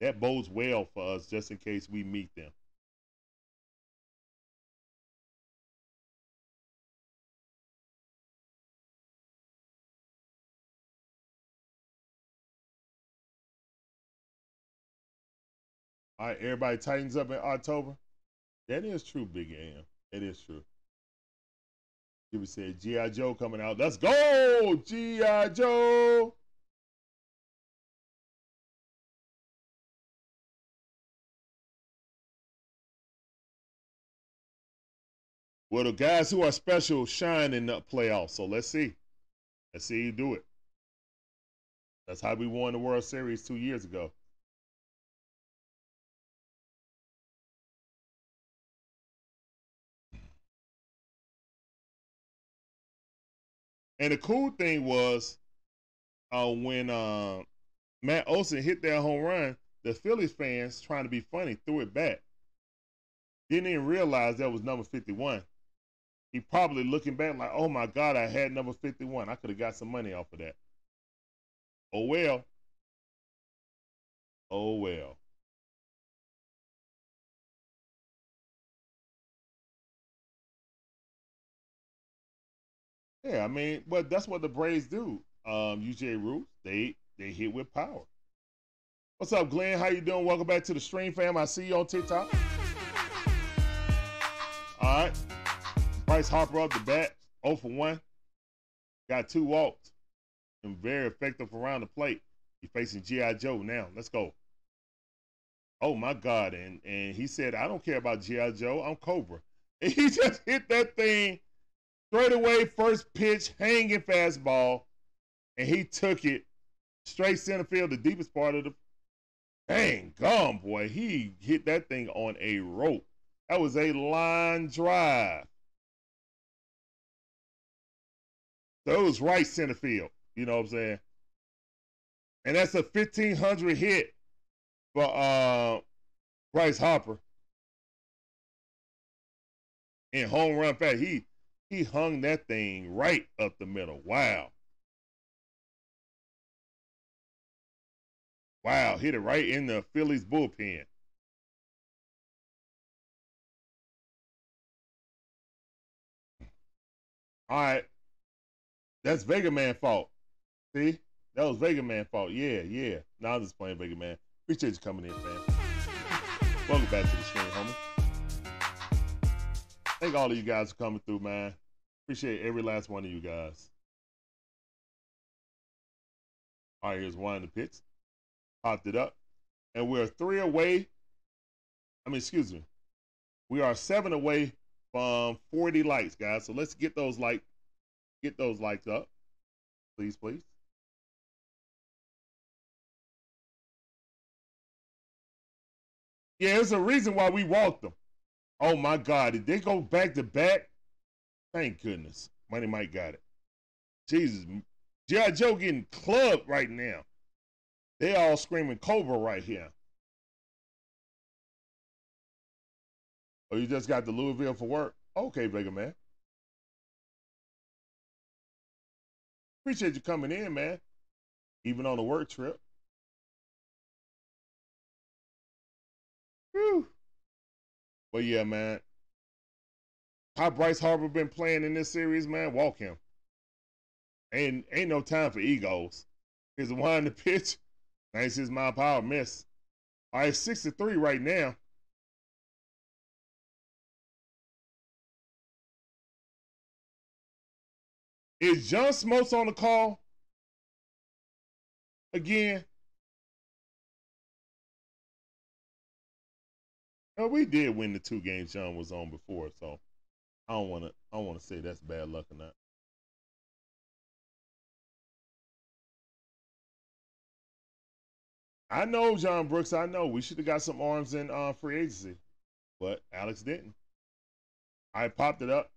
that bodes well for us just in case we meet them. All right, everybody tightens up in October. That is true, Big AM. It is true. People said G.I. Joe coming out. Let's go, G.I. Joe. Well, the guys who are special shine in the playoffs. So let's see. Let's see you do it. That's how we won the World Series two years ago. And the cool thing was uh, when uh, Matt Olson hit that home run, the Phillies fans trying to be funny threw it back. Didn't even realize that was number 51. He probably looking back like, oh my God, I had number 51. I could have got some money off of that. Oh well. Oh well. Yeah, I mean, but that's what the Braves do. Um, UJ Roots, they they hit with power. What's up, Glenn? How you doing? Welcome back to the stream, fam. I see you on TikTok. All right. Bryce Harper up the bat, 0 for 1. Got two walks. And very effective around the plate. He's facing G.I. Joe now. Let's go. Oh my God. And and he said, I don't care about G.I. Joe. I'm Cobra. And he just hit that thing straight away, first pitch, hanging fastball, and he took it straight center field, the deepest part of the. Dang, gum, boy. He hit that thing on a rope. That was a line drive. It was right center field. You know what I'm saying? And that's a 1500 hit for uh, Bryce Harper. In home run fact, he he hung that thing right up the middle. Wow. Wow, hit it right in the Phillies bullpen. All right. That's Vega Man fault. See? That was Vega Man fault. Yeah, yeah. Now I'm just playing Vega Man. Appreciate you coming in, fam. Welcome back to the stream. Thank all of you guys for coming through, man. Appreciate every last one of you guys. All right, here's one in the pits. Popped it up. And we're three away. I mean, excuse me. We are seven away from 40 likes, guys. So let's get those like get those likes up. Please, please. Yeah, there's a reason why we walked them. Oh my God. Did they go back to back? Thank goodness. Money Mike got it. Jesus. G.I. Joe getting clubbed right now. They all screaming Cobra right here. Oh, you just got to Louisville for work? Okay, Vega man. Appreciate you coming in, man. Even on a work trip. Whew. But yeah, man. How Bryce Harper been playing in this series, man? Walk him. Ain't ain't no time for egos. The one the pitch. 96 mile per hour miss. All right, 63 right now. Is John Smoltz on the call again? No, we did win the two games John was on before, so I don't want to. I don't want to say that's bad luck or not. I know John Brooks. I know we should have got some arms in uh, free agency, but Alex didn't. I popped it up.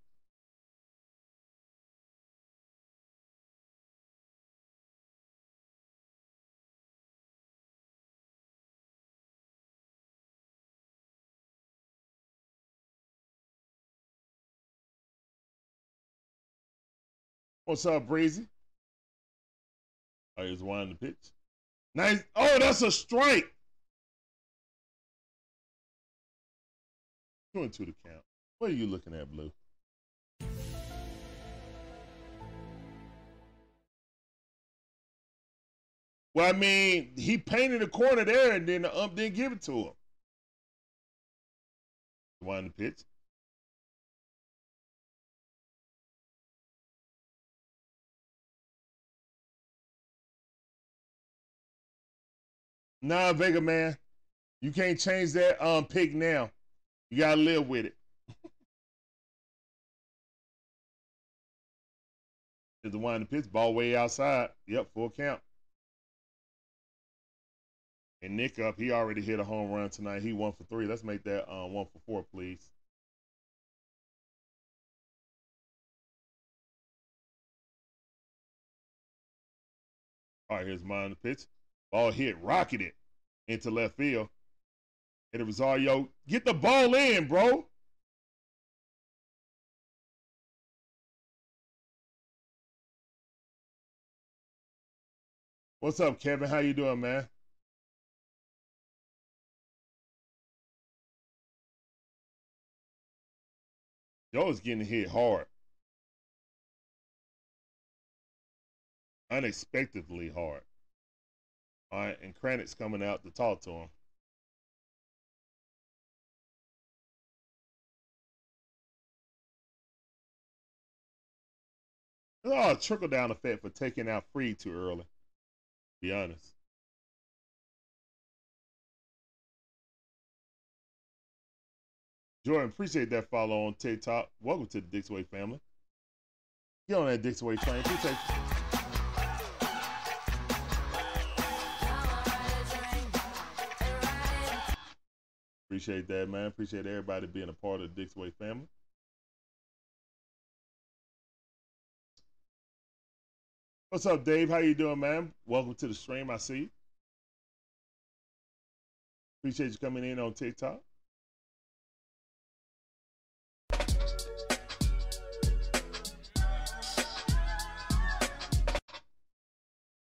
What's up, Breezy? Oh, he's one the pitch. Nice. Oh, that's a strike. Two and two to count. What are you looking at, Blue? Well, I mean, he painted a corner there and then the ump didn't give it to him. One the pitch. Nah, Vega man, you can't change that um pick now. You gotta live with it. Is the one in the pitch ball way outside. Yep, full count. And Nick up, he already hit a home run tonight. He one for three. Let's make that um, one for four, please. All right, here's mine the pitch. Ball hit, rocketed into left field. And it was Rosario, get the ball in, bro. What's up, Kevin? How you doing, man? Joe's getting hit hard. Unexpectedly hard. All right, and Kranitz coming out to talk to him. Oh, trickle down effect for taking out Fried too early. Be honest. Jordan, appreciate that follow on TikTok. Welcome to the Dixway family. Get on that Dixway train. Appreciate you. Appreciate that, man. Appreciate everybody being a part of the Dixway family. What's up, Dave? How you doing, man? Welcome to the stream. I see. Appreciate you coming in on TikTok.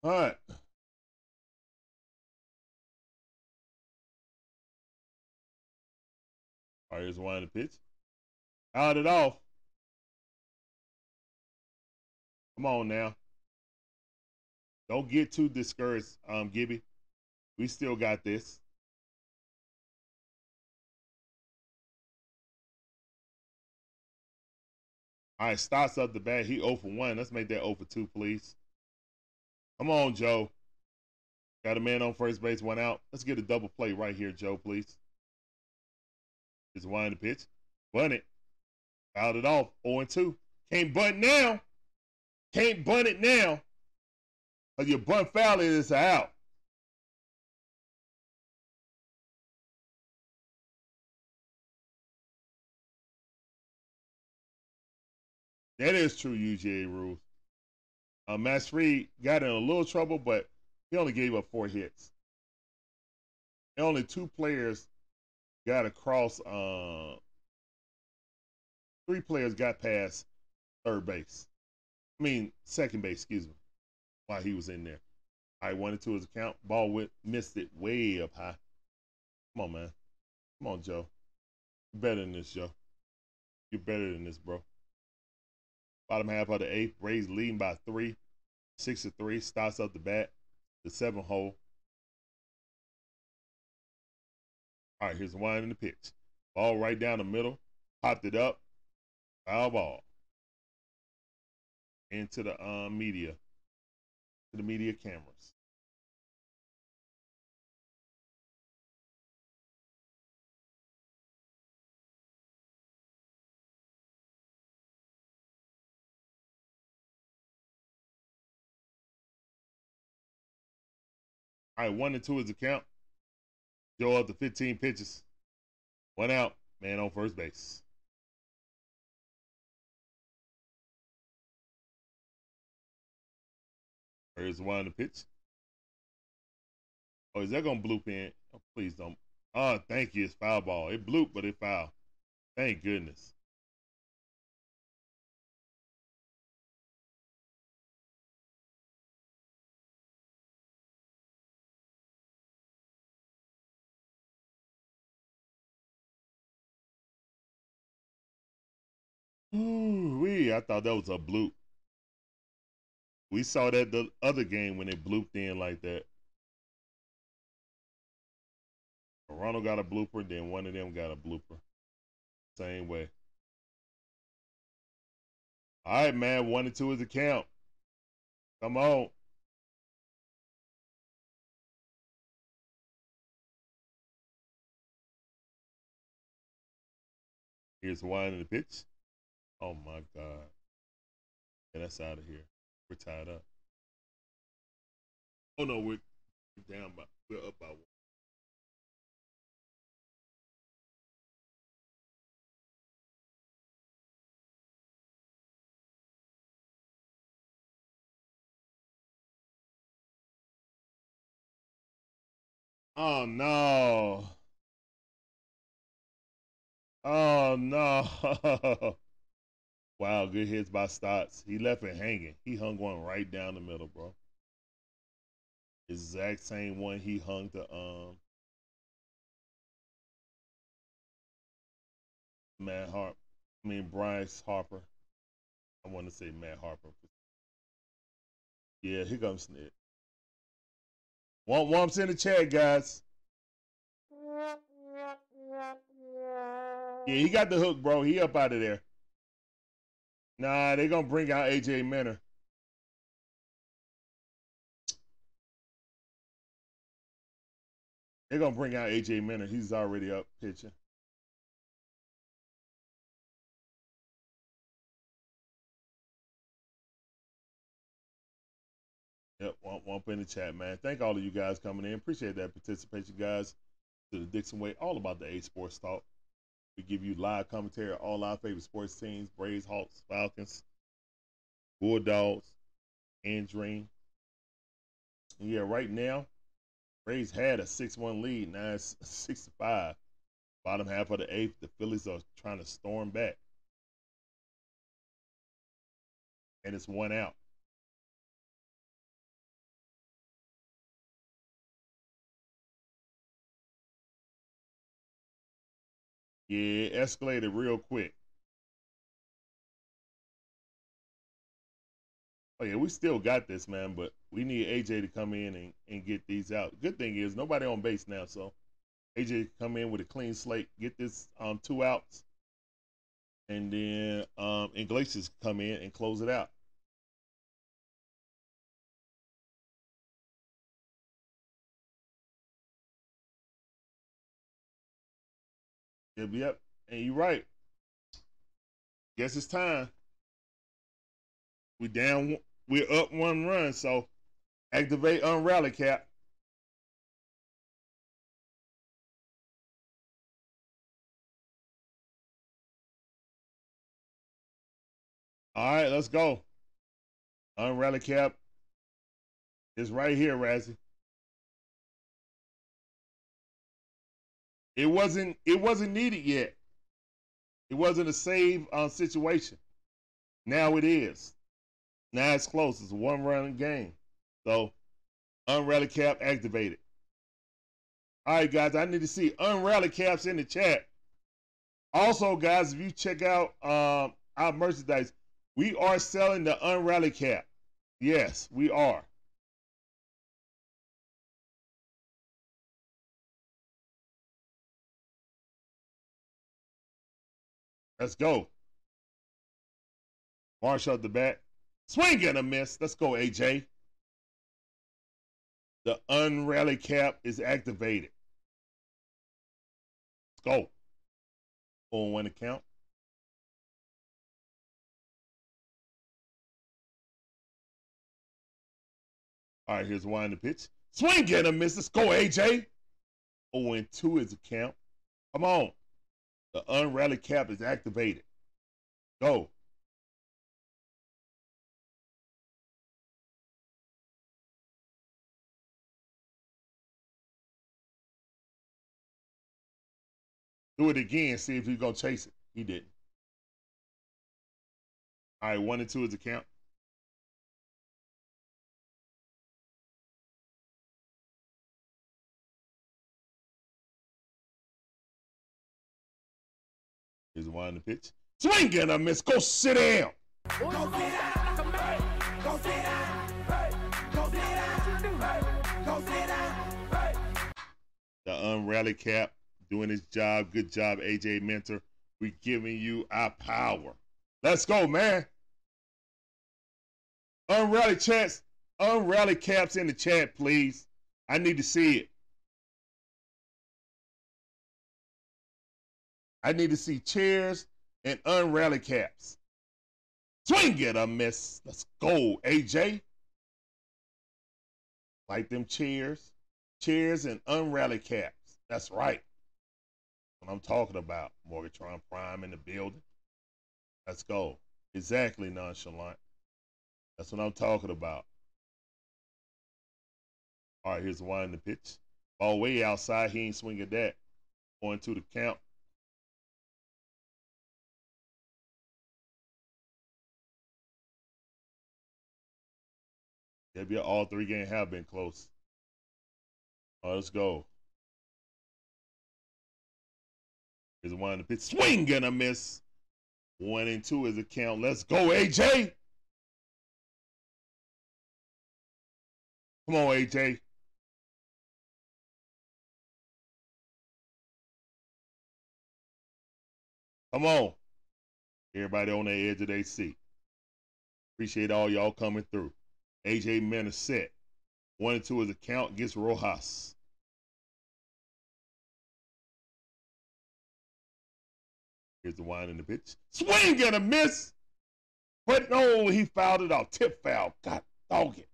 All right. All right, here's one of the pitch. Out it off. Come on now. Don't get too discouraged, um, Gibby. We still got this. All right, starts up the bat. He 0 for 1. Let's make that 0 for 2, please. Come on, Joe. Got a man on first base, one out. Let's get a double play right here, Joe, please. Just wind the pitch. Bunt it. Fouled it off. 0 and 2. Can't bunt now. Can't bunt it now. Because you bunt foul it, it's out. That is true UGA rules. Uh, Max Fried got in a little trouble, but he only gave up four hits. And only two players got across. Uh, three players got past third base. I mean, second base, excuse me, while he was in there. I went into his account. Ball went, missed it way up high. Come on, man. Come on, Joe. You're better than this, Joe. You're better than this, bro. Bottom half of the eighth, Rays leading by three, six to three. Starts up the bat, the seven hole. All right, here's the one in the pitch. Ball right down the middle, popped it up, foul ball. Into the um, media, to the media cameras. All right, one and two is the count. Joe up to 15 pitches. One out, man on first base. Here's one to pitch. Oh, is that gonna bloop in? Oh, please don't. Oh, thank you. It's foul ball. It blooped, but it foul. Thank goodness. Ooh, wee. I thought that was a bloop. We saw that the other game when it blooped in like that. Toronto got a blooper, then one of them got a blooper. Same way. All right, man. One and two is the count. Come on. Here's one in the pitch. Oh my God. Yeah, that's out of here. We're tied up. Oh no, we're down by we're up by one. Oh no. Oh no. wow, good hits by Stotts. He left it hanging. He hung one right down the middle, bro. Exact same one he hung to um Matt Harp. I mean Bryce Harper. I want to say Matt Harper. Yeah, here comes Snit. Want wumps in the chat, guys. Yeah, he got the hook, bro. He up out of there. Nah, they gonna bring out AJ Minter. They're gonna bring out AJ Minter. He's already up pitching. Yep, wump, wump in the chat, man. Thank all of you guys coming in. Appreciate that participation, guys. To the Dixon Way, all about the A Sports Talk. We give you live commentary of all our favorite sports teams: Braves, Hawks, Falcons, Bulldogs, and Dream. And yeah, right now, Braves had a six-one lead. Now it's 6 5. Bottom half of the eighth, the Phillies are trying to storm back, and it's one out. Yeah, it escalated real quick. Oh yeah, we still got this, man, but we need AJ to come in and, and get these out. Good thing is nobody on base now, so AJ come in with a clean slate, get this um two outs, and then um Iglesias come in and close it out. Yep, yep. And you're right. Guess it's time. We down. We're up one run, so activate unrally cap. All right, let's go. Unrally cap is right here, Razzie. It wasn't. It wasn't needed yet. It wasn't a save uh, situation. Now it is. Now it's close. It's a one run game. So unrally cap activated. All right, guys. I need to see unrally caps in the chat. Also, guys, if you check out um, our merchandise, we are selling the unrally cap. Yes, we are. Let's go. Marshall the bat. Swing and a miss. Let's go, AJ. The unrally cap is activated. Let's go. On one account. All right, here's one the pitch. Swing and a miss. Let's go, AJ. 0 2 is a count. Come on. The unrally cap is activated. Go. Do it again. See if he's gonna chase it. He didn't. All right, one and two is the count. Here's one the pitch. Swing and a miss. Go sit down.
Go sit down like a man. Go sit down. Hey. Go sit down. Hey. Go sit down.
The unrally cap doing his job. Good job, AJ Minter. We giving you our power. Let's go, man. Unrally chats, unrally caps in the chat, please. I need to see it. I need to see chairs and unrally caps. Swing it a miss. Let's go, AJ. Like them chairs, chairs and unrally caps. That's right. What I'm talking about. Morgatron Prime in the building. Let's go. Exactly nonchalant. That's what I'm talking about. All right, here's one in the pitch. Ball way outside. He ain't swinging that. Going to the count. Yeah, all three games have been close. Oh, let's go. Here's one in the pitch. Swing and a miss. One and two is a count. Let's go, AJ. Come on, AJ. Come on. Everybody on the edge of their seat. Appreciate all y'all coming through. AJ Menacet. One and two is a count against Rojas. Here's the wine in the pitch. Swing and a miss. But no, he fouled it off. Tip foul. God dog it.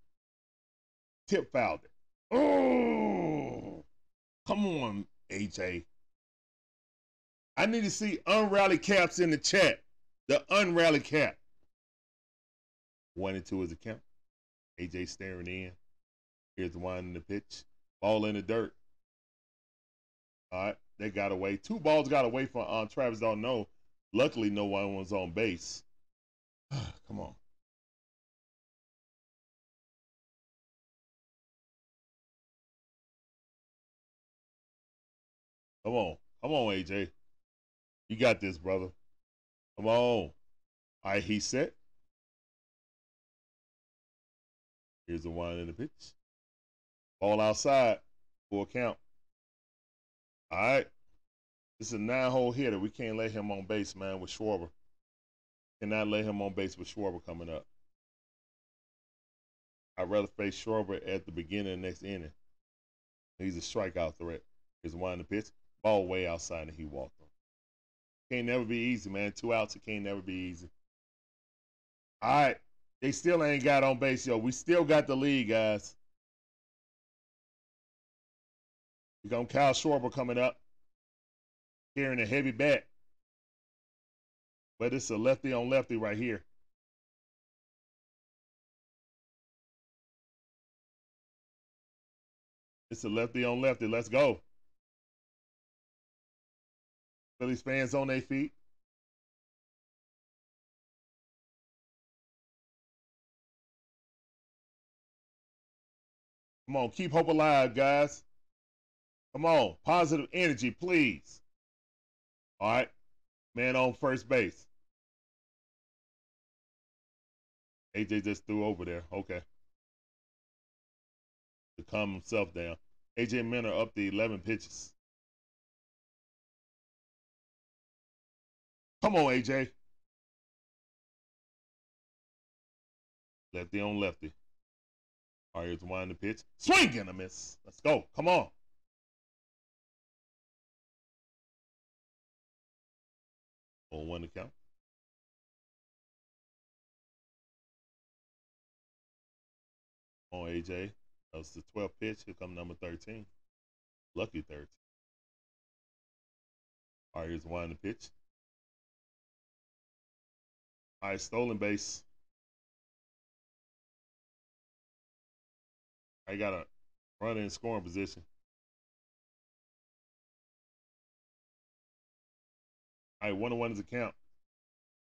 Tip fouled it. Oh, come on, AJ. I need to see unrally caps in the chat. The unrally cap. One and two is a count. AJ staring in. Here's one in the pitch. Ball in the dirt. All right, they got away. Two balls got away from um, Travis. d'Arnaud. Luckily, no one was on base. Come on. Come on. Come on, AJ. You got this, brother. Come on. All right, he set. Here's the one in the pitch. Ball outside. Full count. All right. This is a nine hole hitter. We can't let him on base, man, with Schwarber. Cannot let him on base with Schwarber coming up. I'd rather face Schwarber at the beginning of the next inning. He's a strikeout threat. Here's one in the pitch. Ball way outside and he walked him. Can't never be easy, man. Two outs, it can't never be easy. All right. They still ain't got on base, yo. We still got the lead, guys. We got Kyle Schwarber coming up. Carrying a heavy bat. But it's a lefty on lefty right here. It's a lefty on lefty. Let's go. Phillies fans on their feet. Come on, keep hope alive, guys. Come on, positive energy, please. All right, man on first base. AJ just threw over there. Okay. To calm himself down. AJ Minter up the 11 pitches. Come on, AJ. Lefty on lefty. Here's one the pitch. Swing and a miss. Let's go. Come on. On one to count. On AJ. That was the 12th pitch. Here come number 13. Lucky 13. All right, here's one the pitch. All right, stolen base. I got a run in scoring position. All right, one to one is a count.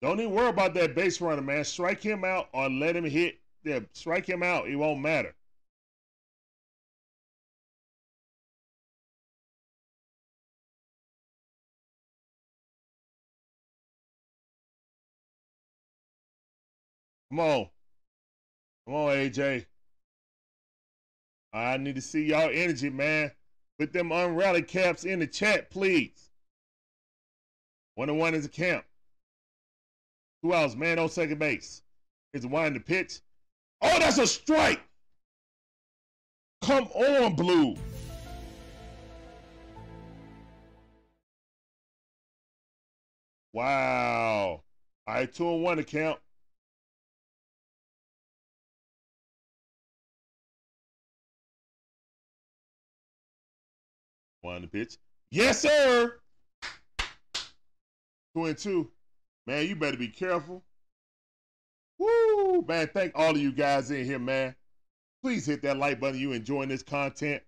Don't even worry about that base runner, man. Strike him out or let him hit. Yeah, strike him out. It won't matter. Come on. Come on, AJ. I need to see y'all energy, man. Put them unrally caps in the chat, please. One and one is a camp. Two outs, man on second base. Is one the pitch. Oh, that's a strike. Come on, Blue. Wow. All right, two and one to. One the pitch. Yes, sir. Two and two. Man, you better be careful. Woo! Man, thank all of you guys in here, man. Please hit that like button. You enjoying this content.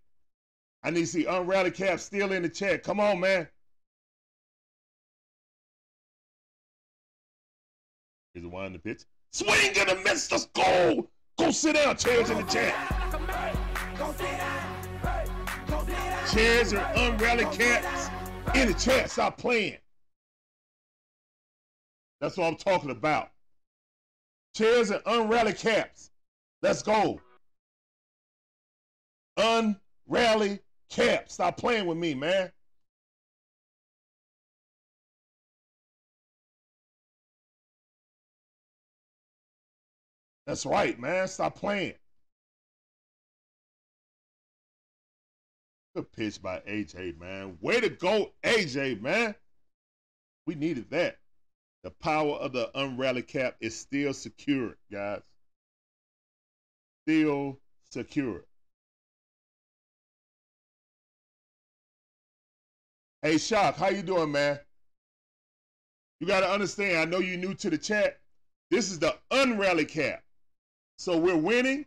I need to see Unrally Cap still in the chat. Come on, man. The one in the pitch. Swing and a miss. Let's go. Go sit down. Chairs in the chat. Chairs and unrally caps in the chat. Stop playing. That's what I'm talking about. Chairs and unrally caps. Let's go. Unrally caps. Stop playing with me, man. That's right, man. Stop playing. Good pitch by AJ, man. Way to go, AJ, man. We needed that. The power of the unrally cap is still secure, guys. Still secure. Hey, Shock, how you doing, man? You got to understand, I know you're new to the chat. This is the unrally cap. So we're winning,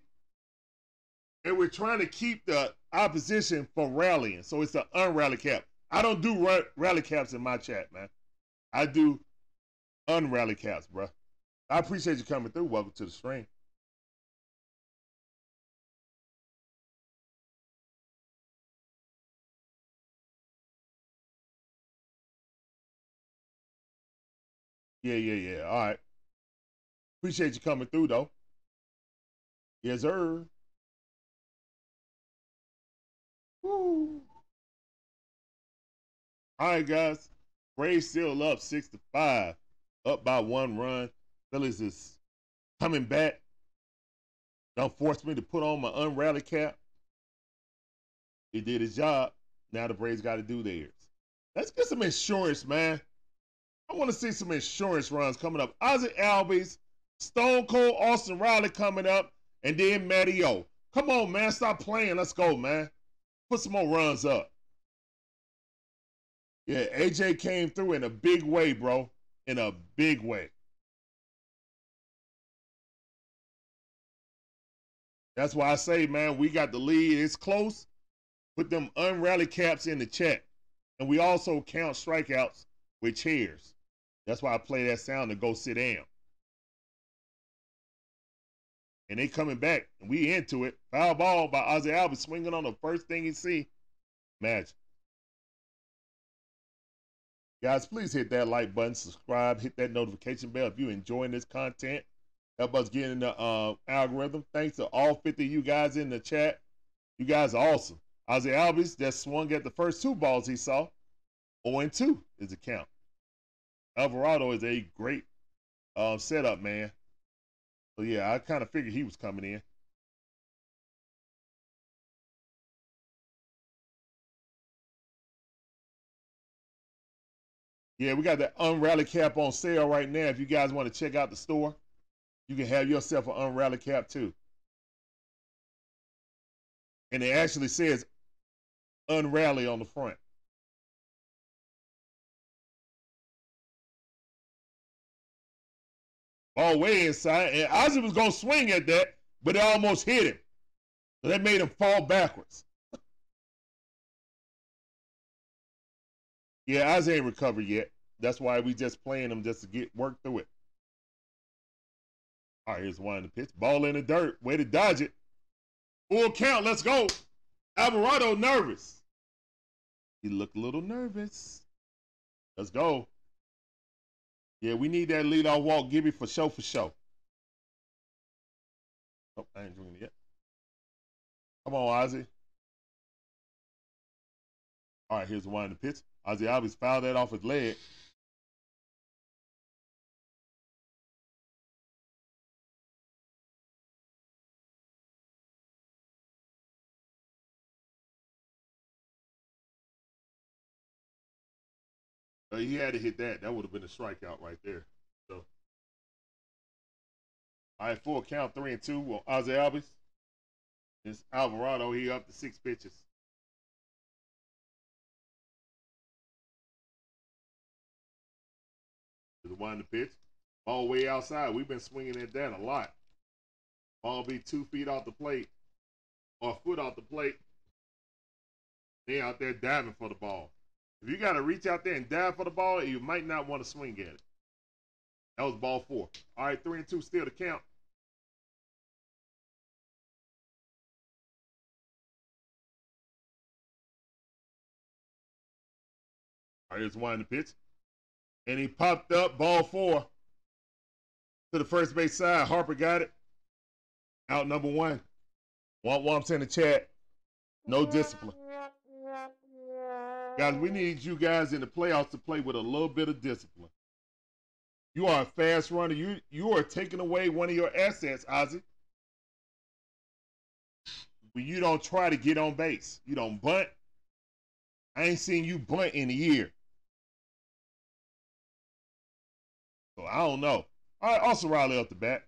and we're trying to keep the opposition from rallying. So it's the unrally cap. I don't do ra- rally caps in my chat, man. I do unrally caps, bro. I appreciate you coming through. Welcome to the stream. Yeah, yeah, yeah. All right. Appreciate you coming through though. Yes, sir. Woo. All right, guys. Braves still up six to five, up by one run. Phillies is coming back. Don't force me to put on my unrally cap. He did his job. Now the Braves got to do theirs. Let's get some insurance, man. I want to see some insurance runs coming up. Ozzie Albies, Stone Cold Austin Riley coming up, and then Matty O. Come on, man. Stop playing. Let's go, man. Put some more runs up. Yeah, AJ came through in a big way, bro. In a big way. That's why I say, man, we got the lead. It's close. Put them unrally caps in the chat. And we also count strikeouts with chairs. That's why I play that sound to go sit down. And they coming back, and we into it. Foul ball by Ozzie Albies swinging on the first thing he see. Magic. Guys, please hit that like button, subscribe, hit that notification bell if you're enjoying this content. Help us get in the uh, algorithm. Thanks to all 50 of you guys in the chat. You guys are awesome. Ozzie Albies just swung at the first two balls he saw. 0 2 is the count. Alvarado is a great um, setup, man. So yeah, I kind of figured he was coming in. Yeah, we got that unrally cap on sale right now. If you guys want to check out the store, you can have yourself an unrally cap too. And it actually says unrally on the front. All way inside, and Ozzie was gonna swing at that, but it almost hit him. So that made him fall backwards. yeah, Ozzie ain't recovered yet. That's why we just playing him just to get work through it. All right, here's one in the pitch. Ball in the dirt. Way to dodge it. Full count. Let's go. Alvarado nervous. He looked a little nervous. Let's go. Yeah, we need that leadoff walk. Give me for show for show. Oh, I ain't doing it yet. Come on, Ozzie. All right, here's the one in the pitch. Ozzie Albies fouled that off his leg. He had to hit that. That would have been a strikeout right there. So, all right, full count three and two Well, Ozzie Albies. It's Alvarado. He up to six pitches. To the the pitch. Ball way outside. We've been swinging at that a lot. Ball be two feet off the plate or a foot off the plate. They out there diving for the ball. If you got to reach out there and dive for the ball, you might not want to swing at it. That was ball four. All right, three and two still to count. All right, here's one the pitch. And he popped up, ball four to the first base side. Harper got it. Out number one. Want womps in the chat. No discipline. Guys, we need you guys in the playoffs to play with a little bit of discipline. You are a fast runner. You you are taking away one of your assets, Ozzie. But you don't try to get on base. You don't bunt. I ain't seen you bunt in a year. So I don't know. All right, also Riley up the bat.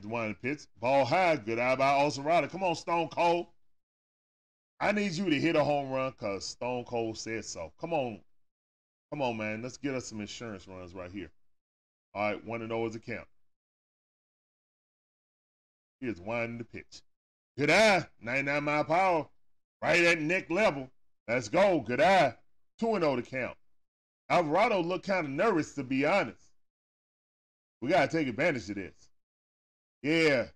It's one of the pits. Ball high. Good eye by Riley. Come on, Stone Cold. I need you to hit a home run because Stone Cold said so. Come on. Come on, man. Let's get us some insurance runs right here. All right, 1 0 is a count. Here's one the pitch. Good eye. 99 mile power. Right at neck level. Let's go. Good eye. 2 0 to count. Alvarado looked kind of nervous, to be honest. We got to take advantage of this. Yeah.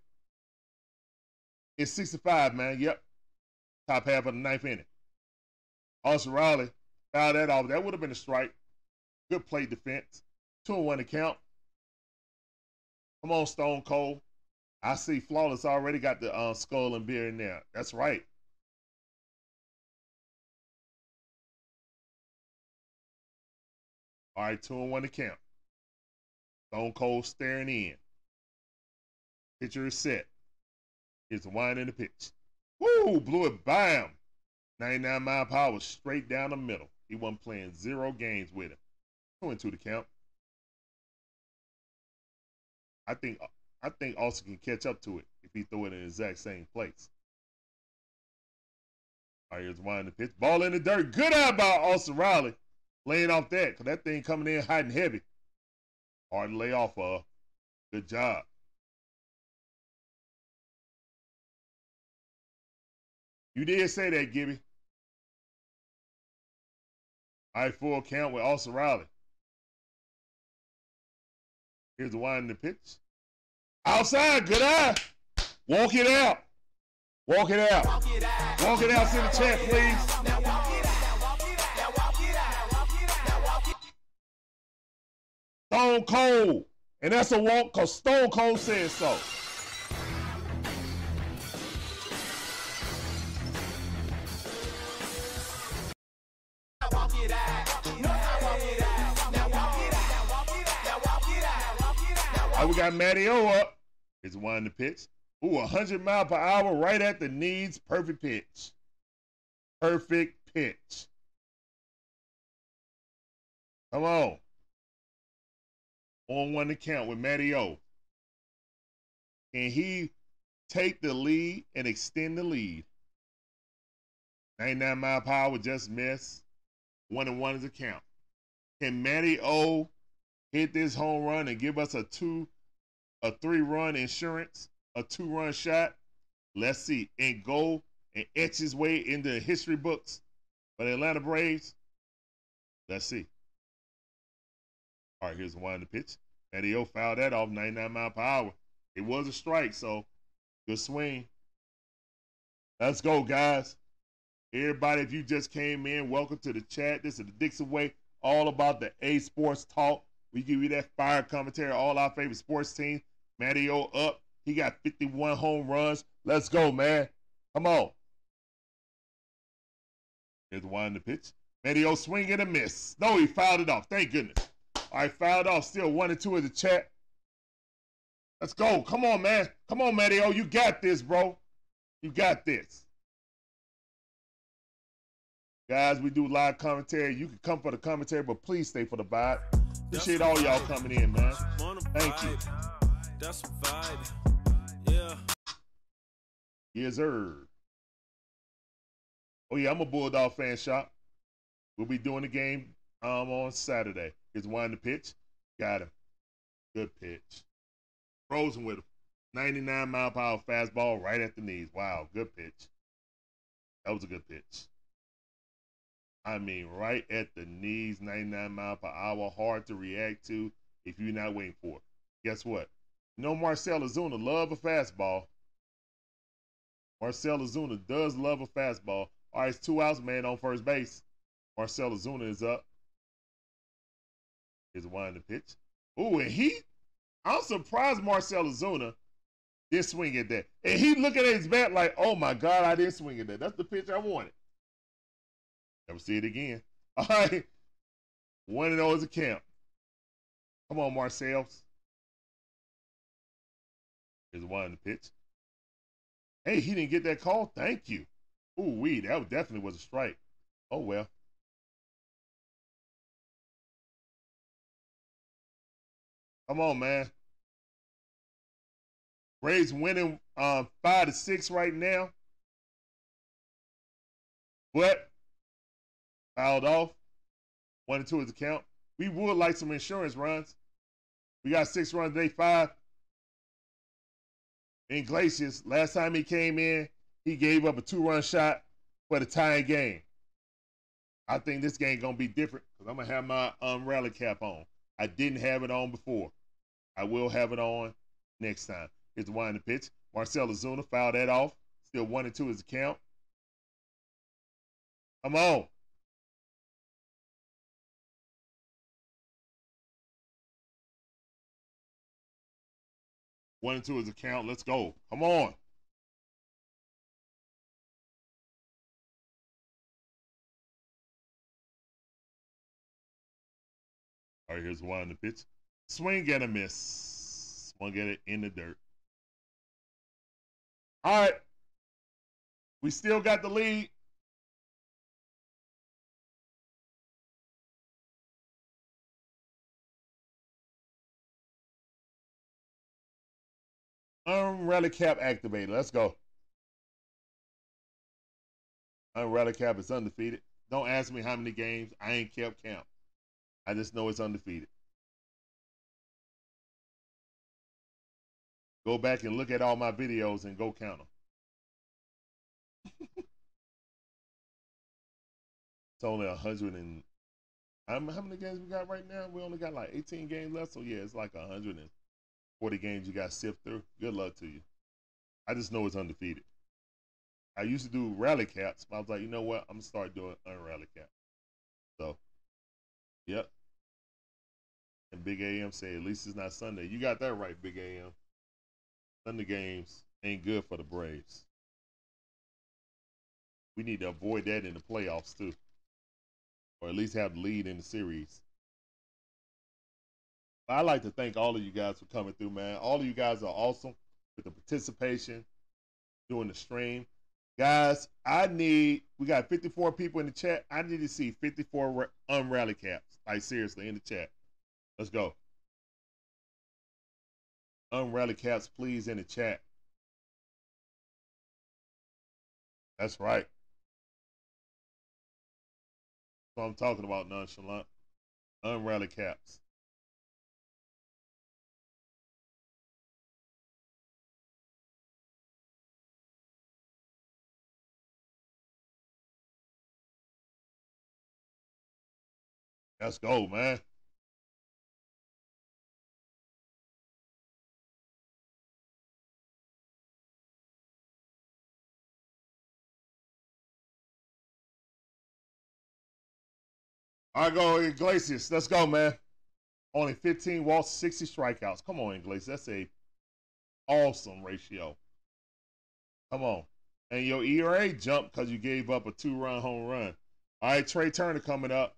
It's 65, man. Yep. Top half of the ninth inning. Austin Riley fouled that off. That would have been a strike. Good play defense. Two and one account. Come on, Stone Cold. I see Flawless already got the uh, skull and beer in there. That's right. All right, two and one to count. Stone Cold staring in. Pitcher is set. Here's the wind in the pitch. Woo! Blew it him. 99 mile hour straight down the middle. He wasn't playing zero games with him. Two and two to count. I think I think Austin can catch up to it if he throw it in the exact same place. All right, here's wind the pitch. Ball in the dirt. Good out by Austin Riley. Laying off that, because that thing coming in hot and heavy. Hard to lay off of. Good job. You did say that, Gibby. All right, full count with Austin Riley. Here's the wind in the pitch. Outside, good eye. Walk it out. Walk it out. Walk it out to the chat, please. Stone Cold. And that's a walk because Stone Cold says so. Right, we got Matty O up. It's one the pitch. Ooh, 100 mile per hour right at the knees. Perfect pitch. Perfect pitch. Come on. On one to count with Matty O. Can he take the lead and extend the lead? 99 mile hour just miss. One and one is a count. Can Matty O hit this home run and give us a two, a three run insurance, a two run shot? Let's see. And go and etch his way into the history books for the Atlanta Braves. Let's see. All right, here's the one in the pitch. Matty fouled that off 99 mile per hour. It was a strike, so good swing. Let's go, guys. Everybody, if you just came in, welcome to the chat. This is the Dixon Way, all about the A Sports Talk. We give you that fire commentary, all our favorite sports teams. Matty O up. He got 51 home runs. Let's go, man. Come on. Here's the one in the pitch. Matty O swing and a miss. No, he fouled it off. Thank goodness. All right, fouled off. Still one and two in the chat. Let's go. Come on, man. Come on, Matty O. You got this, bro. You got this. Guys, we do live commentary. You can come for the commentary, but please stay for the vibe. Appreciate all y'all coming in, man. Thank you.
That's a vibe. Yeah.
Yes, sir. Oh yeah, I'm a Bulldog fan shop. We'll be doing the game um on Saturday. Here's one the pitch. Got him. Good pitch. Frozen with him. 99 mile per hour fastball right at the knees. Wow, good pitch. That was a good pitch. I mean, right at the knees, 99 mile per hour, hard to react to if you're not waiting for it. Guess what? You know Marcell Ozuna love a fastball. Marcell Ozuna does love a fastball. All right, it's two outs, man, on first base. Marcell Ozuna is up. Here's one the pitch. Ooh, and he, I'm surprised Marcell Ozuna did swing at that. And he looking at his bat like, oh my God, I didn't swing at that. That's the pitch I wanted. Never see it again. All right. One and oh is a count. Come on, Marcells. Here's one in the pitch. Hey, he didn't get that call. Thank you. Ooh, wee, that definitely was a strike. Oh well. Come on, man. Braves winning um, five to six right now. But fouled off. One and two is the count. We would like some insurance runs. We got six runs day five. Iglesias, last time he came in, he gave up a two-run shot for the tying game. I think this game gonna be different because I'm gonna have my um, rally cap on. I didn't have it on before. I will have it on next time. Here's the in the pitch. Marcell Ozuna fouled that off. Still one and two is the count. Come on. One into his account. Let's go. Come on. All right, here's one on the pitch. Swing and a miss. Swing at it in the dirt. All right. We still got the lead. Unrally cap activated. Let's go. Unrally cap is undefeated. Don't ask me how many games. I ain't kept count. I just know it's undefeated. Go back and look at all my videos and go count them. it's only a hundred and how how many games we got right now? We only got like 18 games left, so yeah, it's like 140 games you got sift through. Good luck to you. I just know it's undefeated. I used to do rally caps, but I was like, you know what? I'm gonna start doing unrally cap. So, yep. And Big AM said, at least it's not Sunday. You got that right, Big AM. Sunday games ain't good for the Braves. We need to avoid that in the playoffs too, or at least have the lead in the series. I'd like to thank all of you guys for coming through, man. All of you guys are awesome with the participation, doing the stream. Guys, I need, we got 54 people in the chat. I need to see 54 unrally caps. Like, seriously, in the chat. Let's go. Unrally caps, please, in the chat. That's right. What I'm talking about, nonchalant. Unrally caps. Let's go, man. Right, go Iglesias. Let's go, man. Only 15 walks, 60 strikeouts. Come on, Iglesias. That's a awesome ratio. Come on. And your ERA jumped because you gave up a two-run home run. All right, Trea Turner coming up.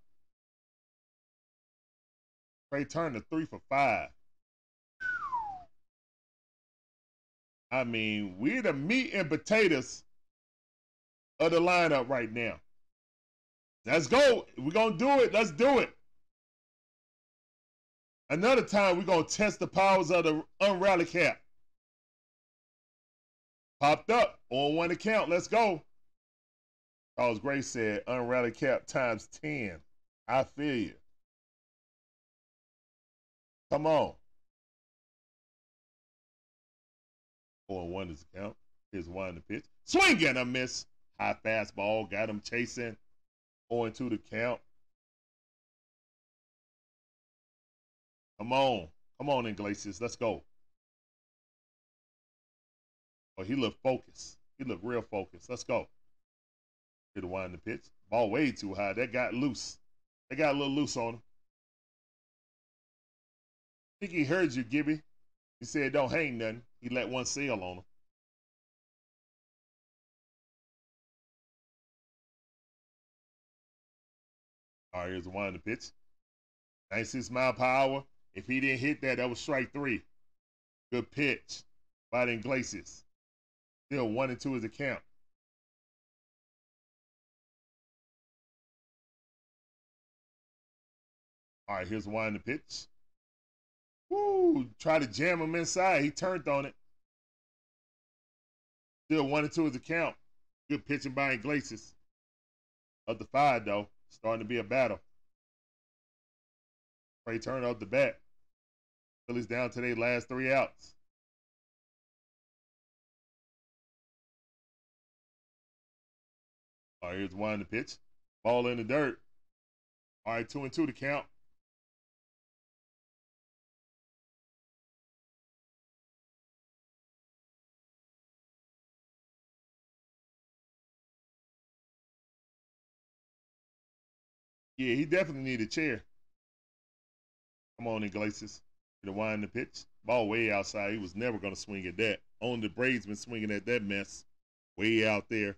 Trea Turner, three for five. I mean, we're the meat and potatoes of the lineup right now. Let's go. We're going to do it. Let's do it. Another time, we're going to test the powers of the unrally cap. Popped up on one account. Let's go. Charles Gray said unrally cap times 10. I feel you. Come on. And one is count. Here's one the pitch. Swing and a miss. High fastball. Got him chasing. 0 2 the count. Come on. Come on, Iglesias. Let's go. Oh, he looked focused. He looked real focused. Let's go. Hit the wind the pitch. Ball way too high. That got loose. They got a little loose on him. Think he heard you, Gibby. He said don't hang nothing. He let one sail on him. All right, here's the one in the pitch. 96 mile hour. If he didn't hit that, that was strike three. Good pitch by the Iglesias. Still one and two is the count. All right, here's one in the pitch. Woo! Try to jam him inside. He turned on it. Still one and two is the count. Good pitching by Iglesias. Up the five, though. Starting to be a battle. Trea Turner up the bat. Phillies down to their last three outs. All right, here's one the pitch. Ball in the dirt. All right, two and two to count. Yeah, he definitely need a chair. Come on, Iglesias. The wind the pitch. Ball way outside. He was never going to swing at that. Only the Braves been swinging at that mess way out there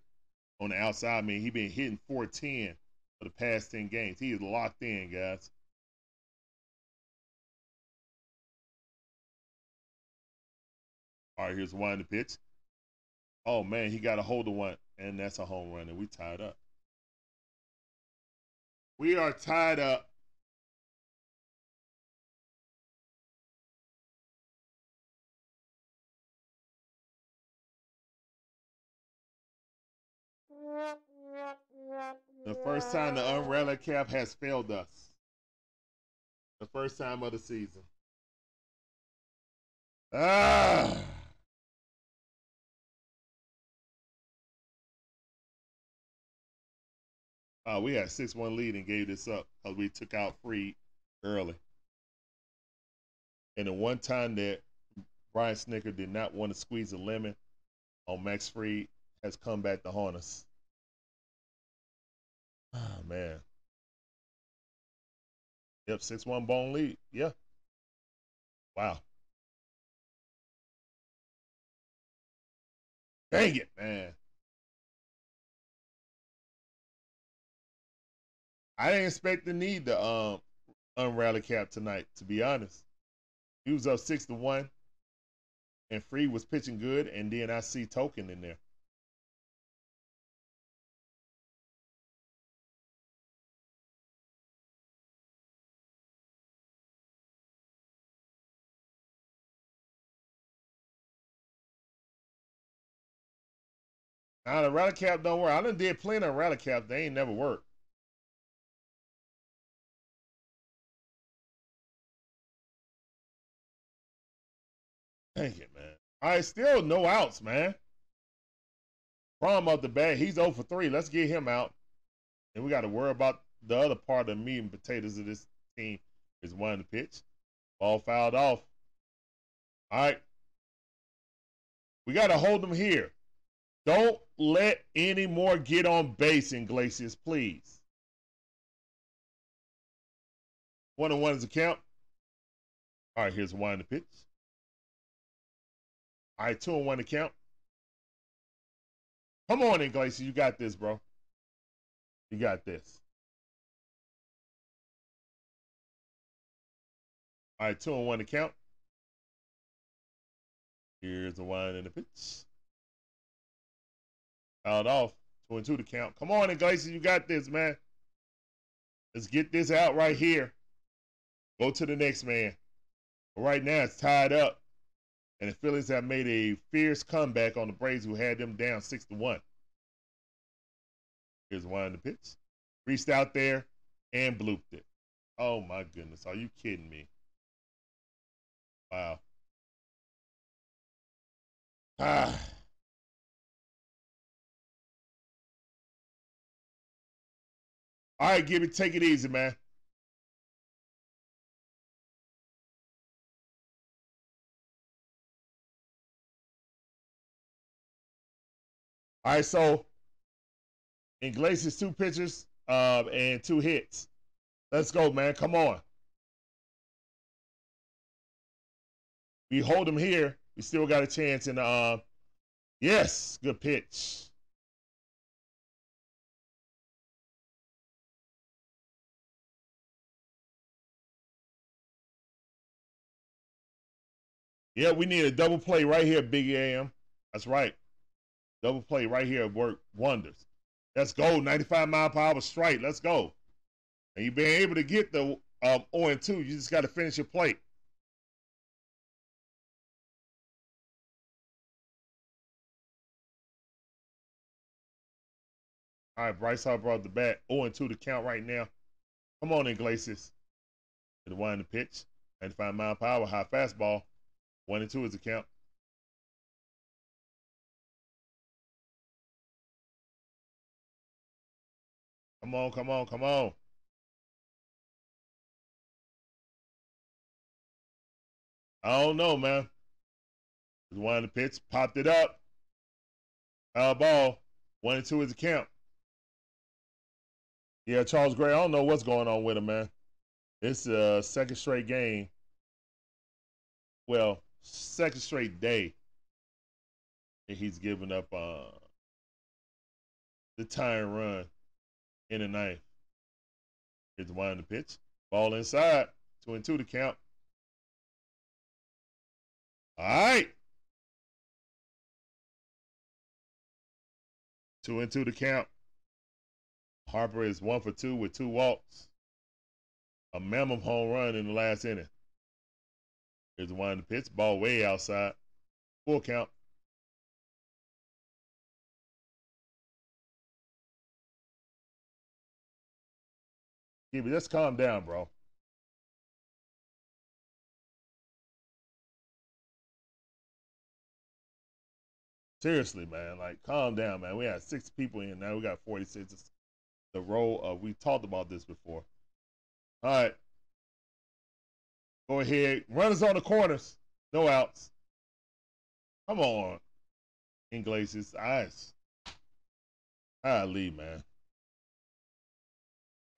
on the outside. I mean, he been hitting 410 for the past 10 games. He is locked in, guys. All right, here's one the pitch. Oh man, he got a hold of one, and that's a home run, and we tied up. We are tied up. The first time the umbrella cap has failed us. The first time of the season. Ah. Uh, we had 6 1 lead and gave this up because we took out Fried early. And the one time that Brian Snitker did not want to squeeze a lemon on Max Fried has come back to haunt us. Ah, man. Yep, 6 1 bone lead. Yeah. Wow. Dang it, man. I didn't expect to need the um unrally cap tonight, to be honest. He was up six to one, and Fried was pitching good, and then I see Tonkin in there. Now the rally cap don't work. I done did plenty of rally caps. They ain't never worked. Dang it, man. Right, still no outs, man. From up the bat, he's 0 for 3. Let's get him out. And we got to worry about the other part of the meat and potatoes of this team is one the pitch. Ball fouled off. All right. We got to hold them here. Don't let any more get on base Iglesias, please. One and one is a count. All right, here's one the pitch. All right, two and one to count. Come on, Iglesias. You got this, bro. You got this. All right, two and one to count. Here's the one and the pitch. Fouled off. Two and two to count. Come on, Iglesias. You got this, man. Let's get this out right here. Go to the next man. But right now, it's tied up and the Phillies have made a fierce comeback on the Braves, who had them down six to one. Here's one in the pitch. Reached out there and blooped it. Oh my goodness, are you kidding me? Wow. Ah. All right, Gibby, take it easy, man. All right, so Iglesias two pitches uh, and two hits. Let's go, man. Come on. We hold them here. We still got a chance the. Uh, yes, good pitch. Yeah, we need a double play right here, Big AM. That's right. Double play right here work wonders. Let's go. 95 mile per hour strike. Let's go. And you've been able to get the um, 0 and 2. You just got to finish your plate. All right, Bryce Hart brought the bat 0 and 2 to count right now. Come on, Iglesias. To the in the pitch. 95 mile per hour, high fastball. 1 and 2 is the count. Come on, come on, come on. I don't know, man. One of the pitch, popped it up. Foul ball. One and two is the count. Yeah, Charles Gray, I don't know what's going on with him, man. It's a second straight game well, second straight day that he's giving up uh, the tying run in the ninth. Here's the wind the pitch. Ball inside. Two and two to count. All right. Two and two to count. Harper is one for two with two walks. A mammoth home run in the last inning. Here's the wind of the pitch. Ball way outside. Full count. Gibby, let's calm down, bro. Seriously, man. Like, calm down, man. We had six people in now. We got 46. It's the role of, we talked about this before. All right. Go ahead. Runners on the corners. No outs. Come on. Iglesias. Eyes. I leave, man.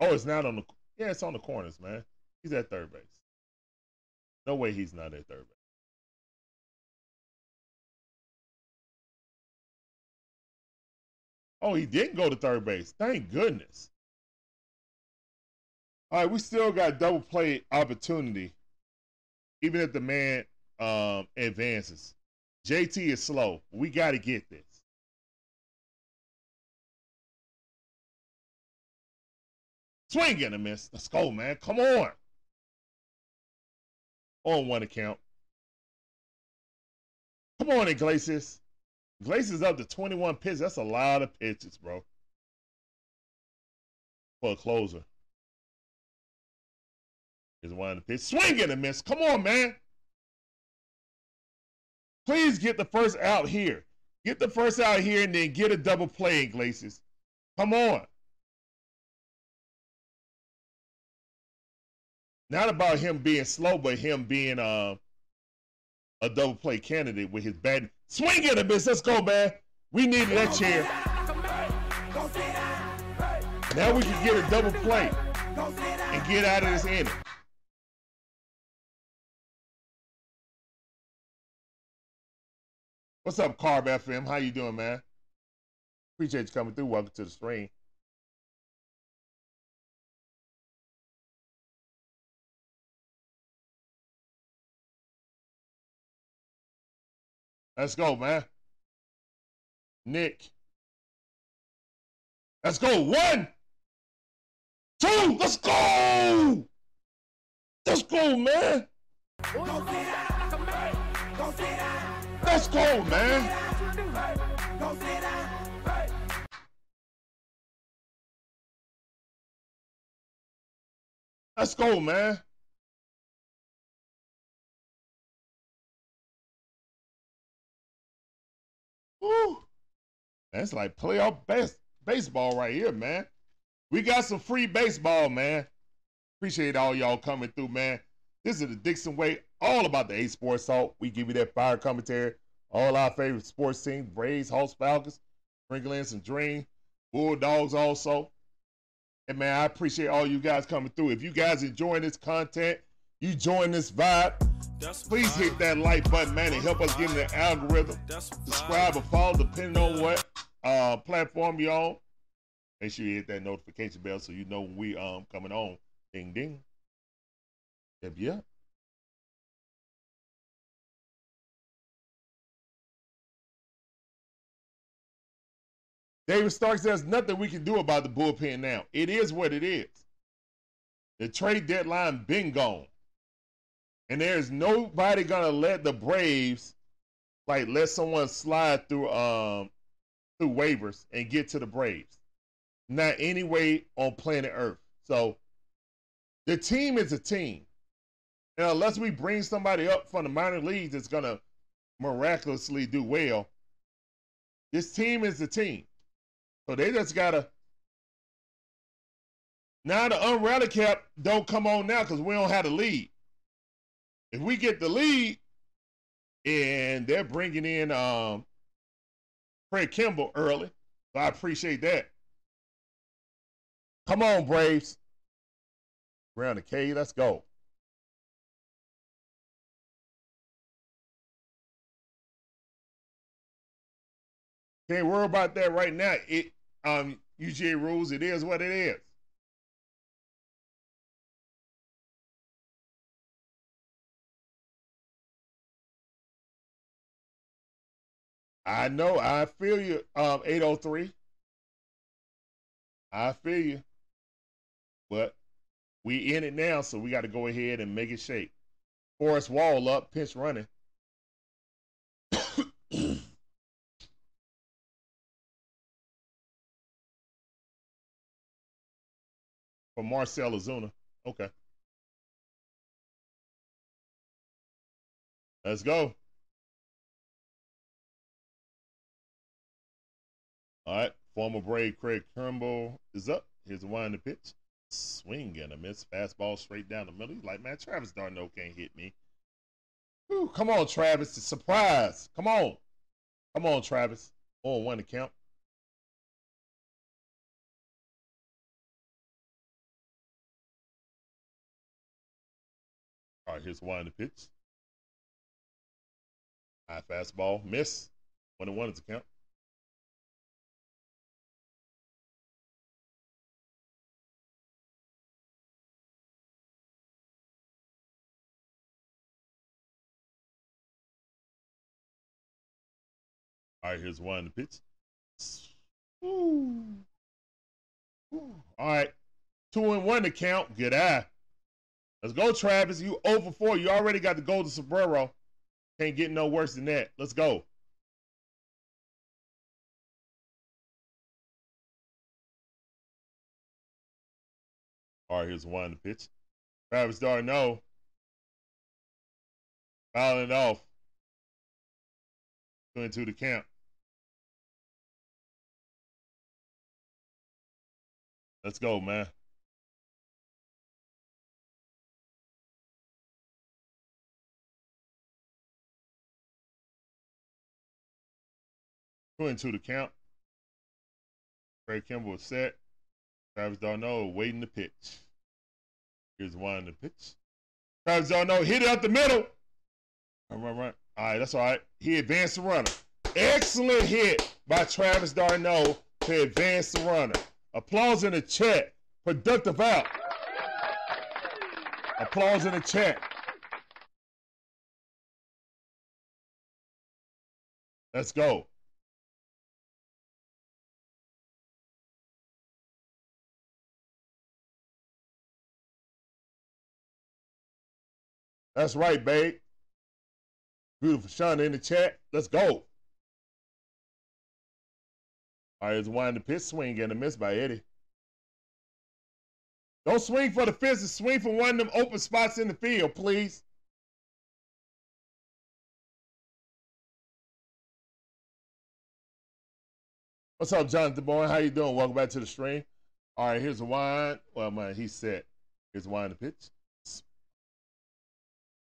Oh, it's not on the. Yeah, it's on the corners, man. He's at third base. No way he's not at third base. Oh, he didn't go to third base. Thank goodness. All right, we still got double play opportunity, even if the man um, advances. JT is slow. We got to get this. Swing and a miss. Let's go, man. Come on. On one account. Come on, Iglesias. Iglesias up to 21 pitches. That's a lot of pitches, bro. For a closer. Here's one of the pitch. Swing and a miss. Come on, man. Please get the first out here. Get the first out here and then get a double play, Iglesias. Come on. Not about him being slow, but him being uh, a double play candidate with his bad swing at a miss. Let's go, man. We needed that chair. Now we can get a double play and get out of this inning. What's up, Carb FM? How you doing, man? Appreciate you coming through. Welcome to the stream. Let's go, man. Nick. Let's go. One, two, let's go. Let's go, man. Let's go, man. Let's go, man. Woo. That's like playoff base, baseball right here, man. We got some free baseball, man. Appreciate all y'all coming through, man. This is the Dixon Way, all about the A Sports Talk. We give you that fire commentary. All our favorite sports teams, Braves, Hawks, Falcons, sprinkle in some Dream, Bulldogs also. And man, I appreciate all you guys coming through. If you guys enjoying this content, you join this vibe, please hit that like button, man, and help us get in the algorithm.
That's a vibe.
Subscribe or follow, depending on what uh, platform you're on. Make sure you hit that notification bell so you know when we um coming on. Ding ding. Yep, yep. David Stark says nothing we can do about the bullpen now. It is what it is. The trade deadline been gone. And there's nobody gonna let the Braves like let someone slide through um through waivers and get to the Braves. Not any way on planet Earth. So the team is a team. And unless we bring somebody up from the minor leagues that's gonna miraculously do well, this team is the team. So they just gotta now the unrated cap don't come on now because we don't have the lead if we get the lead and they're bringing in um, Fred Kimbrel early, so I appreciate that. Come on, Braves. Round the K, let's go. Can't worry about that right now. It um UGA rules, it is what it is. I know. I feel you. Um, eight oh three. I feel you. But we in it now, so we got to go ahead and make it shake. Forrest Wall up, pinch running. For Marcell Ozuna. Okay. Let's go. All right. Former Brave Craig Kimbrel is up. Here's a wind the pitch. Swing and a miss. Fastball straight down the middle. He's like, man, Travis d'Arnaud can't hit me. Whew, come on, Travis. The surprise. Come on. Come on, Travis. On one count. All right, here's one the pitch. High fastball. Miss. One and one is the count. All right, here's one the pitch. Ooh. Ooh. All right, two and one to count. Good eye. Let's go, Travis. You over 4. You already got the golden sombrero. Can't get no worse than that. Let's go. All right, here's one to pitch. Travis d'Arnaud. Fouling off. Going to the camp. Let's go, man. Two and two to count. Craig Kimbrel is set. Travis d'Arnaud waiting to pitch. Here's one to pitch. Travis d'Arnaud hit it up the middle. Run. All right, that's all right. He advanced the runner. Excellent hit by Travis d'Arnaud to advance the runner. Applause in the chat. Productive out. Applause in the chat. Let's go. That's right, babe. Beautiful Shonda in the chat. Let's go. All right, it's wind the pitch swing and a miss by Eddie. Don't swing for the fences. Swing for one of them open spots in the field, please. What's up, Jonathan Boy? How you doing? Welcome back to the stream. All right, here's a wind. Well, man, he's set. Here's a wind the pitch.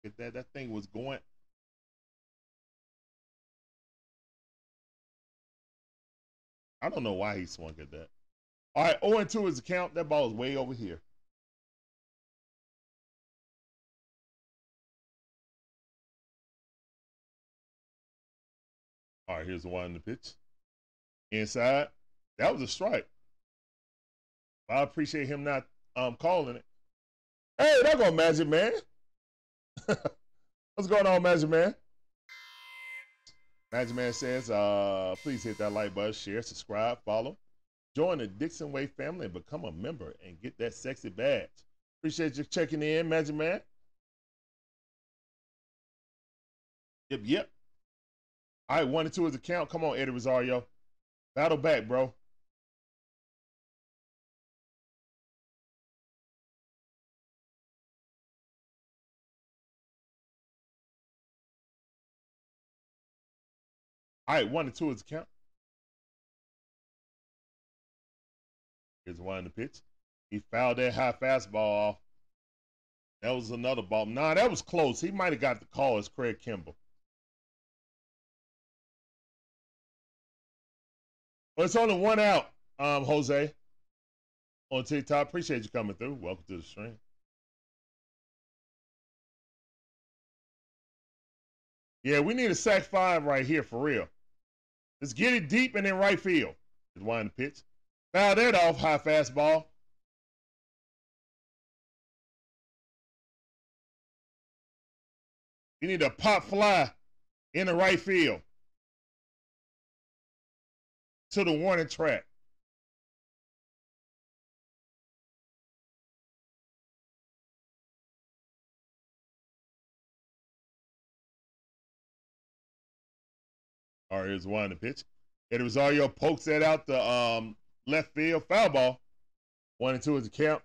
Get that. That thing was going. I don't know why he swung at that. All right, 0 2 is the count. That ball is way over here. All right, here's the one in the pitch. Inside. That was a strike. I appreciate him not um calling it. Hey, there go Magic Man. What's going on, Magic Man? Magic Man says, uh, please hit that like button, share, subscribe, follow. Join the Dixon Way family and become a member and get that sexy badge. Appreciate you checking in, Magic Man. Yep, yep. All right, one and two is the count. Come on, Eddie Rosario. Battle back, bro. All right, one and two is the count. Here's one in the pitch. He fouled that high fastball off. That was another ball. Nah, that was close. He might have got the call as Craig Kimbrel. But it's only one out, um, Jose. On TikTok. Appreciate you coming through. Welcome to the stream. Yeah, we need a sack five right here for real. Let's get it deep and in right field. Just wind the pitch. Foul that off, high fastball. You need a pop fly in the right field to the warning track. All right, here's one the pitch. Eddie Rosario pokes that out the um, left field foul ball. One and two is the count.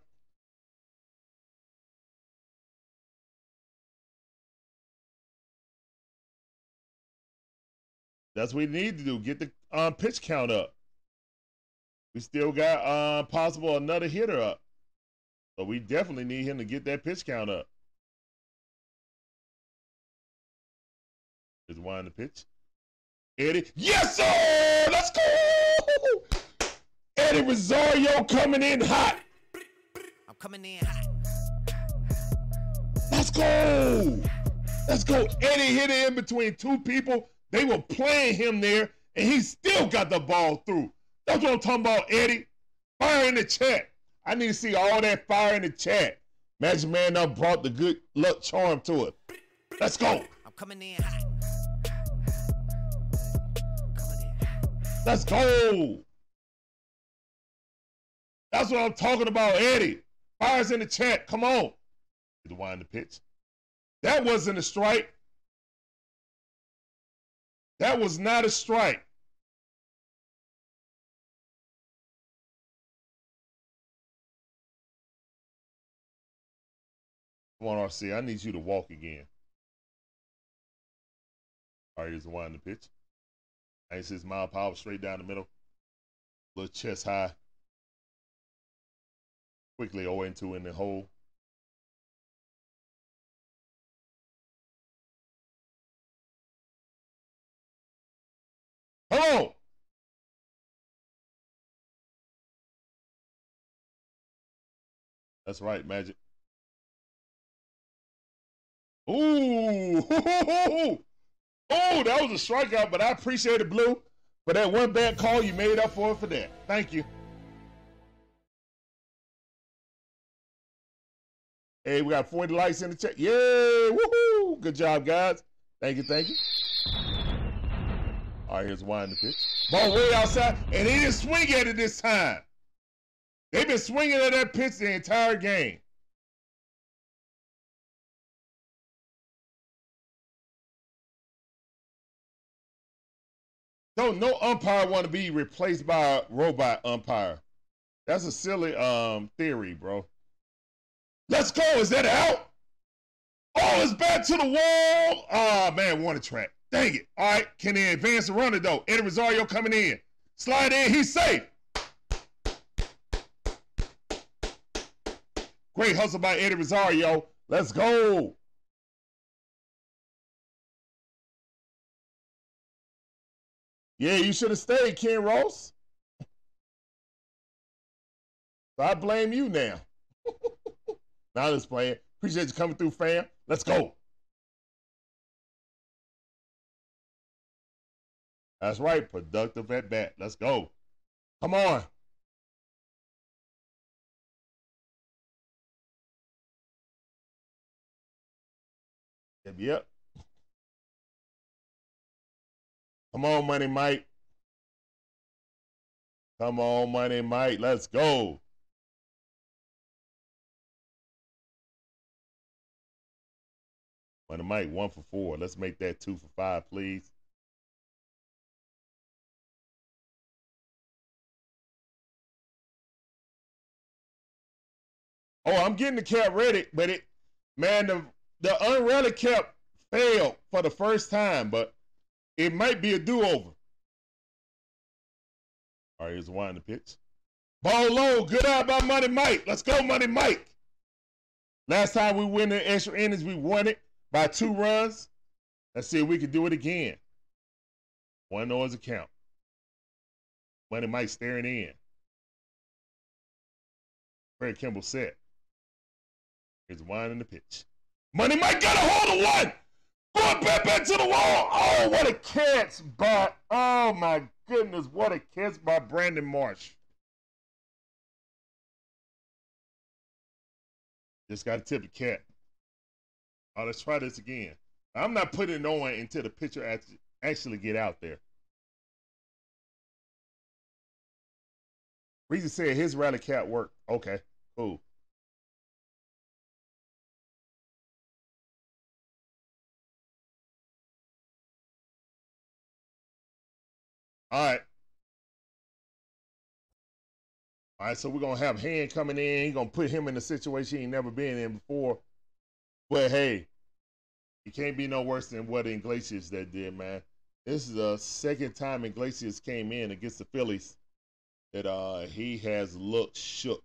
That's what we need to do. Get the um, pitch count up. We still got uh, possible another hitter up. So we definitely need him to get that pitch count up. Just wind the pitch. Eddie. Yes, sir! Let's go! Eddie Rosario coming in hot.
I'm coming in hot.
Let's go! Let's go. Eddie hit it in between two people. They were playing him there, and he still got the ball through. That's what I'm talking about, Eddie. Fire in the chat. I need to see all that fire in the chat. Magic Man now brought the good luck charm to it. Let's go.
I'm coming in hot.
Let's go. That's what I'm talking about, Eddie. Fires in the chat. Come on. The wind the pitch. That wasn't a strike. That was not a strike. Come on, RC. I need you to walk again. All right, here's the wind the pitch. Nice his mile power straight down the middle. Little chest high. Quickly 0 2 in the hole. Hello. That's right, Magic. Ooh. Oh, that was a strikeout, but I appreciate it, Blue. For that one bad call, you made up for it for that. Thank you. Hey, we got 40 likes in the chat. Yay! Woohoo! Good job, guys. Thank you, thank you. All right, here's in the pitch. Ball way outside, and he didn't swing at it this time. They've been swinging at that pitch the entire game. Don't no umpire want to be replaced by a robot umpire. That's a silly um theory, bro. Let's go. Is that out? Oh, it's back to the wall. Oh man, one track. Dang it. All right, can they advance the runner though? Eddie Rosario coming in. Slide in, he's safe. Great hustle by Eddie Rosario. Let's go. Yeah, you should have stayed, Ken Ross. So I blame you now. now let's play it. Appreciate you coming through, fam. Let's go. That's right. Productive at bat. Let's go. Come on. Yep, yep. Come on, Money Mike. Come on, Money Mike. Let's go. Money Mike, one for four. Let's make that two for five, please. Oh, I'm getting the cap ready, but it, man, the the unready cap failed for the first time, but it might be a do-over. All right, here's one in the pitch. Ball low, good out by Money Mike. Let's go, Money Mike. Last time we win the extra innings, we won it by two runs. Let's see if we can do it again. One noise account. Money Mike staring in. Fred Kimbrel set. Here's in the pitch. Money Mike got a hold of one. Going back back to the wall. Oh, what a catch by, oh my goodness, what a catch by Brandon Marsh. Just got to tip the cat. Oh, let's try this again. I'm not putting it on until the pitcher actually get out there. Reason said his rally cat worked. Okay, cool. All right. All right, so we're gonna have Hand coming in. He's gonna put him in a situation he never been in before. But hey, he can't be no worse than what Iglesias that did, man. This is the second time Iglesias came in against the Phillies that uh he has looked shook.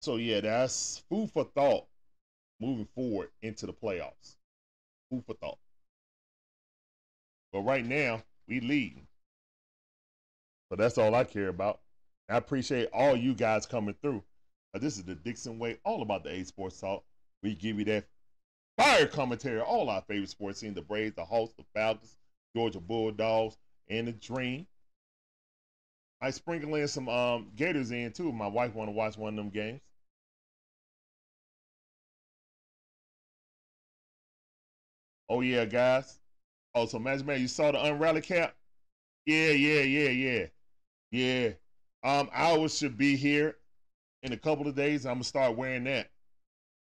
So yeah, that's food for thought moving forward into the playoffs. Food for thought. But right now, we leading. So that's all I care about. I appreciate all you guys coming through. Uh, this is the Dixon Way, all about the A Sports Talk. We give you that fire commentary, all our favorite sports teams, the Braves, the Hawks, the Falcons, Georgia Bulldogs, and the Dream. I sprinkle in some um, Gators in too. My wife want to watch one of them games. Oh yeah, guys. Oh, so Magic Man, you saw the unrally cap? Yeah, yeah, yeah, yeah, yeah. Um, ours should be here in a couple of days. I'm gonna start wearing that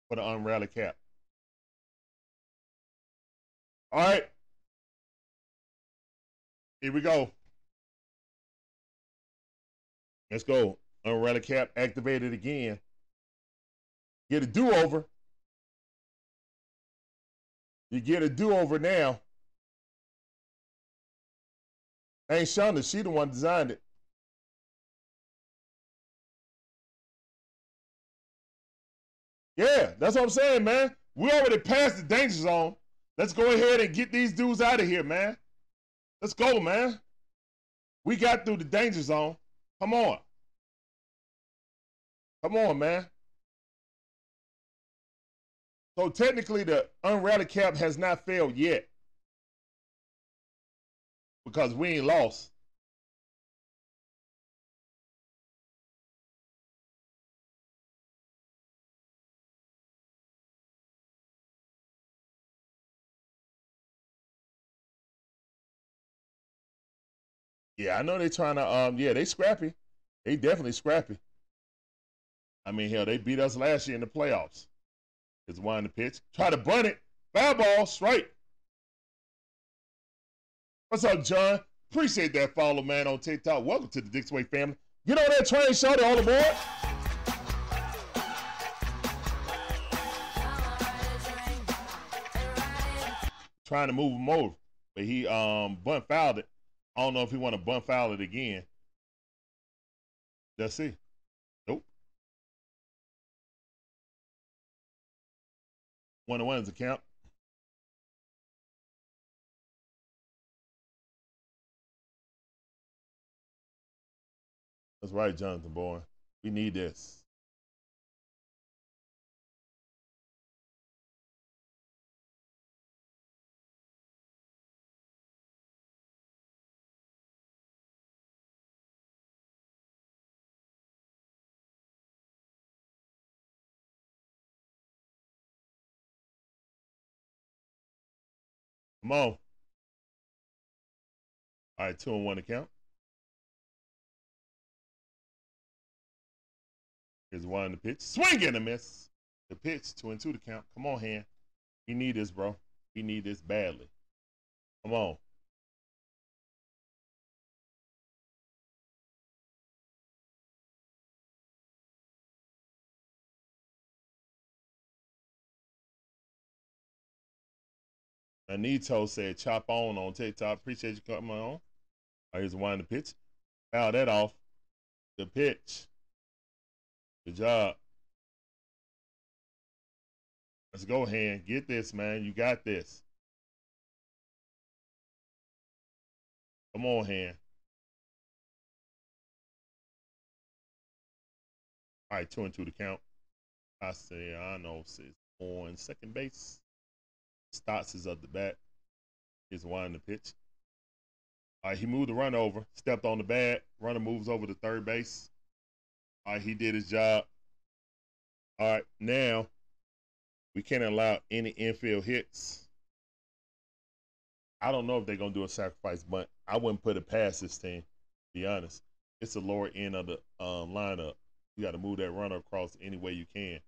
for the unrally cap. All right, here we go. Let's go. Unrally cap activated again. Get a do over. You get a do over now. Ain't Shonda, she the one designed it. Yeah, that's what I'm saying, man. We already passed the danger zone. Let's go ahead and get these dudes out of here, man. Let's go, man. We got through the danger zone. Come on. Come on, man. So technically, the unrally cap has not failed yet because we ain't lost. Yeah, I know they trying to. Um, yeah, they scrappy. They definitely scrappy. I mean, hell, they beat us last year in the playoffs. Is one the pitch. Try to bunt it. Foul straight. What's up, John? Appreciate that follow, man, on TikTok. Welcome to the Dix Way family. Get on that train, shorty, all aboard. Trying to move him over, but he um bunt fouled it. I don't know if he want to bunt foul it again. Let's see. Nope. One to one is That's right, Jonathan boy. We need this. Come on. All right, two and one to Here's one in the pitch. Swing and a miss. The pitch, two and two to count. Come on, hand. We need this, bro. We need this badly. Come on. Anito said, chop on on TikTok. Appreciate you coming on. Right, here's one in the pitch. Foul that off. The pitch. Good job. Let's go, hand. Get this, man. You got this. Come on, hand. All right, two and two to count. I say, I know, sis. on second base. Stotts is up the bat. He's winding the pitch. All right, he moved the run over, stepped on the bat. Runner moves over to third base. All right, he did his job. All right, now we can't allow any infield hits. I don't know if they're gonna do a sacrifice bunt. I wouldn't put it past this team. To be honest, it's the lower end of the um, lineup. You got to move that runner across any way you can.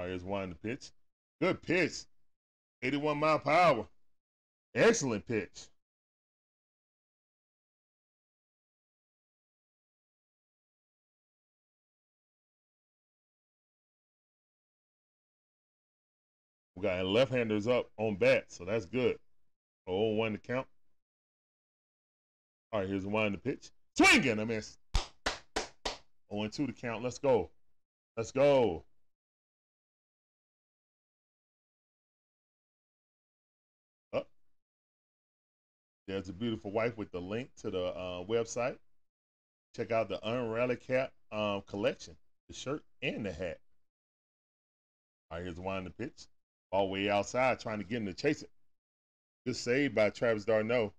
Oh, right, here's one the pitch. Good pitch. 81 mile per hour. Excellent pitch. We got left-handers up on bat, so that's good. 0-1 to count. All right, here's one to pitch. Swinging, I miss. 0-2 to count. Let's go. Let's go. There's a beautiful wife with the link to the uh, website. Check out the Unrally Cap um, collection, the shirt and the hat. All right, here's the one the pitch. All the way outside trying to get him to chase it. Good save by Travis d'Arnaud.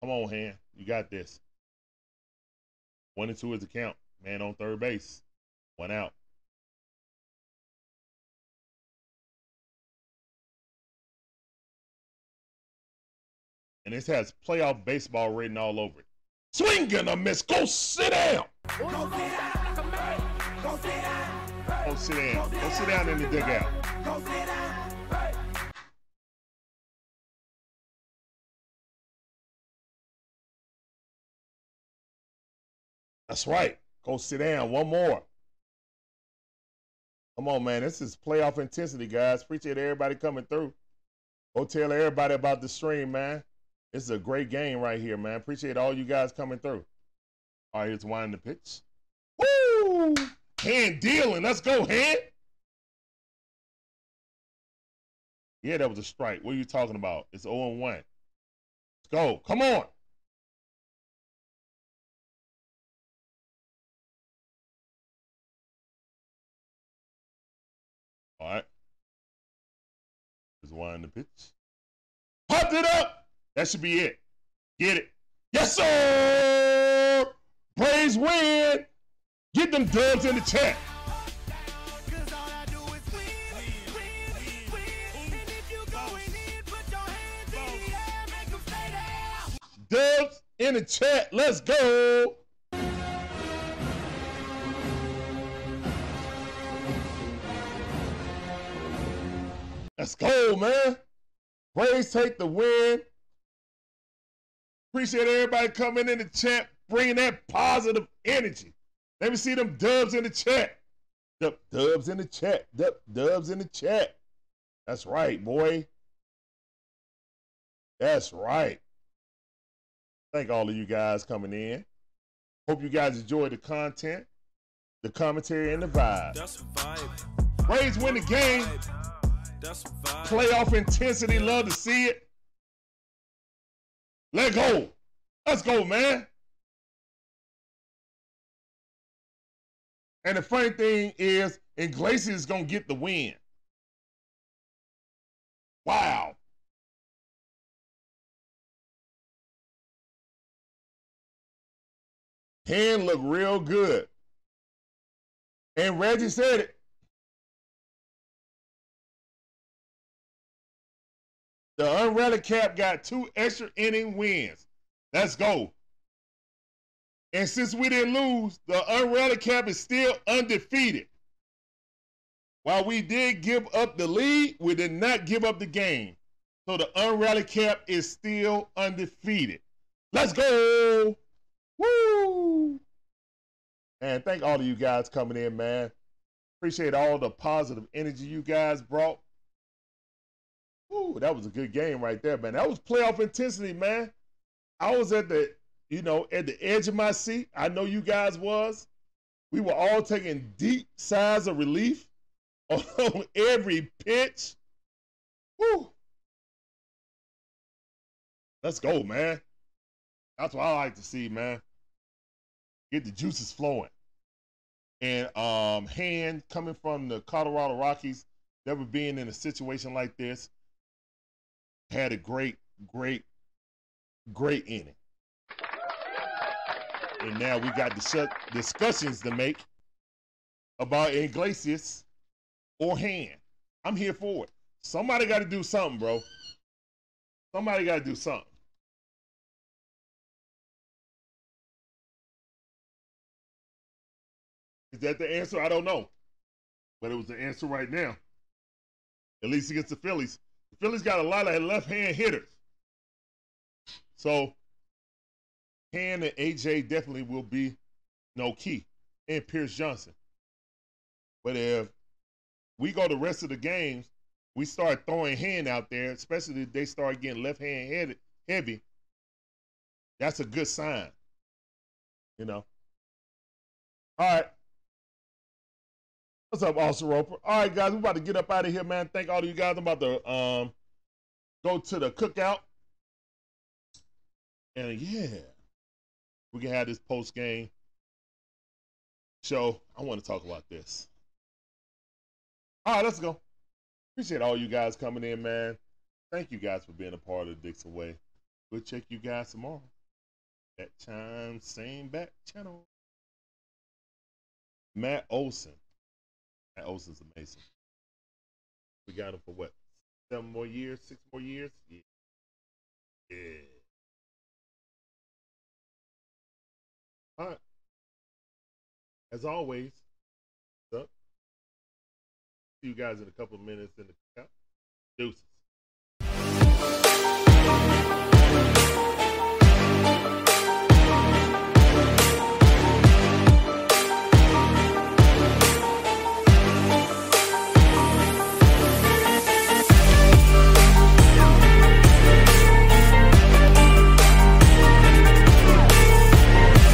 Come on, Han. You got this. One and two is the count. Man on third base. One out. And this has playoff baseball written all over it. Swing and a miss. Go sit down.
Go sit down. Go sit down.
Go sit down. Go sit down in the dugout.
Go sit down.
That's right. Go sit down. One more. Come on, man. This is playoff intensity, guys. Appreciate everybody coming through. Go tell everybody about the stream, man. This is a great game right here, man. Appreciate all you guys coming through. All right, here's winding the pitch. Woo! Hand dealing. Let's go, hand. Yeah, that was a strike. What are you talking about? It's 0 1. Let's go. Come on. All right. Just wind the pitch. Popped it up. That should be it. Get it. Yes, sir. Braves win. Get them dubs in the chat. Dubs in the chat. Let's go. Let's go, man. Braves take the win. Appreciate everybody coming in the chat, bringing that positive energy. Let me see them dubs in the chat. Dub, dubs in the chat. Dub, dubs in the chat. That's right, boy. That's right. Thank all of you guys coming in. Hope you guys enjoyed the content, the commentary, and the vibe.
That's vibe.
Braves win the game.
That's vibe.
Playoff intensity. Love to see it. Let go. Let's go, man. And the funny thing is, Iglesias is going to get the win. Wow. Hand looked real good. And Reggie said it. The unrally cap got two extra inning wins. Let's go. And since we didn't lose, the unrally cap is still undefeated. While we did give up the lead, we did not give up the game. So the unrally cap is still undefeated. Let's go. Woo! And thank all of you guys coming in, man. Appreciate all the positive energy you guys brought. Ooh, that was a good game right there, man. That was playoff intensity, man. I was at the, you know, at the edge of my seat. I know you guys was. We were all taking deep sighs of relief on every pitch. Woo. Let's go, man. That's what I like to see, man. Get the juices flowing. And um, hand coming from the Colorado Rockies, never being in a situation like this, had a great, great, great inning. And now we got dis- discussions to make about Iglesias or hand. I'm here for it. Somebody got to do something, bro. Somebody got to do something. Is that the answer? I don't know. But it was the answer right now. At least against the Phillies. The Phillies got a lot of left hand hitters. So, Hand and AJ definitely will be no key. And Pierce Johnson. But if we go the rest of the games, we start throwing hand out there, especially if they start getting left hand headed heavy. That's a good sign. You know. All right. What's up, Austin Roper? All right, guys, we're about to get up out of here, man. Thank all of you guys. I'm about to um go to the cookout. And yeah, we can have this post game show. I want to talk about this. All right, let's go. Appreciate all you guys coming in, man. Thank you guys for being a part of Dixon Way. We'll check you guys tomorrow. That time, same back channel. Matt Olson. Matt Olson's amazing. We got him for what? Seven more years? Six more years? Yeah. Yeah. All right. As always, up? See you guys in a couple of minutes in the cookout. Deuces.